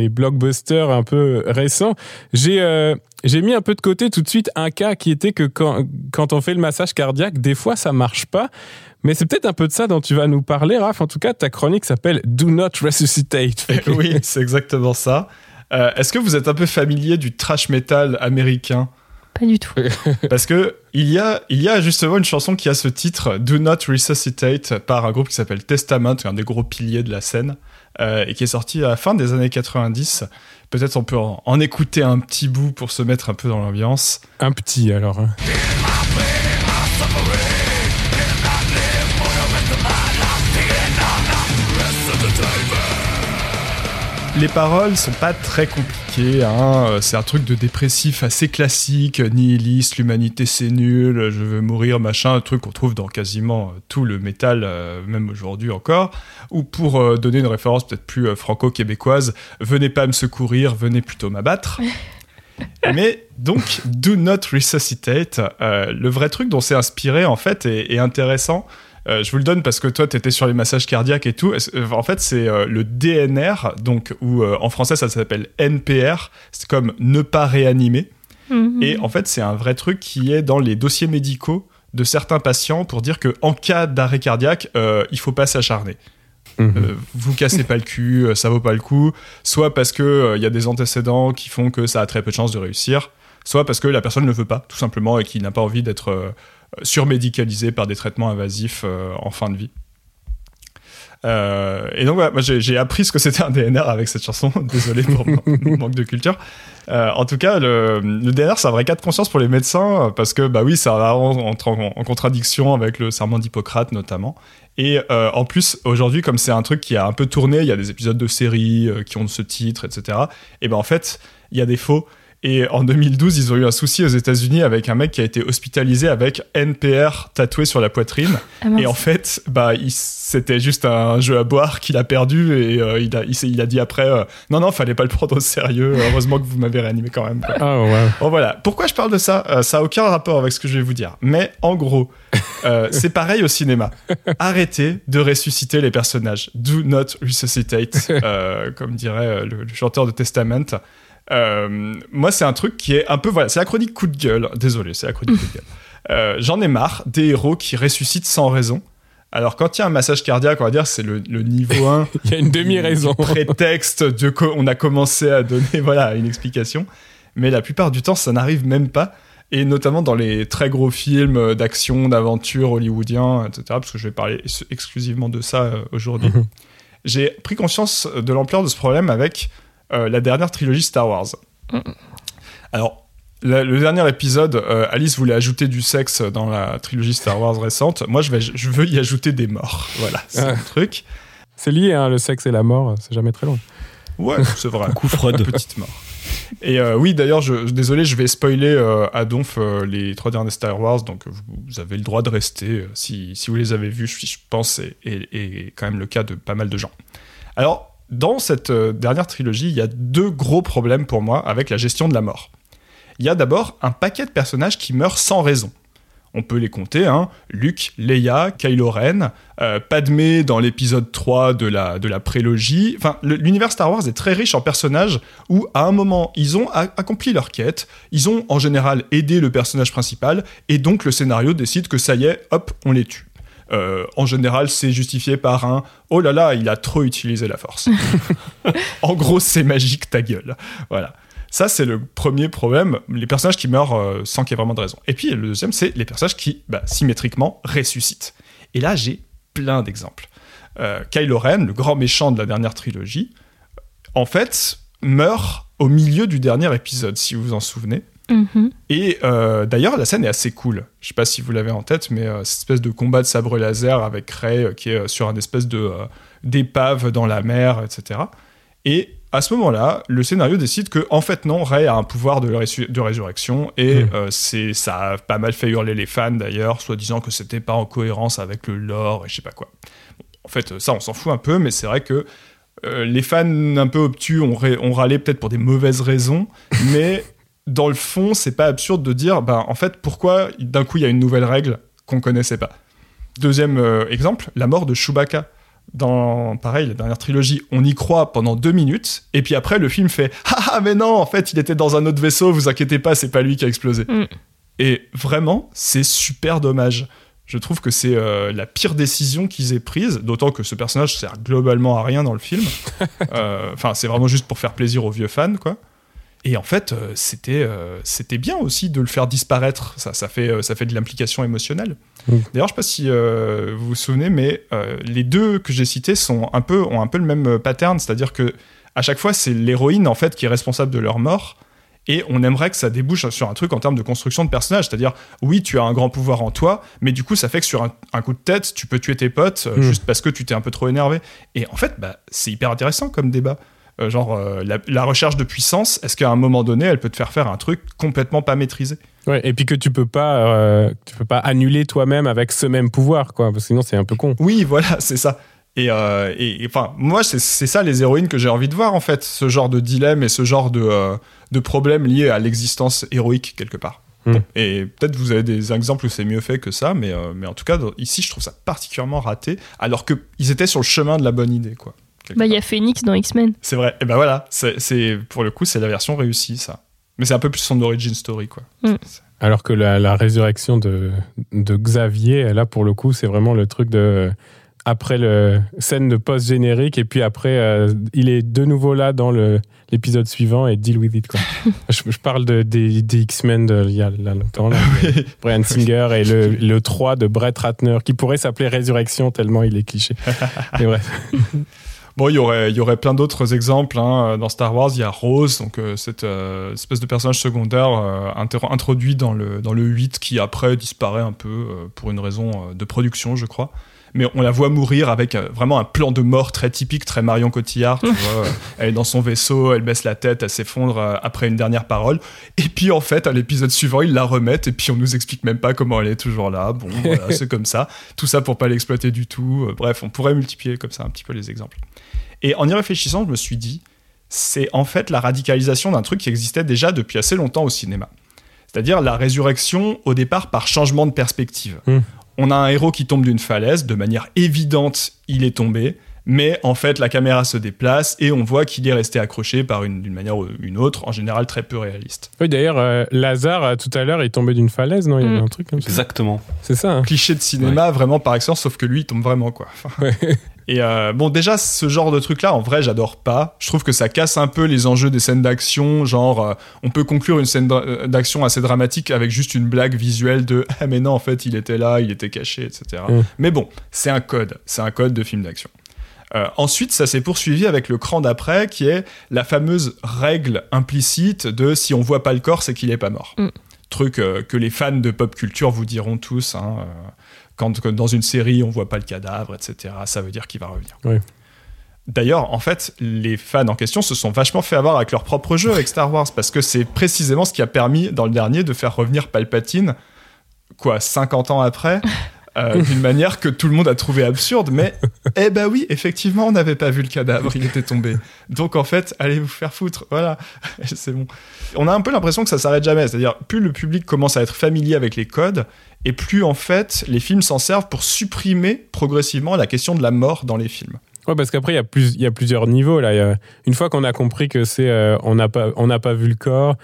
blockbusters un peu récents. J'ai euh, j'ai mis un peu de côté tout de suite un cas qui était que quand, on fait le massage cardiaque, des fois ça marche pas. Mais c'est peut-être un peu de ça dont tu vas nous parler, Raph. En tout cas, ta chronique s'appelle Do Not Resuscitate. [laughs]
Oui, c'est exactement ça. Euh, Est-ce que vous êtes un peu familier du trash metal américain?
Pas du tout. [laughs]
Parce que il y a, il y a justement une chanson qui a ce titre, Do Not Resuscitate, par un groupe qui s'appelle Testament, un des gros piliers de la scène, euh, et qui est sorti à la fin des années 90. Peut-être on peut en, en écouter un petit bout pour se mettre un peu dans l'ambiance.
Un petit, alors.
Les paroles sont pas très compliquées, hein. euh, c'est un truc de dépressif assez classique, nihiliste, l'humanité c'est nul, je veux mourir, machin, un truc qu'on trouve dans quasiment euh, tout le métal, euh, même aujourd'hui encore. Ou pour donner une référence peut-être plus franco-québécoise, venez pas me secourir, venez plutôt m'abattre. [laughs] Mais donc, Do Not Resuscitate, euh, le vrai truc dont c'est inspiré en fait est, est intéressant. Euh, je vous le donne parce que toi, tu étais sur les massages cardiaques et tout. Euh, En fait, c'est euh, le DNR, donc, ou euh, en français, ça s'appelle NPR. C'est comme ne pas réanimer.
Mhm.
Et en fait, c'est un vrai truc qui est dans les dossiers médicaux de certains patients pour dire que en cas d'arrêt cardiaque, euh, il faut pas s'acharner.
Mhm.
Euh, vous cassez pas le cul, euh, ça vaut pas le coup. Soit parce que euh, il y a des antécédents qui font que ça a très peu de chances de réussir. Soit parce que la personne ne le veut pas, tout simplement, et qui n'a pas envie d'être euh, surmédicalisé par des traitements invasifs euh, en fin de vie. Euh, et donc voilà, moi j'ai appris ce que c'était un DNR avec cette chanson. [laughs] Désolé pour [laughs] mon, manque de culture. Euh, en tout cas, le, le DNR c'est un vrai cas de conscience pour les médecins parce que bah oui, ça entre en, en contradiction avec le serment d'Hippocrate notamment. Et euh, en plus, aujourd'hui, comme c'est un truc qui a un peu tourné, il y a des épisodes de séries qui ont ce titre, etc. Et ben en fait, il y a des faux. Et en 2012, ils ont eu un souci aux États-Unis avec un mec qui a été hospitalisé avec NPR tatoué sur la poitrine.
Ah.
Et en fait, bah, il- c'était juste un jeu à boire qu'il a perdu et euh, il, a, il, a dit après euh, non non, fallait pas le prendre au sérieux. Heureusement que vous m'avez réanimé quand même. quoi.
Oh, ouais.
Bon voilà. Pourquoi je parle de ça? Euh, Ça a aucun rapport avec ce que je vais vous dire. Mais en gros, euh, [laughs] c'est pareil au cinéma. Arrêtez de ressusciter les personnages. Do not resuscitate, euh, comme dirait le, le chanteur de Testament. Euh, moi, c'est un truc qui est un peu voilà, c'est la chronique coup de gueule. Désolé, c'est la chronique coup de gueule. Euh, J'en ai marre des héros qui ressuscitent sans raison. Alors quand il y a un massage cardiaque, on va dire c'est le, le niveau 1 [laughs]
Il y a une demi-raison.
prétexte de on a commencé à donner [laughs] voilà une explication mais la plupart du temps ça n'arrive même pas et notamment dans les très gros films d'action d'aventure hollywoodiens etc parce que je vais parler ex- exclusivement de ça euh, aujourd'hui
Mhm.
j'ai pris conscience de l'ampleur de ce problème avec la dernière trilogie Star Wars
Mhm.
alors la- le dernier épisode, euh, Alice voulait ajouter du sexe dans la trilogie Star Wars récente. Moi, je, vais, je veux y ajouter des morts. Voilà, c'est
Ah.
le truc.
C'est lié, hein, le sexe et la mort, c'est jamais très loin.
Ouais, c'est vrai.
coup Freud. [laughs]
petite mort. Et euh, oui, d'ailleurs, je, désolé, je vais spoiler euh, à Donf euh, les trois derniers Star Wars, donc vous, vous avez le droit de rester euh, si, si vous les avez vus, je, je pense, et, et, et quand même le cas de pas mal de gens. Alors, dans cette euh, dernière trilogie, il y a deux gros problèmes pour moi avec la gestion de la mort. Il y a d'abord un paquet de personnages qui meurent sans raison. On peut les compter, hein. Luke, Leia, Kylo Ren, euh, Padmé dans l'épisode 3 de la, de la prélogie. Enfin, l'univers Star Wars est très riche en personnages où, à un moment, ils ont accompli leur quête, ils ont en général aidé le personnage principal, et donc le scénario décide que ça y est, hop, on les tue. Euh, en général, c'est justifié par un oh là là, il a trop utilisé la force. [laughs] en gros, c'est magique, ta gueule. Voilà. Ça, c'est le premier problème, les personnages qui meurent euh, sans qu'il y ait vraiment de raison. Et puis, le deuxième, c'est les personnages qui, bah, symétriquement, ressuscitent. Et là, j'ai plein d'exemples. Euh, Kylo Ren, le grand méchant de la dernière trilogie, en fait, meurt au milieu du dernier épisode, si vous vous en souvenez.
Mhm.
Et euh, d'ailleurs, la scène est assez cool. Je sais pas si vous l'avez en tête, mais euh, cette espèce de combat de sabre laser avec Rey euh, qui est sur un espèce de euh, d'épave dans la mer, etc. Et à ce moment-là, le scénario décide que, en fait, non, Ray a un pouvoir de, résu- de résurrection et
Mm.
euh, c'est ça a pas mal fait hurler les fans d'ailleurs, soit disant que c'était pas en cohérence avec le lore et je sais pas quoi. Bon, en fait, ça, on s'en fout un peu, mais c'est vrai que euh, les fans un peu obtus ont râlé peut-être pour des mauvaises raisons, [laughs] mais dans le fond, c'est pas absurde de dire, ben, en fait, pourquoi d'un coup il y a une nouvelle règle qu'on connaissait pas. Deuxième euh, exemple, la mort de Chewbacca. Dans, pareil, la dernière trilogie, on y croit pendant deux minutes, et puis après, le film fait Ah, ah, mais non, en fait, il était dans un autre vaisseau, vous inquiétez pas, c'est pas lui qui a explosé.
Mm.
Et vraiment, c'est super dommage. Je trouve que c'est euh, la pire décision qu'ils aient prise, d'autant que ce personnage sert globalement à rien dans le film. [laughs] Euh, Enfin, c'est vraiment juste pour faire plaisir aux vieux fans, quoi. Et en fait, euh, c'était euh, c'était bien aussi de le faire disparaître. Ça, ça fait euh, ça fait de l'implication émotionnelle. D'ailleurs, je sais pas si euh, vous vous souvenez, mais euh, les deux que j'ai cités sont un peu ont un peu le même pattern, c'est-à-dire que à chaque fois, c'est l'héroïne en fait qui est responsable de leur mort. Et on aimerait que ça débouche sur un truc en termes de construction de personnage. C'est-à-dire, oui, tu as un grand pouvoir en toi, mais du coup, ça fait que sur un, un coup de tête, tu peux tuer tes potes euh,
Mm.
juste parce que tu t'es un peu trop énervé. Et en fait, bah, c'est hyper intéressant comme débat. Euh, genre, euh, la, la recherche de puissance, est-ce qu'à un moment donné, elle peut te faire faire un truc complètement pas maîtrisé
Ouais, et puis que tu peux pas, euh, tu peux pas annuler toi-même avec ce même pouvoir, quoi. Parce que sinon, c'est un peu con.
Oui, voilà, [laughs] c'est ça. Et, et- et, enfin, moi, c'est ça les héroïnes que j'ai envie de voir, en fait. Ce genre de dilemme et ce genre de, de problème lié à l'existence héroïque, quelque part.
Hmm.
Bon, et peut-être vous avez des exemples où c'est mieux fait que ça, mais, mais en tout cas, ici, je trouve ça particulièrement raté, alors qu'ils étaient sur le chemin de la bonne idée, quoi.
Bah, il y a Phoenix dans X-Men.
C'est vrai. Et ben voilà, c'est c'est- pour le coup, c'est la version réussie, ça. Mais c'est un peu plus son origin story, quoi.
Hmm.
Alors que la, la résurrection de, de Xavier, là, pour le coup, c'est vraiment le truc de. Après le scène de post-générique, et puis après, euh, il est de nouveau là dans le- l'épisode suivant et deal with it. Quoi. [laughs] je, je parle de, des, des X-Men de- il y a là, longtemps, là, Brian Singer et le, [laughs] le 3 de Brett Ratner, qui pourrait s'appeler Résurrection tellement il est cliché. [laughs] Et bref.
Bon, il y aurait, il y aurait plein d'autres exemples. hein. Dans Star Wars, il y a Rose, donc euh, cette euh, espèce de personnage secondaire euh, introduit dans le, dans le 8 qui après disparaît un peu pour une raison de production, je crois. Mais on la voit mourir avec vraiment un plan de mort très typique, très Marion Cotillard. Tu [laughs] vois, elle est dans son vaisseau, elle baisse la tête, elle s'effondre après une dernière parole. Et puis en fait, à l'épisode suivant, ils la remettent et puis on nous explique même pas comment elle est toujours là. Bon, [laughs] voilà, c'est comme ça. Tout ça pour pas l'exploiter du tout. Bref, on pourrait multiplier comme ça un petit peu les exemples. Et en y réfléchissant, je me suis dit, c'est en fait la radicalisation d'un truc qui existait déjà depuis assez longtemps au cinéma. C'est-à-dire la résurrection au départ par changement de perspective.
Mm.
On a un héros qui tombe d'une falaise, de manière évidente, il est tombé, mais en fait la caméra se déplace et on voit qu'il est resté accroché par une d'une manière ou une autre, en général très peu réaliste.
Oui, d'ailleurs, euh, Lazare, euh, tout à l'heure, il est tombé d'une falaise, non? Il y avait
Mm.
un truc comme ça.
Exactement.
C'est ça. hein
Cliché de cinéma vraiment par excellence, sauf que lui il tombe vraiment quoi. Enfin,
Ouais.
Et euh, bon, déjà, ce genre de truc-là, en vrai, j'adore pas. Je trouve que ça casse un peu les enjeux des scènes d'action. Genre, euh, on peut conclure une scène euh, d'action assez dramatique avec juste une blague visuelle de [laughs] Ah, mais non, en fait, il était là, il était caché, etc.
Mm.
Mais bon, c'est un code. C'est un code de film d'action. Euh, ensuite, ça s'est poursuivi avec le cran d'après, qui est la fameuse règle implicite de si on voit pas le corps, c'est qu'il est pas mort.
Mm.
Truc euh, que les fans de pop culture vous diront tous. hein, euh, quand, dans une série on voit pas le cadavre, etc., ça veut dire qu'il va revenir.
Oui.
D'ailleurs, en fait, les fans en question se sont vachement fait avoir avec leur propre jeu avec Star Wars, parce que c'est précisément ce qui a permis, dans le dernier, de faire revenir Palpatine, quoi, 50 ans après, [laughs] euh, d'une manière que tout le monde a trouvé absurde, mais eh ben oui, effectivement, on n'avait pas vu le cadavre, il était tombé. Donc en fait, allez vous faire foutre, voilà, [laughs] c'est bon. On a un peu l'impression que ça s'arrête jamais, c'est-à-dire plus le public commence à être familier avec les codes, et plus en fait les films s'en servent pour supprimer progressivement la question de la mort dans les films.
Ouais, parce qu'après, il y, a plusieurs niveaux. Là. Une fois qu'on a compris que c'est. euh, on n'a pas, pas vu le corps,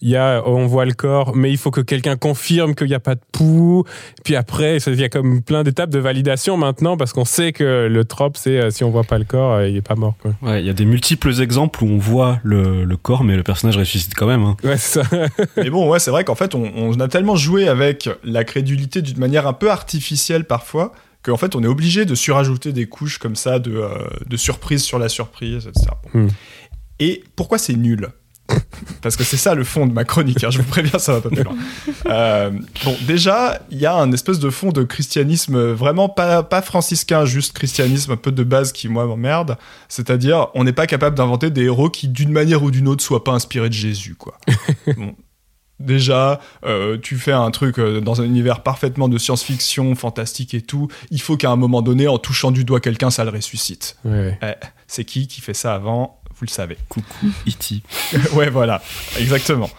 il y a, on voit le corps, mais il faut que quelqu'un confirme qu'il n'y a pas de pouls. Puis après, ça- il y a comme plein d'étapes de validation maintenant, parce qu'on sait que le trope, c'est euh, si on voit pas le corps, euh, il est pas mort. Quoi.
Ouais, il y a des multiples exemples où on voit le, le corps, mais le personnage ressuscite quand même. hein.
Ouais, ça. [laughs]
Mais bon, ouais, c'est vrai qu'en fait, on, on a tellement joué avec la crédulité d'une manière un peu artificielle parfois, qu'en fait, on est obligé de surajouter des couches comme ça de, euh, de surprise sur la surprise, etc. Bon.
Hmm.
Et pourquoi c'est nul? Parce que c'est ça le fond de ma chronique. hein, je vous préviens, ça va pas plus loin. Euh, bon, déjà, il y a un espèce de fond de christianisme vraiment pas, pas franciscain, juste christianisme un peu de base qui, moi, m'emmerde. C'est-à-dire, on n'est pas capable d'inventer des héros qui, d'une manière ou d'une autre, soient pas inspirés de Jésus, quoi. [laughs] Bon. Déjà, euh, tu fais un truc euh, dans un univers parfaitement de science-fiction, fantastique et tout. Il faut qu'à un moment donné, en touchant du doigt quelqu'un, ça le ressuscite.
Ouais.
Eh, c'est qui qui fait ça avant Vous le savez.
Coucou, [laughs] E.T.
ouais, voilà, exactement.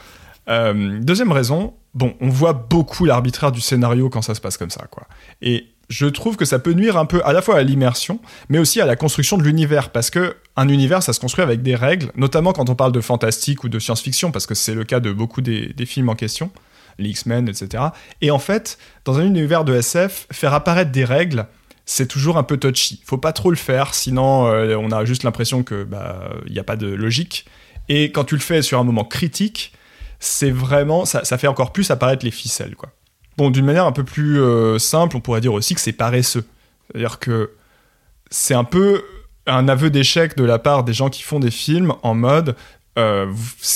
Euh, deuxième raison, bon, on voit beaucoup l'arbitraire du scénario quand ça se passe comme ça, quoi. Et je trouve que ça peut nuire un peu à la fois à l'immersion, mais aussi à la construction de l'univers, parce que un univers, ça se construit avec des règles, notamment quand on parle de fantastique ou de science-fiction, parce que c'est le cas de beaucoup des, des films en question, les X-Men, etc. Et en fait, dans un univers de SF, faire apparaître des règles, c'est toujours un peu touchy. Faut pas trop le faire, sinon euh, on a juste l'impression que bah il n'y a pas de logique. Et quand tu le fais sur un moment critique, c'est vraiment ça, fait encore plus apparaître les ficelles quoi. Bon, d'une manière un peu plus euh, simple, on pourrait dire aussi que c'est paresseux. C'est-à-dire que c'est un peu un aveu d'échec de la part des gens qui font des films en mode euh,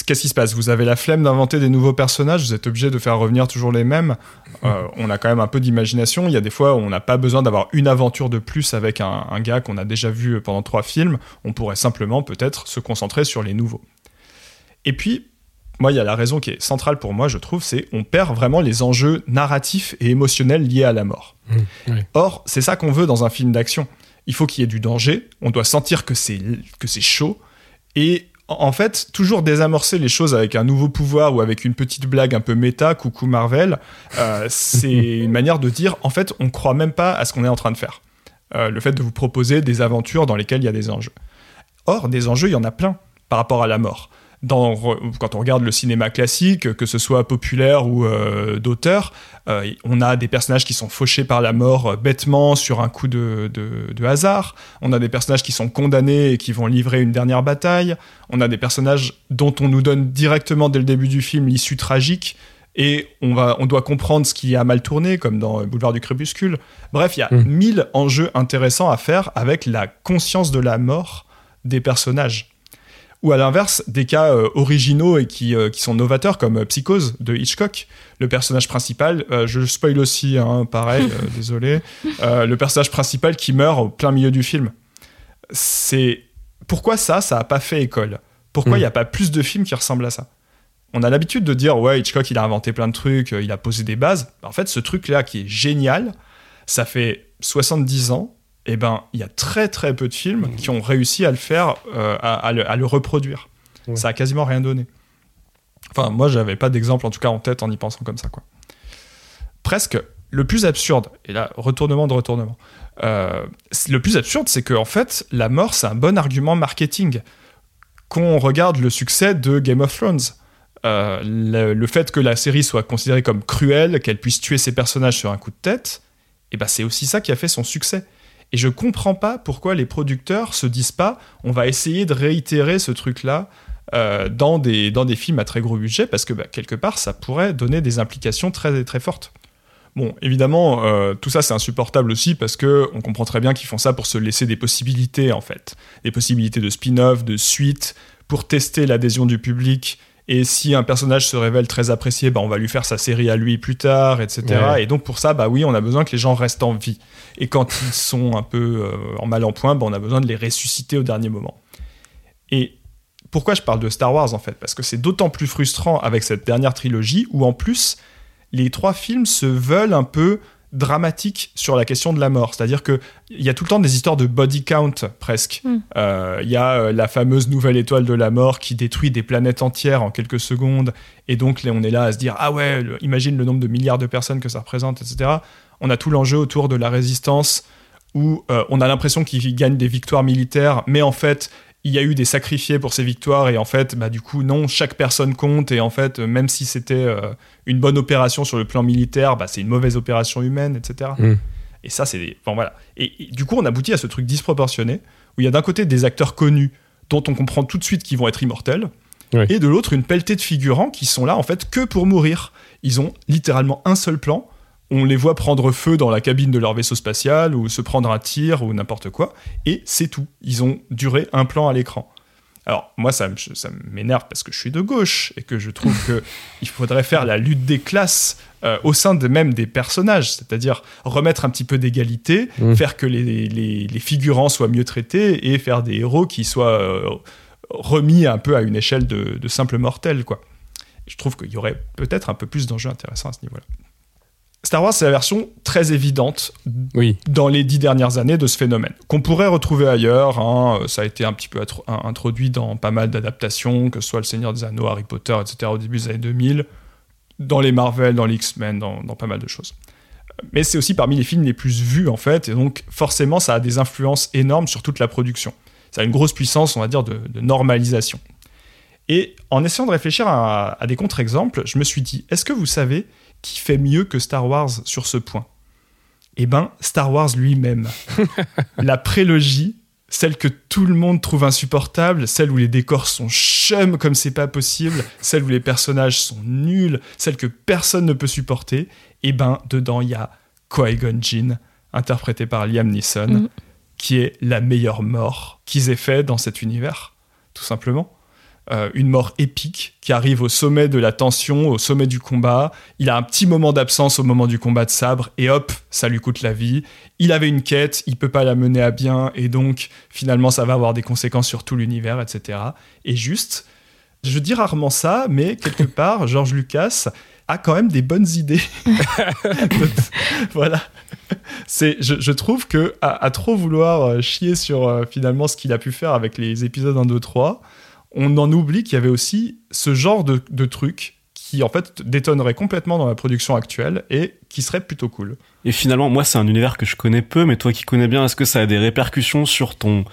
qu'est-ce qui se passe? Vous avez la flemme d'inventer des nouveaux personnages, vous êtes obligé de faire revenir toujours les mêmes? Euh, [laughs] on a quand même un peu d'imagination. Il y a des fois où on n'a pas besoin d'avoir une aventure de plus avec un, un gars qu'on a déjà vu pendant trois films. On pourrait simplement peut-être se concentrer sur les nouveaux. Et puis, moi, il y a la raison qui est centrale pour moi, je trouve, c'est on perd vraiment les enjeux narratifs et émotionnels liés à la mort.
Mmh, oui.
Or, c'est ça qu'on veut dans un film d'action. Il faut qu'il y ait du danger, on doit sentir que c'est chaud et en fait, toujours désamorcer les choses avec un nouveau pouvoir ou avec une petite blague un peu méta, coucou Marvel, euh, c'est [laughs] une manière de dire, en fait, on croit même pas à ce qu'on est en train de faire. Euh, le fait de vous proposer des aventures dans lesquelles il y a des enjeux. Or, des enjeux, il y en a plein par rapport à la mort. Dans, quand on regarde le cinéma classique, que ce soit populaire ou euh, d'auteur, euh, on a des personnages qui sont fauchés par la mort euh, bêtement sur un coup de, de- de hasard. On a des personnages qui sont condamnés et qui vont livrer une dernière bataille. On a des personnages dont on nous donne directement dès le début du film l'issue tragique. Et on, va, on doit comprendre ce qui a mal tourné, comme dans Boulevard du Crépuscule. Bref, il y a
Mm.
mille enjeux intéressants à faire avec la conscience de la mort des personnages. Ou à l'inverse, des cas euh, originaux et qui, euh, qui sont novateurs, comme euh, Psychose de Hitchcock. Le personnage principal, euh, je spoil aussi, hein, pareil, [laughs] désolé, le personnage principal qui meurt au plein milieu du film. C'est pourquoi ça, ça a pas fait école? Pourquoi il
Mm.
n'y a pas plus de films qui ressemblent à ça? On a l'habitude de dire ouais, Hitchcock, il a inventé plein de trucs, il a posé des bases. En fait, ce truc-là qui est génial, ça fait 70 ans. Et ben, il y a très très peu de films qui ont réussi à le faire, euh, à, à le, à le reproduire.
Ouais.
Ça a quasiment rien donné. Enfin, moi, j'avais pas d'exemple en tout cas en tête en y pensant comme ça, quoi. Presque le plus absurde, et là, retournement de retournement. Euh, le plus absurde, c'est que en fait, la mort, c'est un bon argument marketing. Qu'on regarde le succès de Game of Thrones, euh, le, le fait que la série soit considérée comme cruelle, qu'elle puisse tuer ses personnages sur un coup de tête, et ben c'est aussi ça qui a fait son succès. Et je comprends pas pourquoi les producteurs se disent pas, on va essayer de réitérer ce truc-là euh, dans, des, films à très gros budget, parce que bah, quelque part, ça pourrait donner des implications très, très fortes. Bon, évidemment, euh, tout ça c'est insupportable aussi parce que on comprend très bien qu'ils font ça pour se laisser des possibilités en fait, des possibilités de spin-off, de suite, pour tester l'adhésion du public. Et si un personnage se révèle très apprécié, bah, on va lui faire sa série à lui plus tard, etc.
Ouais.
Et donc pour ça, bah oui, on a besoin que les gens restent en vie. Et quand ils sont un peu euh, en mal en point, bah, on a besoin de les ressusciter au dernier moment. Et pourquoi je parle de Star Wars en fait? Parce que c'est d'autant plus frustrant avec cette dernière trilogie où en plus les trois films se veulent un peu dramatiques sur la question de la mort. C'est-à-dire qu'il y a tout le temps des histoires de body count presque.
Mm.
Euh, Il y a euh, la fameuse nouvelle étoile de la mort qui détruit des planètes entières en quelques secondes. Et donc on est là à se dire ah ouais, le- imagine le nombre de milliards de personnes que ça représente, etc. On a tout l'enjeu autour de la résistance où euh, on a l'impression qu'ils gagnent des victoires militaires, mais en fait il y a eu des sacrifiés pour ces victoires et en fait bah du coup non chaque personne compte et en fait euh, même si c'était euh, une bonne opération sur le plan militaire bah, c'est une mauvaise opération humaine etc
Mm.
et ça c'est des- enfin voilà et, et du coup on aboutit à ce truc disproportionné où il y a d'un côté des acteurs connus dont on comprend tout de suite qu'ils vont être immortels
Oui.
et de l'autre une pelletée de figurants qui sont là en fait que pour mourir ils ont littéralement un seul plan on les voit prendre feu dans la cabine de leur vaisseau spatial ou se prendre un tir ou n'importe quoi et c'est tout. Ils ont duré un plan à l'écran. Alors moi ça, m'énerve parce que je suis de gauche et que je trouve que [laughs] il faudrait faire la lutte des classes euh, au sein de même des personnages, c'est-à-dire remettre un petit peu d'égalité,
Mm.
faire que les, les- les figurants soient mieux traités et faire des héros qui soient euh, remis un peu à une échelle de, de simples mortels quoi. Je trouve qu'il y aurait peut-être un peu plus d'enjeux intéressants à ce niveau-là. Star Wars, c'est la version très évidente
Oui.
dans les dix dernières années de ce phénomène, qu'on pourrait retrouver ailleurs. hein. Ça a été un petit peu introduit dans pas mal d'adaptations, que ce soit Le Seigneur des Anneaux, Harry Potter, etc., au début des années 2000, dans les Marvel, dans les X-Men, dans, dans pas mal de choses. Mais c'est aussi parmi les films les plus vus, en fait, et donc forcément, ça a des influences énormes sur toute la production. Ça a une grosse puissance, on va dire, de, de normalisation. Et en essayant de réfléchir à, à des contre-exemples, je me suis dit, est-ce que vous savez qui fait mieux que Star Wars sur ce point Eh ben, Star Wars lui-même. [laughs] la prélogie, celle que tout le monde trouve insupportable, celle où les décors sont chum comme c'est pas possible, celle où les personnages sont nuls, celle que personne ne peut supporter, eh ben, dedans, il y a Qui-Gon Jinn, interprété par Liam Neeson,
Mhm.
qui est la meilleure mort qu'ils aient fait dans cet univers, tout simplement. Euh, une mort épique qui arrive au sommet de la tension, au sommet du combat. Il a un petit moment d'absence au moment du combat de sabre et hop, ça lui coûte la vie. Il avait une quête, il peut pas la mener à bien et donc finalement ça va avoir des conséquences sur tout l'univers, etc. Et juste, je dis rarement ça, mais quelque [laughs] part, George Lucas a quand même des bonnes idées. [laughs] voilà. C'est, je, je trouve que à, à trop vouloir euh, chier sur euh, finalement ce qu'il a pu faire avec les épisodes 1, 2, 3, on en oublie qu'il y avait aussi ce genre de, truc qui en fait détonnerait complètement dans la production actuelle et qui serait plutôt cool.
Et finalement, moi, c'est un univers que je connais peu, mais toi qui connais bien, est-ce que ça a des répercussions sur ton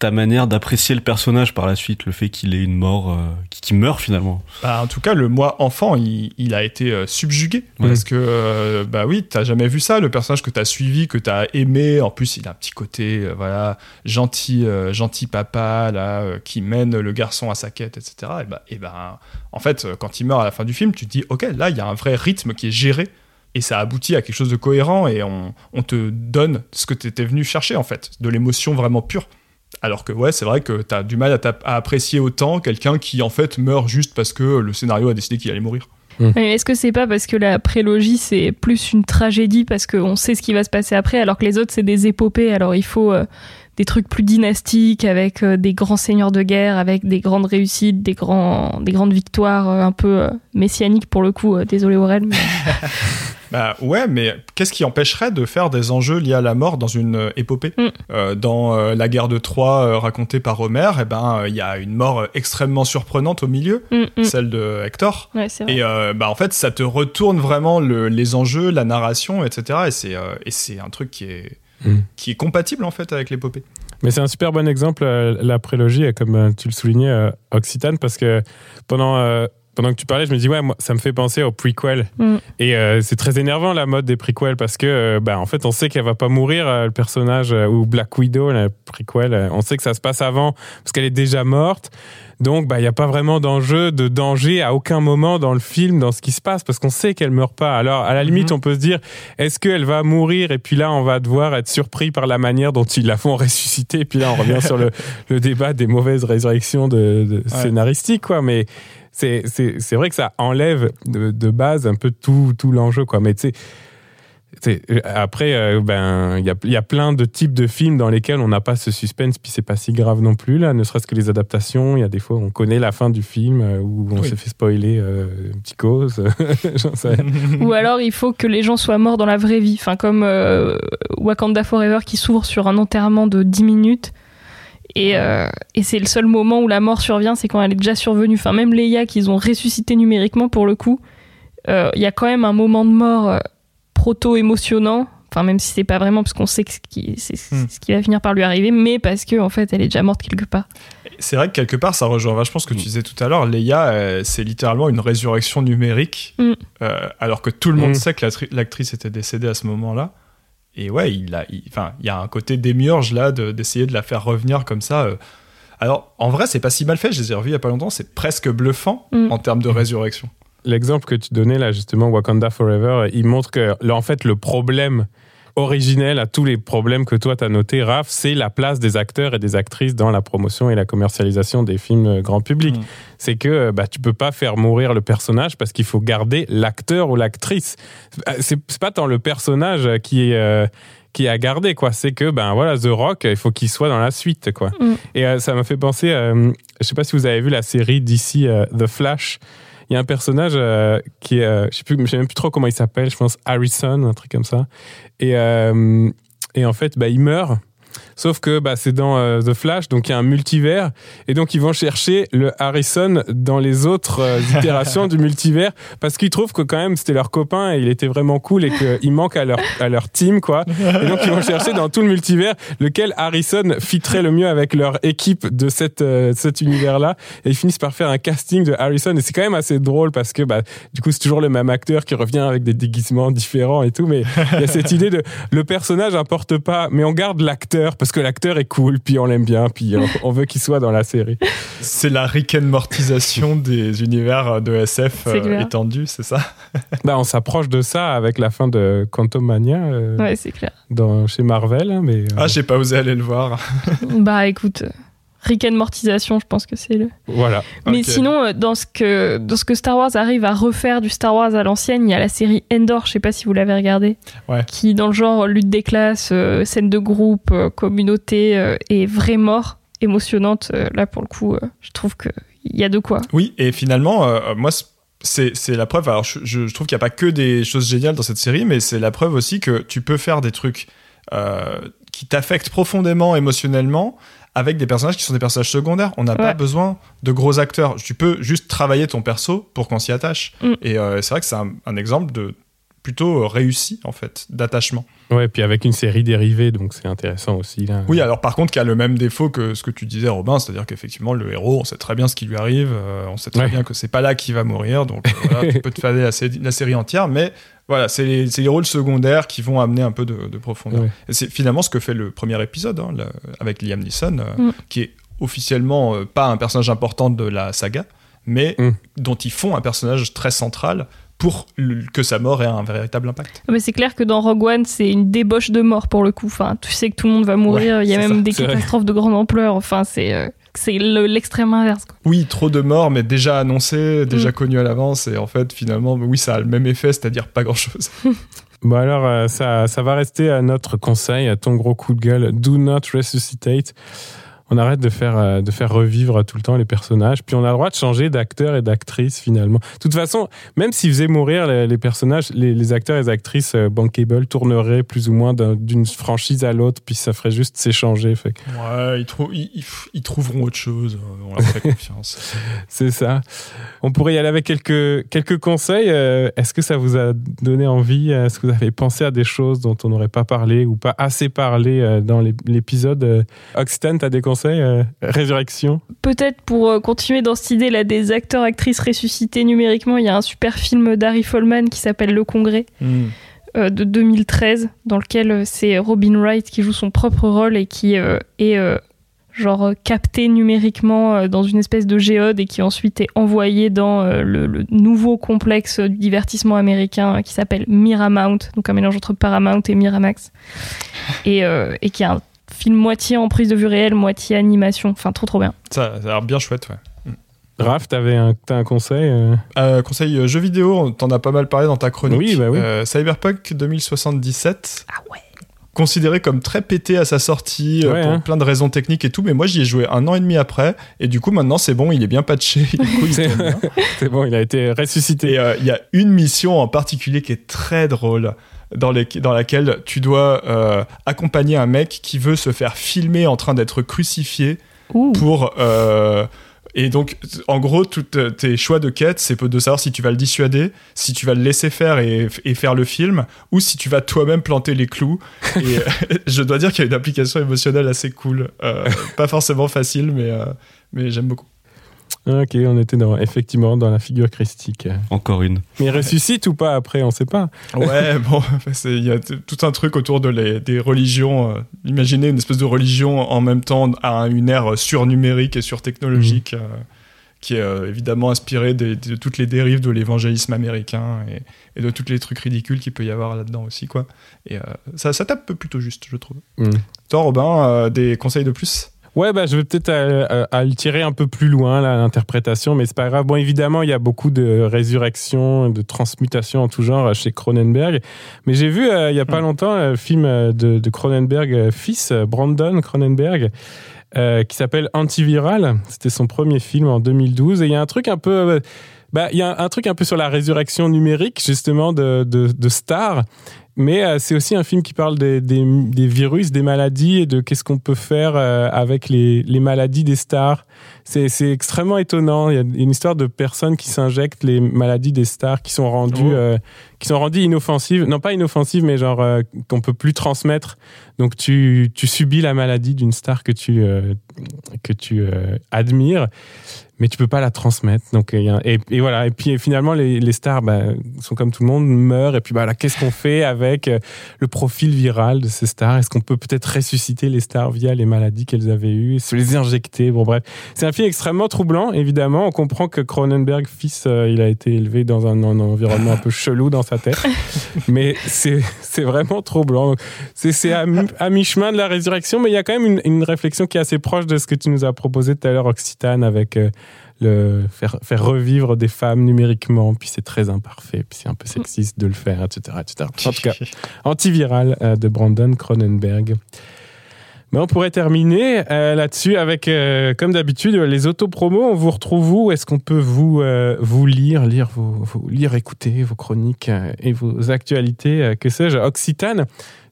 ta manière d'apprécier le personnage par la suite, le fait qu'il ait une mort, euh, qui, meurt finalement
Bah, en tout cas, le moi enfant, il, il a été euh, subjugué.
Ouais.
Parce que, euh, bah oui, t'as jamais vu ça, le personnage que t'as suivi, que t'as aimé. En plus, il a un petit côté, euh, voilà, gentil, gentil papa, là, qui mène le garçon à sa quête, etc. Et bah, et ben, en fait, quand il meurt à la fin du film, tu te dis, ok, là, il y a un vrai rythme qui est géré. Et ça aboutit à quelque chose de cohérent et on, on te donne ce que t'étais venu chercher, en fait, de l'émotion vraiment pure. Alors que ouais, c'est vrai que t'as du mal à, apprécier autant quelqu'un qui en fait meurt juste parce que le scénario a décidé qu'il allait mourir.
Mais Est-ce que c'est pas parce que la prélogie c'est plus une tragédie parce qu'on sait ce qui va se passer après alors que les autres c'est des épopées? Alors il faut euh, des trucs plus dynastiques avec euh, des grands seigneurs de guerre avec des grandes réussites des grands des grandes victoires euh, un peu euh, messianiques pour le coup euh, désolé Aurel mais [laughs]
Bah ouais, mais qu'est-ce qui empêcherait de faire des enjeux liés à la mort dans une euh, épopée
Mm.
Euh, Dans euh, la guerre de Troie euh, racontée par Homère, eh ben euh, il y a une mort extrêmement surprenante au milieu,
Hum, hum.
celle de Hector.
ouais c'est vrai
Et euh, bah en fait, ça te retourne vraiment le- les enjeux, la narration, etc. Et c'est euh, et c'est un truc qui est
Mm.
qui est compatible en fait avec l'épopée.
Mais c'est un super bon exemple, euh, la prélogie, comme euh, tu le soulignais, euh, Occitane, parce que pendant, euh, pendant que tu parlais, je me dis, ouais, moi, ça me fait penser au prequel.
Mm.
Et euh, c'est très énervant, la mode des prequels, parce que, euh, bah, en fait, on sait qu'elle va pas mourir, euh, le personnage, euh, ou Black Widow, la prequel, on sait que ça se passe avant, parce qu'elle est déjà morte. Donc, bah, il n'y a pas vraiment d'enjeu, de danger à aucun moment dans le film, dans ce qui se passe, parce qu'on sait qu'elle meurt pas. Alors, à la limite,
Mhm.
on peut se dire, est-ce qu'elle va mourir? Et puis là, on va devoir être surpris par la manière dont ils la font [laughs] ressusciter. Et puis là, on revient sur le, le débat des mauvaises résurrections de, de scénaristiques, quoi. Mais c'est, c'est, c'est vrai que ça enlève de, de base un peu tout, tout l'enjeu, quoi. Mais tu sais, sais, après, euh, ben, il y a, y a plein de types de films dans lesquels on n'a pas ce suspense, puis c'est pas si grave non plus, là, ne serait-ce que les adaptations. Il y a des fois, on connaît la fin du film, euh, où on
Oui.
s'est fait spoiler euh, une petite cause. [laughs] [laughs]
Ou alors il faut que les gens soient morts dans la vraie vie enfin comme euh, Wakanda Forever qui s'ouvre sur un enterrement de 10 minutes et, euh, et c'est le seul moment où la mort survient c'est quand elle est déjà survenue enfin même Leia qu'ils ont ressuscité numériquement pour le coup euh, il y a quand même un moment de mort euh, proto émotionnant enfin même si c'est pas vraiment parce qu'on sait que ce qui, c'est
Hmm.
ce qui va finir par lui arriver mais parce que en fait elle est déjà morte quelque part
C'est vrai que quelque part, ça rejoint vachement ce que tu disais tout à l'heure. Leia, euh, c'est littéralement une résurrection numérique,
Mm.
euh, alors que tout le monde
Mm.
sait que l'actrice était décédée à ce moment-là. Et ouais, il a, enfin, il y a un côté démiurge là de- d'essayer de la faire revenir comme ça. euh. Alors, en vrai, c'est pas si mal fait. Je les ai revus il y a pas longtemps. C'est presque bluffant
Mm.
en termes de résurrection.
L'exemple que tu donnais là, justement, Wakanda Forever, il montre que, là, en fait, le problème originel à tous les problèmes que toi t'as noté, Raph, c'est la place des acteurs et des actrices dans la promotion et la commercialisation des films euh, grand public.
Mm.
C'est que euh, bah, tu peux pas faire mourir le personnage parce qu'il faut garder l'acteur ou l'actrice. Euh, C'est pas tant le personnage qui est euh, qui à garder quoi. C'est que ben voilà The Rock, il faut qu'il soit dans la suite quoi.
Mm.
Et euh, ça m'a fait penser, euh, je sais pas si vous avez vu la série d'ici The Flash. Il y a un personnage euh, qui est, euh, je sais sais même plus trop comment il s'appelle. Je pense Harrison, un truc comme ça. Et euh, et en fait, bah, il meurt. Sauf que bah, c'est dans euh, The Flash, donc il y a un multivers, et donc ils vont chercher le Harrison dans les autres euh, itérations du multivers, parce qu'ils trouvent que quand même c'était leur copain et il était vraiment cool et qu'il manque à leur, à leur team, quoi. Et donc ils vont chercher dans tout le multivers lequel Harrison fitterait le mieux avec leur équipe de cette, euh, cet univers-là, et ils finissent par faire un casting de Harrison, et c'est quand même assez drôle parce que bah, du coup c'est toujours le même acteur qui revient avec des déguisements différents et tout, mais il y a cette idée de le personnage importe pas, mais on garde l'acteur parce que l'acteur est cool, puis on l'aime bien, puis on, on veut qu'il soit dans la série.
C'est la Rick and Mortisation des univers de SF
C'est
euh, étendus, c'est ça [laughs]
Bah, on s'approche de ça avec la fin de Quantum Mania euh,
Ouais, c'est clair.
dans, chez Marvel, hein, mais euh,
Ah, j'ai pas osé aller le voir.
bah écoute, Rick and Mortisation, je pense que c'est le.
voilà.
Mais sinon, euh, dans ce, que, dans ce que Star Wars arrive à refaire du Star Wars à l'ancienne, il y a la série Endor, je sais pas si vous l'avez regardé,
Ouais.
qui, dans le genre lutte des classes, euh, scène de groupe, euh, communauté, euh, est vraie mort émotionnante. Là, pour le coup, je trouve qu'il y a de quoi.
Oui, et finalement, moi, c'est la preuve. Alors, je, je- trouve qu'il n'y a pas que des choses géniales dans cette série, mais c'est la preuve aussi que tu peux faire des trucs qui t'affectent profondément émotionnellement avec des personnages qui sont des personnages secondaires. On n'a pas besoin de gros acteurs. Tu peux juste travailler ton perso pour qu'on s'y attache.
Mm.
Et euh, c'est vrai que c'est un, un exemple de plutôt réussi, en fait, d'attachement.
Ouais, puis avec une série dérivée, donc c'est intéressant aussi. Là.
Oui, alors par contre, qui a le même défaut que ce que tu disais, Robin, c'est-à-dire qu'effectivement, le héros, on sait très bien ce qui lui arrive, euh, on sait très
Ouais.
bien que c'est pas là qu'il va mourir, donc euh, voilà, tu peux te faire la, sé- la série entière, mais voilà, c'est les, rôles secondaires qui vont amener un peu de, de profondeur.
Ouais.
Et c'est finalement ce que fait le premier épisode, hein, le- avec Liam Neeson, euh,
Mm.
qui est officiellement euh, pas un personnage important de la saga, mais
Mm.
dont ils font un personnage très central pour que sa mort ait un véritable impact.
Mais c'est clair que dans Rogue One, c'est une débauche de mort pour le coup. Enfin, tu sais que tout le monde va mourir. Il y a même
ça,
des
vrai.
catastrophes de grande ampleur. Enfin, c'est euh, c'est le- l'extrême inverse. quoi.
Oui, trop de morts, mais déjà annoncés, déjà
Mm.
connus à l'avance, et en fait, finalement, oui, ça a le même effet, c'est-à-dire pas grand-chose. [laughs]
Bon alors, euh, ça, ça va rester à notre conseil, à ton gros coup de gueule. Do not resuscitate. On arrête de faire, euh, de faire revivre tout le temps les personnages. Puis on a le droit de changer d'acteur et d'actrice finalement. De toute façon, même s'ils faisaient mourir les, les personnages, les, les acteurs et les actrices euh, bankable tourneraient plus ou moins d'un- d'une franchise à l'autre, puis ça ferait juste s'échanger. Fait
Ouais, ils, trou- ils- ils- ils trouveront autre chose, euh, on leur fait [laughs] confiance.
C'est ça. On pourrait y aller avec quelques, quelques conseils. Est-ce que ça vous a donné envie Est-ce que vous avez pensé à des choses dont on n'aurait pas parlé ou pas assez parlé dans l'ép- l'épisode Occitane, tu as des conseils euh, Résurrection
Peut-être pour euh, continuer dans cette idée là des acteurs actrices ressuscités numériquement, il y a un super film d'Harry Folman qui s'appelle Le Congrès
Hmm.
euh, de 2013 dans lequel c'est Robin Wright qui joue son propre rôle et qui est genre capté numériquement dans une espèce de géode et qui ensuite est envoyé dans le, le nouveau complexe du divertissement américain qui s'appelle Miramount, donc un mélange entre Paramount et Miramax, et, euh, et qui est un film moitié en prise de vue réelle, moitié animation, enfin trop trop bien.
Ça, ça a l'air bien chouette, ouais.
Raph, t'avais un, t'as un conseil euh
Euh, conseil euh, jeux vidéo, on t'en as pas mal parlé dans ta chronique.
Oui, bah oui.
Euh, Cyberpunk 2077,
Ah ouais
considéré comme très pété à sa sortie
Ouais,
pour
hein.
plein de raisons techniques et tout, mais moi j'y ai joué un an et demi après, et du coup maintenant c'est bon, il est bien patché, [laughs] du coup il
C'est- [laughs]
bien.
C'est bon, il a été ressuscité.
Euh, il y a une mission en particulier qui est très drôle, dans, les- dans laquelle tu dois euh, accompagner un mec qui veut se faire filmer en train d'être crucifié
Ouh.
pour. euh, et donc, en gros, tous tes choix de quête, c'est de savoir si tu vas le dissuader, si tu vas le laisser faire et, et faire le film, ou si tu vas toi-même planter les clous. [laughs] Et euh, je dois dire qu'il y a une application émotionnelle assez cool. Euh, pas forcément facile, mais, euh, mais j'aime beaucoup.
Ok, on était dans, effectivement dans la figure christique.
Encore une.
Mais il ressuscite ou pas après, on sait pas.
Ouais, [laughs] bon, c'est- il y a tout un truc autour de les, des religions. euh, imaginez une espèce de religion en même temps à une ère surnumérique et surtechnologique euh, qui est euh, évidemment inspiré des- de, toutes les dérives de l'évangélisme américain et, et de tous les trucs ridicules qu'il peut y avoir là-dedans aussi, quoi. Et euh, ça, ça tape plutôt juste, je trouve.
Mm.
Toi, Robin, euh, des conseils de plus?
Ouais, bah, je vais peut-être euh, euh, à le tirer un peu plus loin, l'interprétation, mais c'est pas grave. Bon, évidemment, il y a beaucoup de résurrection, de transmutation en tout genre euh, chez Cronenberg. Mais j'ai vu, euh, il y a pas longtemps, un film de, de Cronenberg, fils, Brandon Cronenberg, euh, qui s'appelle Antiviral. C'était son premier film en 2012. Et il y a un truc un peu... euh, bah, il y a un truc un peu sur la résurrection numérique, justement, de, de, de stars. Mais euh, c'est aussi un film qui parle des, des, des virus, des maladies et de qu'est-ce qu'on peut faire euh, avec les, les maladies des stars. C'est extrêmement étonnant. Il y a une histoire de personnes qui s'injectent les maladies des stars qui sont rendues,
Oh.
euh, qui sont rendues inoffensives. Non, pas inoffensives, mais genre qu'on peut plus transmettre. Donc tu, tu subis la maladie d'une star que tu, que tu admires mais tu peux pas la transmettre. Donc, et, et voilà. Et puis finalement, les, les stars bah, sont comme tout le monde, meurent. Et puis bah, qu'est-ce qu'on fait avec euh, le profil viral de ces stars Est-ce qu'on peut peut-être ressusciter les stars via les maladies qu'elles avaient eues, se les injecter? Bon, bref, c'est un film extrêmement troublant. Évidemment, on comprend que Cronenberg, fils, euh, il a été élevé dans un, un environnement un peu chelou dans sa tête, [laughs] mais c'est vraiment troublant. C'est à, mi- à mi-chemin de la résurrection, mais il y a quand même une, une réflexion qui est assez proche de ce que tu nous as proposé tout à l'heure, Occitane, avec euh, le faire, faire revivre des femmes numériquement, puis c'est très imparfait, puis c'est un peu sexiste de le faire, etc. etc. En tout cas, antiviral euh, de Brandon Cronenberg. Mais on pourrait terminer euh, là-dessus avec, euh, comme d'habitude, les autopromos. On vous retrouve où? Est-ce qu'on peut vous, euh, vous lire, lire, vos, vos- lire, écouter vos chroniques et vos actualités Que sais-je? Occitane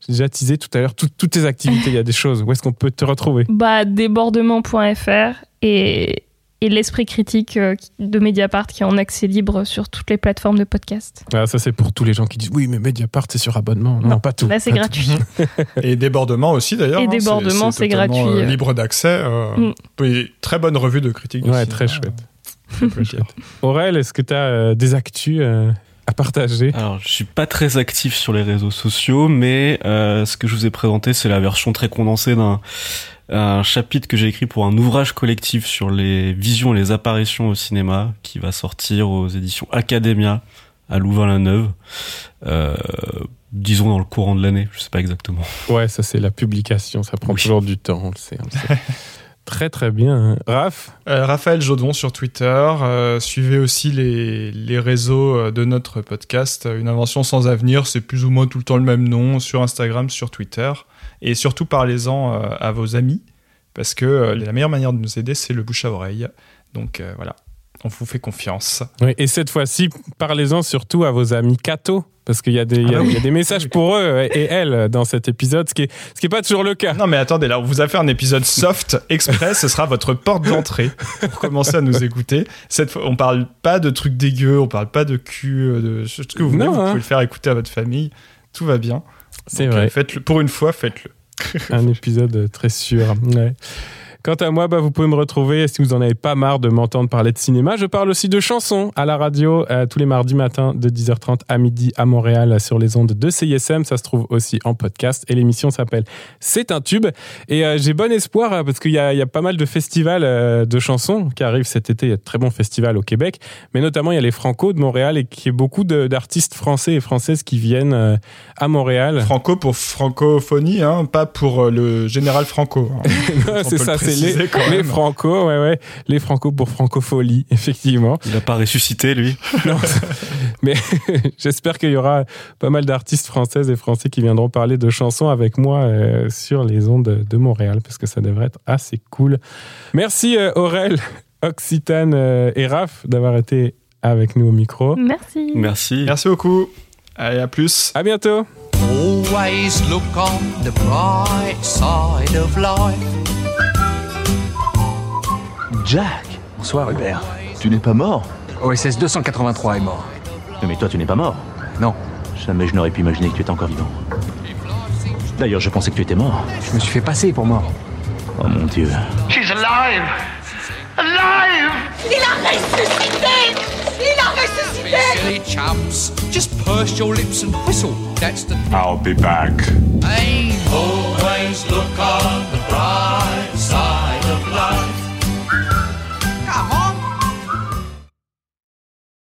J'ai déjà teasé tout à l'heure tout- toutes tes activités. Il y a des choses. Où est-ce qu'on peut te retrouver?
Bah, débordement.fr et, et l'esprit critique euh, de Mediapart qui est en accès libre sur toutes les plateformes de podcast.
Ah, Ça, c'est pour tous les gens qui disent oui, mais Mediapart, c'est sur abonnement. Non,
Non,
pas tout.
Là, c'est gratuit. [laughs]
Et débordement aussi d'ailleurs.
Et
hein,
Débordement, c'est gratuit.
euh, libre d'accès. euh,
Mm.
très bonne revue de critique.
Ouais,
cinéma.
très chouette. [laughs] Très chouette. Aurel, est-ce que tu as des actus euh, à partager?
Alors, je suis pas très actif sur les réseaux sociaux, mais euh, ce que je vous ai présenté, c'est la version très condensée d'un un chapitre que j'ai écrit pour un ouvrage collectif sur les visions et les apparitions au cinéma, qui va sortir aux éditions Academia à Louvain-la-Neuve. Euh, disons dans le courant de l'année, je sais pas exactement.
Ouais, ça, c'est la publication. Ça prend
Oui.
toujours du temps, on le sait. on le sait. [laughs] très, très bien. Raph?
Euh, Raphaël Jodon sur Twitter. euh, suivez aussi les, les réseaux de notre podcast. Une invention sans avenir, c'est plus ou moins tout le temps le même nom sur Instagram, sur Twitter. Et surtout, parlez-en euh, à vos amis. Parce que euh, la meilleure manière de nous aider, c'est le bouche à oreille. Donc euh, voilà, on vous fait confiance.
Oui, et cette fois-ci, parlez-en surtout à vos amis cathos, parce qu'il y, a des-
Ah oui.
il y a des messages pour eux et elles dans cet épisode, ce qui n'est ce qui est pas toujours le cas.
Non mais attendez, là on vous a fait un épisode soft exprès, ce sera votre porte d'entrée pour commencer à nous écouter. Cette fois, on parle pas de trucs dégueux, on parle pas de cul, de ce que vous voulez,
Non,
vous
hein.
pouvez le faire écouter à votre famille, tout va bien.
C'est
Donc,
vrai.
euh, Faites-le pour une fois, faites-le.
Un épisode très sûr. Ouais. Quant à moi, bah, vous pouvez me retrouver si vous en avez pas marre de m'entendre parler de cinéma. Je parle aussi de chansons à la radio euh, tous les mardis matins de 10h30 à midi à Montréal sur les ondes de CISM. Ça se trouve aussi en podcast et l'émission s'appelle C'est un tube. Et euh, j'ai bon espoir euh, parce qu'il y a, il y a pas mal de festivals euh, de chansons qui arrivent cet été. Il y a de très bons festivals au Québec, mais notamment il y a les Franco de Montréal et qui est beaucoup d'artistes français et françaises qui viennent euh, à Montréal.
Franco pour francophonie, hein, pas pour euh, le général Franco. hein. [laughs]
C'est ça, c'est les, les. Franco, ouais, ouais, les Franco pour francophonie, [laughs] effectivement.
Il a pas ressuscité, lui. [laughs]
Non, mais [laughs] j'espère qu'il y aura pas mal d'artistes françaises et français qui viendront parler de chansons avec moi euh, sur les ondes de Montréal, parce que ça devrait être assez cool. Merci euh, Aurel, Occitane euh, et Raph d'avoir été avec nous au micro.
Merci.
Merci.
Merci beaucoup. Allez, à plus.
À bientôt.
Always look on the bright side of life.
Jack Bonsoir Hubert. Tu n'es pas mort?
OSS 283 est mort.
Mais toi, tu n'es pas mort.
Non,
Jamais je n'aurais pu imaginer que tu étais encore vivant. D'ailleurs, je pensais que tu étais mort.
je me suis fait passer pour mort.
Oh mon dieu.
She's alive! Alive!
Il a ressuscité Il a ressuscité
just purse your lips and whistle. That's the
I'll be back.
aim